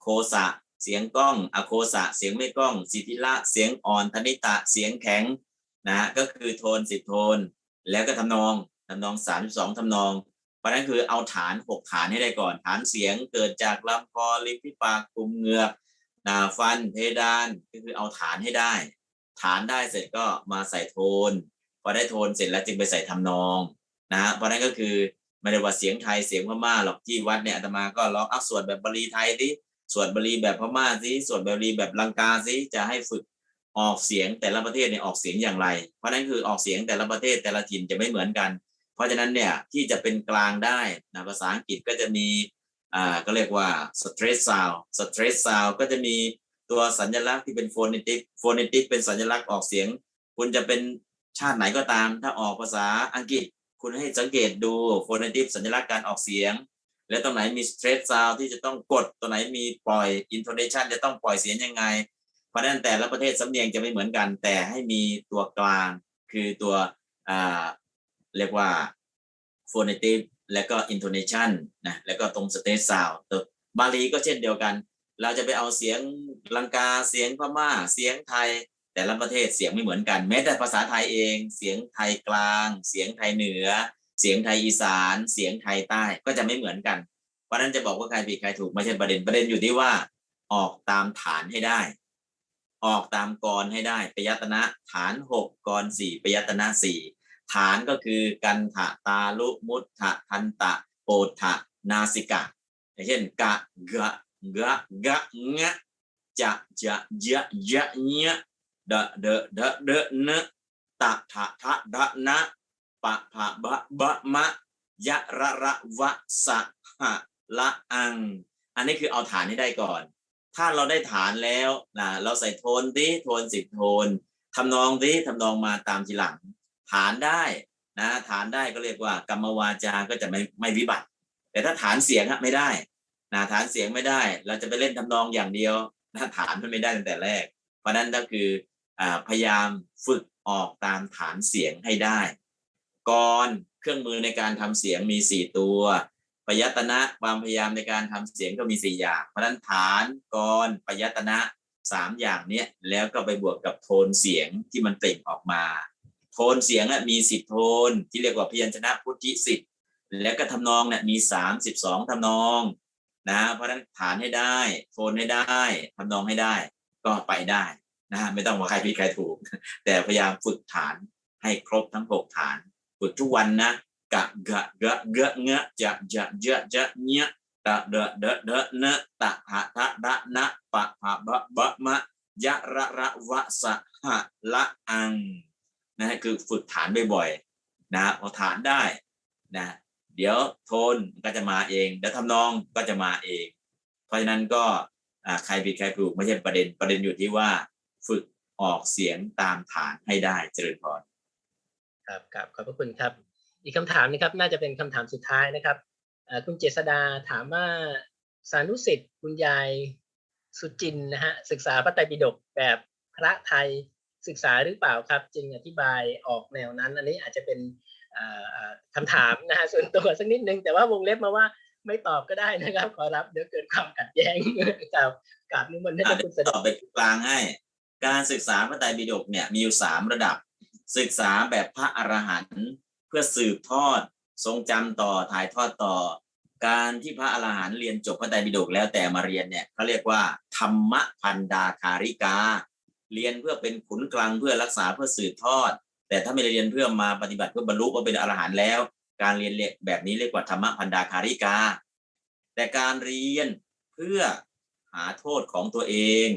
โคสะ เสียงก้องอโคสะ เสียงไม่ก้องสิทธิละเสียงอ่อนธนิตะเสียงแข็งนะฮะก็คือโทนสิบโทน แล้วก็ทำนองทำนองสามสองทำนอง เพราะนั้นคือเอาฐานหกฐานให้ได้ก่อน ฐานเสียงเกิดจากลำคอลิ้นพิปากกลุ่มเหงือกหนาฟันเพดานก็คือเอาฐานให้ได้ ฐานได้เสร็จก็มาใส่โทน พอได้โทนเสร็จแล้วจึงไปใส่ทำนองนะฮะเพราะนั้นก็คือไม่ได้ว่าเสียงไทยเสียงพม่าหรอกที่วัดเนี่ยอาตมาก็ลองอาสวดแบบบาลีไทยดิ สวดบาลีแบบพม่าสิสวดบาลีแบบลังกาสิจะให้ฝึกออกเสียงแต่ละประเทศเนี่ยออกเสียงอย่างไร เพราะฉะนั้นคือออกเสียงแต่ละประเทศแต่ละถิ่นจะไม่เหมือนกัน เพราะฉะนั้นเนี่ยที่จะเป็นกลางได้นะภาษาอังกฤษก็จะมีอ่าก็เรียกว่า stress sound stress sound ก็จะมีตัวสัญลักษณ์ที่เป็น phonetic phonetic เป็นสัญลักษณ์ออกเสียง คุณจะเป็นชาติไหนก็ตาม ถ้าออกภาษาอังกฤษ คุณให้สังเกตดู phonetic สัญลักษณ์การออกเสียง แล้วตรงไหนมี stress sound ที่จะต้องกดตัวไหนมีปล่อย intonation จะต้องปล่อยเสียงยังไง เพราะนั้นแต่ละประเทศสำเนียงจะไม่เหมือนกัน แต่ให้มีตัวกลางคือตัวอ่าเรียกว่า phonetic แล้วก็ intonation นะแล้วก็ตรง stress sound ตัวบาลีก็เช่นเดียวกัน เราจะไปเอาเสียงลังกาเสียงพม่าเสียงไทย แต่ละประเทศเสียงไม่เหมือนกัน แม้แต่ภาษาไทยเอง เสียงไทยกลาง เสียงไทยเหนือ เสียงไทยอีสาน เสียงไทยใต้ก็จะไม่เหมือนกัน เพราะนั้นจะบอกว่าใครผิดใครถูกไม่ใช่ประเด็นประเด็นอยู่ที่ว่า ออกตามฐานให้ได้ ออกตามกรให้ได้ปยัตนะฐานหกกรสี่ปยัตนะสี่ฐานก็คือกันทะตาลุมุตทะทันตะโปทะนาสิกะอย่างเช่นกะกะกะกะงะจะจะจะจะเนี้ยดะเดะดะเดะเนะตะทะทะดะนะ ปะผะบะบะมะยะระระวะสะหะละอัง อันนี้คือเอาฐานให้ได้ก่อน ถ้าเราได้ฐานแล้วนะเราใส่โทนดิโทนสิบโทนทำนองดิทำนองมาตามทีหลัง ฐานได้นะฐานได้ก็เรียกว่ากรรมวาจาก็จะไม่ไม่วิบัติ แต่ถ้าฐานเสียงอะไม่ได้นะฐานเสียงไม่ได้ เราจะไปเล่นทำนองอย่างเดียวถ้าฐานมันไม่ได้ตั้งแต่แรก เพราะนั้นก็คืออพยายามฝึกออกตามฐานเสียงให้ได้ ก่อนเครื่องมือในการทำเสียงมีสี่ตัว ปยัตนะความพยายามในการทำเสียงก็มีสี่อย่างเพราะนั้นฐานกรปยัตนะสามอย่างเนี้ยแล้วก็ไปบวกกับโทนเสียงที่มันเปล่งออกมา โทนเสียงอะมีสิบโทน ที่เรียกว่าพยัญชนะพุทธิสิบแล้วก็ทำนองเนี่ยมีสามสิบสองทำนองนะเพราะนั้นฐานให้ได้โทนให้ได้ทำนองให้ได้ก็ไปได้นะฮะไม่ต้องว่าใครผิดใครถูก แต่พยายามฝึกฐานให้ครบทั้งหกฐาน ฝึกทุกวันนะกะกะกะกะเงะจะจะจะจะเนี้ยตะเดะเดะเดะเนะตะหะทะดะนะปะผะบะบะมะยะระระวะสะหะละอังนะฮะคือฝึกฐานบ่อยๆนะพอฐานได้นะเดี๋ยวโทนก็จะมาเองเดี๋ยวทำนองก็จะมาเอง เพราะฉะนั้นก็ใครผิดใครถูกไม่ใช่ประเด็นประเด็นอยู่ที่ว่า ฝึกออกเสียงตามฐานให้ได้เจริญพร ครับครับขอบพระคุณครับ อีกคำถามนะครับ น่าจะเป็นคำถามสุดท้ายนะครับคุณเจษดาถามว่าสานุสิทธิ์คุณยายสุจินนะฮะศึกษาพระไตรปิฎกแบบพระไทยศึกษาหรือเปล่าครับ จึงอธิบายออกแนวนั้น อันนี้อาจจะเป็นเอ่อเอ่อคำถามนะฮะส่วนตัวสักนิดนึง แต่ว่าวงเล็บมาว่าไม่ตอบก็ได้นะครับ ขอรับเดี๋ยวเกิดความขัดแย้งกับกับนิมนต์ให้อาท่านคุณสตอบไปกลางให้ การศึกษาพระไตรปิฎกเนี่ยมีอยู่สามระดับ ศึกษาแบบพระอรหันต์เพื่อสืบทอดทรงจำต่อถ่ายทอดต่อ การที่พระอรหันต์เรียนจบพระไตรปิฎกแล้วแต่มาเรียนเนี่ยเขาเรียกว่าธรรมพันดาคาริกา เรียนเพื่อเป็นขุนกลางเพื่อรักษาเพื่อสืบทอด แต่ถ้าไม่ได้เรียนเพื่อมาปฏิบัติเพื่อบรรลุว่าเป็นอรหันต์แล้ว การเรียนแบบนี้เรียกว่าธรรมพันดาคาริกา แต่การเรียนเพื่อหาโทษของตัวเอง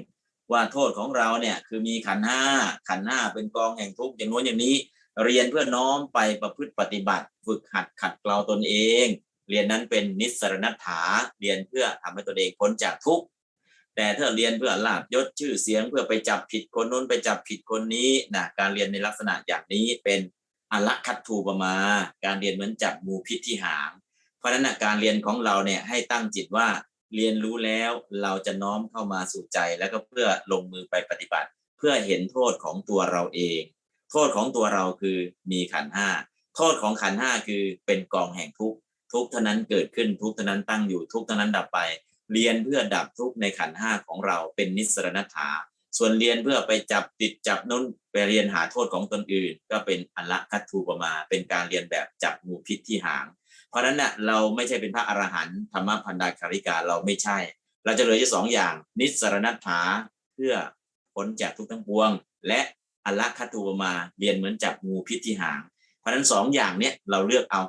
ว่าโทษของเราเนี่ยคือมีขันธ์ห้าขันธ์ห้าเป็นกองแห่งทุกข์อย่างโน้นอย่างนี้ เรียนเพื่อน้อมไปประพฤติปฏิบัติ ฝึกหัดขัดเกลาตนเอง เรียนนั้นเป็นนิสรณัฐาเรียนเพื่อทำให้ตนเองพ้นจากทุกข์แต่ถ้าเรียนเพื่อลาบยศชื่อเสียงเพื่อไปจับผิดคนนู้นไปจับผิดคนนี้นะการเรียนในลักษณะอย่างนี้เป็นอละคัตทูปมา การเรียนเหมือนจับงูพิษที่หาง เพราะฉะนั้นนะการเรียนของเราเนี่ยให้ตั้งจิตว่า เรียนรู้แล้วเราจะน้อมเข้ามาสู่ใจแล้วก็เพื่อลงมือไปปฏิบัติ เพื่อเห็นโทษของตัวเราเอง โทษของตัวเราคือมีขันห้าโทษของขันห้าคือเป็นกองแห่งทุกทุกเท่านั้นเกิดขึ้นทุกเท่านั้นตั้งอยู่ทุกเท่านั้นดับไป เรียนเพื่อดับทุกในขันห้าของเราเป็นนิสรณฐาส่วนเรียนเพื่อไปจับติดจับนู้นไปเรียนหาโทษของตนอื่น ก็เป็นอัละคัตทูปมา เป็นการเรียนแบบจับงูพิษที่หาง เพราะฉะนั้นน่ะเราไม่ใช่เป็นพระอรหันต์ธรรมพันดาคาริกาเราไม่ใช่ เราจะเหลืออยู่สองอย่าง นิสรณฐาเพื่อพ้นจากทุกข์ทั้งปวง และอละคัตทูปมาเรียนเหมือนจับงูพิษที่หาง เพราะฉะนั้นสองอย่างเนี้ยเราเลือกเอา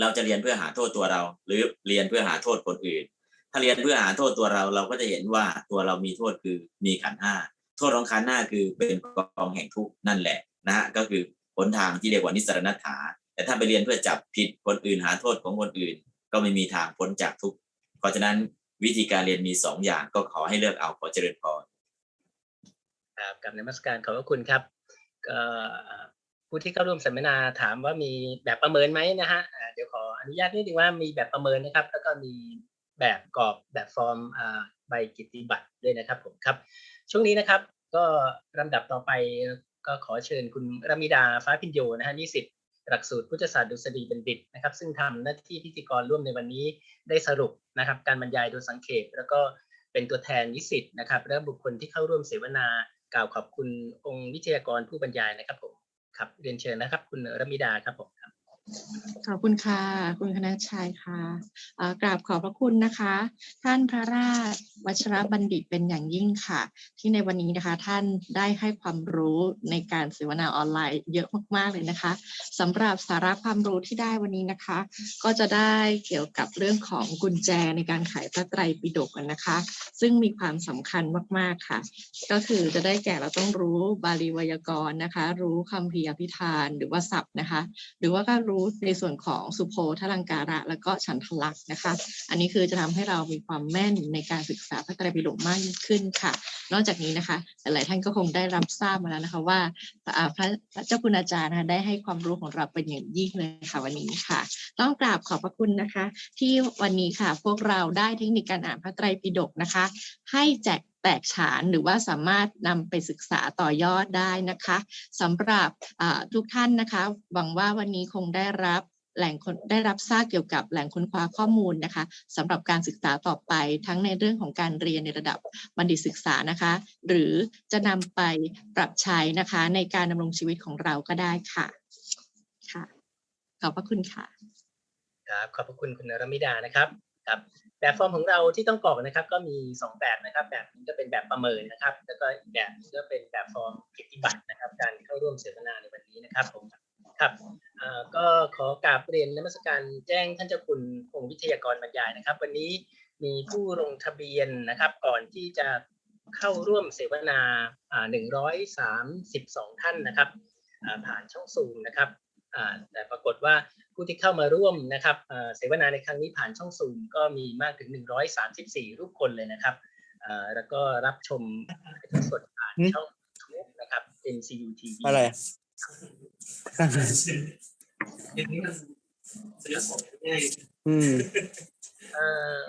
เราจะเรียนเพื่อหาโทษตัวเรา หรือเรียนเพื่อหาโทษคนอื่น ถ้าเรียนเพื่อหาโทษตัวเราเราก็จะเห็นว่าตัวเรามีโทษคือมีขันธ์ห้าโทษของขันธ์ห้าคือเป็นกองแห่งทุกข์นั่นแหละนะฮะก็คือหนทางที่เรียกว่านิสรณฐา แต่ถ้าไปเรียนเพื่อจับผิดคนอื่นหาโทษของคนอื่น ก็ไม่มีทางพ้นจากทุกข์เพราะฉะนั้นวิธีการเรียนมีสองอย่างก็ขอให้เลือกเอาขอเจริญพรครับกับนมัสการขอบพระคุณครับก็ผู้ที่เข้าร่วมสัมมนาถามว่ามีแบบประเมินไหมนะฮะเดี๋ยวขออนุญาตนิดนึงว่ามีแบบประเมินนะครับ แล้วก็มีแบบกรอบแบบฟอร์มใบกิตติบัตรด้วยนะครับผมครับ ช่วงนี้นะครับก็ลำดับต่อไปก็ขอเชิญคุณรมิดาฟ้าพิญโยนะฮะนิสิต หลักสูตรพุทธศาสตร์ดุษฎีบัณฑิตนะครับ ซึ่งทำหน้าที่พิธีกรร่วมในวันนี้ได้สรุปนะครับ การบรรยายโดยสังเขปแล้วก็เป็นตัวแทนนิสิตนะครับ และบุคคลที่เข้าร่วมเสวนากล่าวขอบคุณองค์วิทยากรผู้บรรยายนะครับผมครับเรียนเชิญนะครับ คุณรมิดาครับผมครับ ขอบคุณค่ะคุณคณะชัยค่ะกราบขอบพระคุณนะคะ ท่านพระราชวัชรบัณฑิตเป็นอย่างยิ่งค่ะ ที่ในวันนี้นะคะท่านได้ให้ความรู้ในการเสวนาออนไลน์เยอะมากๆเลยนะคะสำหรับสาระความรู้ที่ได้วันนี้นะคะ ก็จะได้เกี่ยวกับเรื่องของกุญแจในการไขพระไตรปิฎกนะคะ ซึ่งมีความสำคัญมากๆค่ะ ก็คือจะได้แก่เราต้องรู้บาลีไวยากรณ์นะคะ รู้คำพีร์อภิธานหรือว่าศัพท์นะคะ หรือว่าก็รู้ในส่วนของสุโภทลังการะ แล้วก็ฉันทลักษณ์นะคะ อันนี้คือจะทำให้เรามีความแม่นในการศึกษาพระไตรปิฎกมากยิ่งขึ้นค่ะ นอกจากนี้นะคะ หลายๆท่านก็คงได้รับทราบมาแล้วนะคะว่าพระพระเจ้าคุณอาจารย์นะคะได้ให้ความรู้ของเราเป็นอย่างยิ่งเลยค่ะวันนี้ค่ะ ต้องกราบขอบพระคุณนะคะ ที่วันนี้ค่ะพวกเราได้เทคนิคการอ่านพระไตรปิฎกนะคะ ให้แจก แตกฉานหรือว่าสามารถนำไปศึกษาต่อยอดได้นะคะสำหรับทุกท่านนะคะ หวังว่าวันนี้คงได้รับแหล่งได้รับทราบเกี่ยวกับแหล่งค้นคว้าข้อมูลนะคะสำหรับการศึกษาต่อไปทั้งในเรื่องของการเรียนในระดับบัณฑิตศึกษานะคะ หรือจะนำไปปรับใช้นะคะในการดำรงชีวิตของเราก็ได้ค่ะค่ะ ขอบพระคุณค่ะ ครับขอบพระคุณคุณนรมิดานะครับครับ แบบฟอร์มของเราที่ต้องกรอกนะครับ ก็มี 2 แบบนะครับ แบบหนึงก็เป็นแบบประเมินนะครับ แล้วก็อีกแบบก็เป็นแบบฟอร์มกิจติบัตรนะครับ การเข้าร่วมเสวนาในวันนี้นะครับผมครับก็ขอกราบเรียนนมัสการแจ้งท่านเจ้าคุณองค์วิทยากรบรรยายนะครับ วันนี้มีผู้ลงทะเบียนนะครับ ก่อนที่จะเข้าร่วมเสวนาอ่า132 ท่านนะครับ ผ่านช่องซูมนะครับแต่ปรากฏว่า ผู้ที่เข้ามาร่วมนะครับเอ่อเสวนาในครั้งนี้ผ่านช่องซูมก็มีมากถึง 134 รูปคนเลยนะครับเอ่อแล้วก็รับชมถ่ายทอดสดผ่านอืมช่อง YouTube นะครับ MCU TV อะไรอืมเอ่อ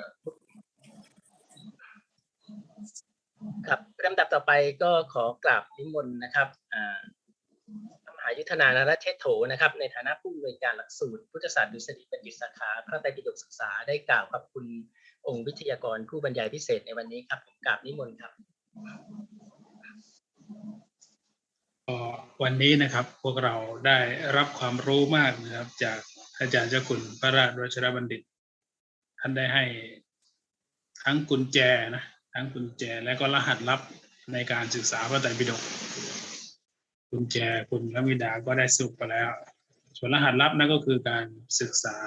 ครับลำดับต่อไปก็ขอกราบนิมนต์นะครับอ่ามหา ยุทธนานรเทศโถนะครับ ในฐานะผู้อำนวยการหลักสูตร พุทธศาสตร์ดุษฎีบัณฑิตสาขาพระไตรปิฎกศึกษาได้กล่าวขอบคุณองค์วิทยากรผู้บรรยายพิเศษในวันนี้ครับผมกราบนิมนต์ครับวันนี้นะครับพวกเราได้รับความรู้มากนะครับ จากอาจารย์เจ้าคุณพระราชวชรบัณฑิต ท่านได้ให้ทั้งกุญแจนะทั้งกุญแจและก็รหัสลับในการศึกษาพระไตรปิฎก กุญแจคุณพระมิดาก็ได้สรุปไปแล้ว ส่วนรหัสลับนั่นก็คือการศึกษา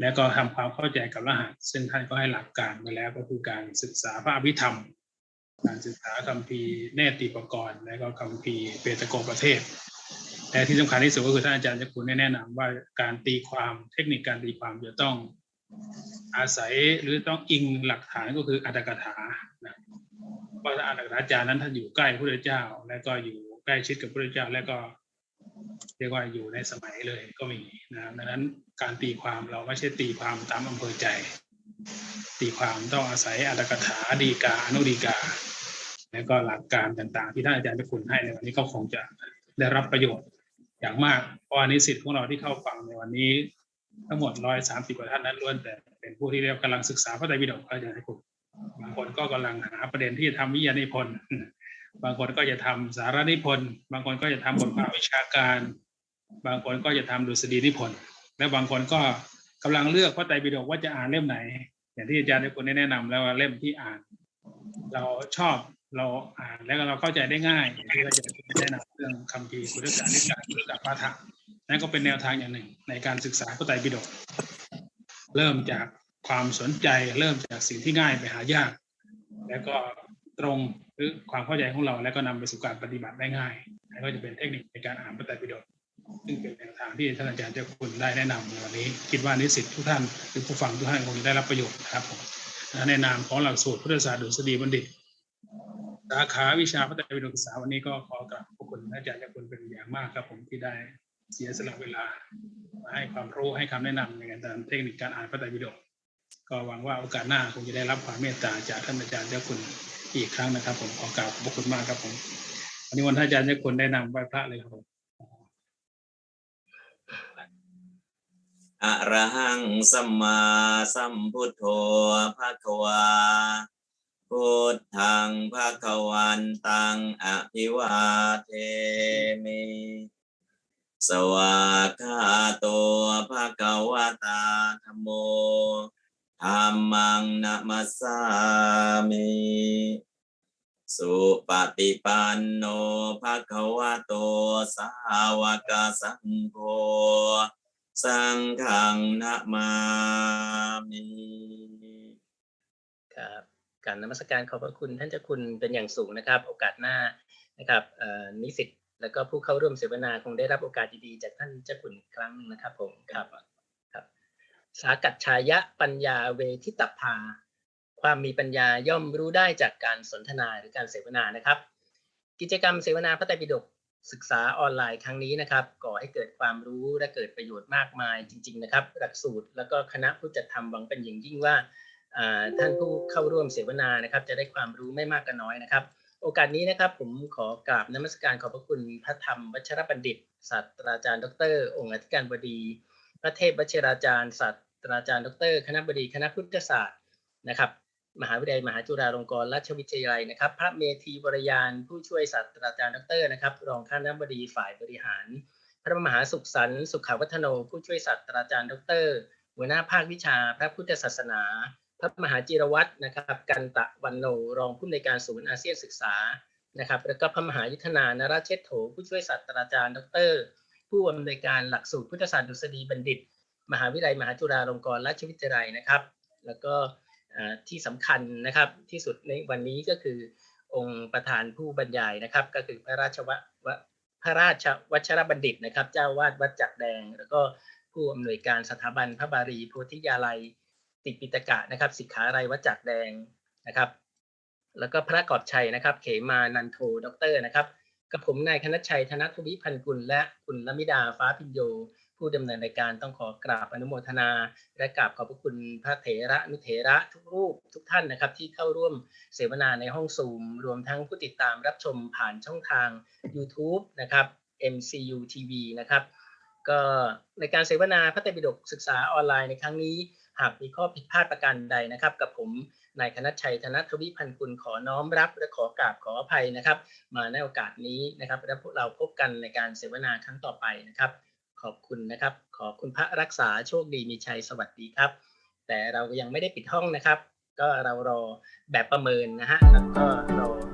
และก็ทำความเข้าใจกับรหัส ซึ่งท่านก็ให้หลักการมาแล้วก็คือการศึกษาพระอภิธรรม การศึกษาคัมภีร์เนติปกรณ์ และก็คัมภีร์เปตโกประเทศแต่ที่สำคัญที่สุดก็คือท่านอาจารย์จะคุณแนะนำว่าการตีความเทคนิคการตีความจะต้องอาศัยหรือต้องอิงหลักฐานก็คืออัตถกถานะเพราะอัตถกถาอาจารย์นั้นท่านอยู่ใกล้พระเจ้า และก็อยู่ ใกล้ชิดกับพระพุทธเจ้าและก็เรียกว่าอยู่ในสมัยเลยก็มีนะครับดังนั้นการตีความเราไม่ใช่ตีความตามอำเภอใจ ตีความต้องอาศัยอัตถกถาดีกาอนุดีกา แล้วก็หลักการต่างๆ ที่ท่านอาจารย์จะคุณให้ในวันนี้ก็คงจะได้รับประโยชน์อย่างมาก เพราะว่านิสิตของเราที่เข้าฟังในวันนี้ ทั้งหมดร้อยสามสิบกว่าท่านนั้นล้วนแต่เป็นผู้ที่เรียกกำลังศึกษาพระไตรปิฎกอาจารย์ให้คุณบางคนก็กำลังหาประเด็นที่จะทำวิทยานิพนธ์ บางคนก็จะทำสารนิพนธ์บางคนก็จะทำบทความวิชาการ บางคนก็จะทำดุษฎีนิพนธ์และบางคนก็กำลังเลือกพระไตรปิฎกว่าจะอ่านเล่มไหน อย่างที่อาจารย์ได้คุณได้แนะนำแล้วว่าเล่มที่อ่าน เราชอบเราอ่านแล้วก็เราเข้าใจได้ง่ายอย่างที่อาจารย์แนะนำเรื่องคำพีพุทธศาสนิกายพุทธศาสนาธรรมนั่นก็เป็นแนวทางอย่างหนึ่ง ในการศึกษาพระไตรปิฎกเริ่มจากความสนใจ เริ่มจากสิ่งที่ง่ายไปหายาก แล้วก็ตรง รือความเข้าใจของเราแล้วก็นำไปสู่การปฏิบัติได้ง่ายนั่นก็จะเป็นเทคนิคในการอ่านพระไตรปิฎกซึ่งเป็นแนวทางที่ท่านอาจารย์เจ้าคุณได้แนะนำในวันนี้ คิดว่านิสิตทุกท่านหรือผู้ฟังทุกท่านคงได้รับประโยชน์นะครับผมในนามของหลักสูตรพุทธศาสตร์ดุษฎีบัณฑิตสาขาวิชาพระไตรปิฎกศึกษาวันนี้ก็ขอกราบขอบคุณอาจารย์เจ้าคุณเป็นอย่างมากครับ ผมที่ได้เสียสละเวลามาให้ความรู้ให้คำแนะนำในการเทคนิคการอ่านพระไตรปิฎกก็หวังว่าโอกาสหน้าคงจะได้รับความเมตตาจากท่านอาจารย์เจ้าคุณ อีกครั้งนะครับ ผมขอกราบขอบคุณมากครับผมวันนี้วันท่านอาจารย์จ้คุณได้นำไหว้พระเลยครับผมอะระหังสัมมาสัมพุทโธภะคะวาพุทธังภะคะวันตังอภิวาเทมิสวากาโตภะคะวะตาธัมโม ธัมมังนะมัสสามิสุปฏิปันโนภะคะวะโตสาวกสังโฆสังฆังนะมามิครับการนมัสการขอบพระคุณท่านเจ้าคุณเป็นอย่างสูงนะครับ โอกาสหน้านะครับนิสิตแล้วก็ผู้เข้าร่วมเสวนาคงได้รับโอกาสดีๆจากท่านเจ้าคุณครั้งหนึ่งนะครับผมครับ สากัจฉายะปัญญาเวทิตภา ความมีปัญญาย่อมรู้ได้จากการสนทนาหรือการเสวนานะครับ กิจกรรมเสวนาพระไตรปิฎกศึกษาออนไลน์ครั้งนี้นะครับก่อให้เกิดความรู้และเกิดประโยชน์มากมายจริง ๆ นะครับ หลักสูตรแล้วก็คณะผู้จัดทำหวังเป็นอย่างยิ่งว่าอ่าท่านผู้เข้าร่วมเสวนานะครับ จะได้ความรู้ไม่มากก็น้อยนะครับ โอกาสนี้นะครับผมขอกราบนมัสการขอบพระคุณพระธรรมวัชรบัณฑิตศาสตราจารย์ ดร องค์อธิการบดี พระเทพวชิราจารย์ศาสตราจารย์ ดร คณะบดีคณะพุทธศาสตร์นะครับ มหาวิทยาลัยมหาจุฬาลงกรณราชวิทยาลัยนะครับ พระเมธีวรยานผู้ช่วยศาสตราจารย์ดรนะครับรองคณะบดีฝ่ายบริหาร พระมหาสุขสันต์สุขวัฒโนผู้ช่วยศาสตราจารย์ ดร หัวหน้าภาควิชา พระพุทธศาสนา พระมหาจิรวัตรนะครับ กันตะวันโนรองผู้อำนวยการศูนย์อาเซียนศึกษานะครับแล้วก็พระมหายุทธนานราชเชษโถผู้ช่วยศาสตราจารย์ ดร ผู้อำนวยการหลักสูตรพุทธศาสตร์ดุษฎีบัณฑิต มหาวิทยาลัยมหาจุฬาลงกรณราชวิทยาลัยนะครับ แล้วก็ที่สำคัญนะครับที่สุดในวันนี้ก็คือองค์ประธานผู้บรรยายนะครับ ก็คือพระราชวะวะพระราชวัชรบัณฑิตนะครับ เจ้าอาวาสวัดจากแดง แล้วก็ผู้อำนวยการสถาบันพระบาลีโพธิยาลัย ติปิฏกะนะครับสิกขาลัยวัดจากแดงนะครับ แล้วก็พระกอบชัยนะครับ เขมานันโทด็อกเตอร์นะครับ กับผมนายคณชัยธนทวิพันกุลและคุณลมิดาฟ้าพิญโย ผู้ดำเนินรายการต้องขอกราบอนุโมทนา และกราบขอบพระคุณพระเถรานุเถระทุกรูปทุกท่านนะครับ ที่เข้าร่วมเสวนาในห้องซูม รวมทั้งผู้ติดตามรับชมผ่านช่องทาง YouTube นะครับ MCU TV นะครับก็ในการเสวนาพระไตรปิฎกศึกษาออนไลน์ในครั้งนี้ หากมีข้อผิดพลาดประการใดนะครับ กับผม นายคณชัยธนทวิพันธ์กุลขอน้อมรับและขอกราบขออภัยนะครับ มาในโอกาสนี้นะครับ และพวกเราพบกันในการเสวนาครั้งต่อไปนะครับ ขอบคุณนะครับ ขอบคุณพระรักษาโชคดีมีชัยสวัสดีครับ แต่เรายังไม่ได้ปิดห้องนะครับ ก็เรารอแบบประเมินนะฮะแล้วก็รอ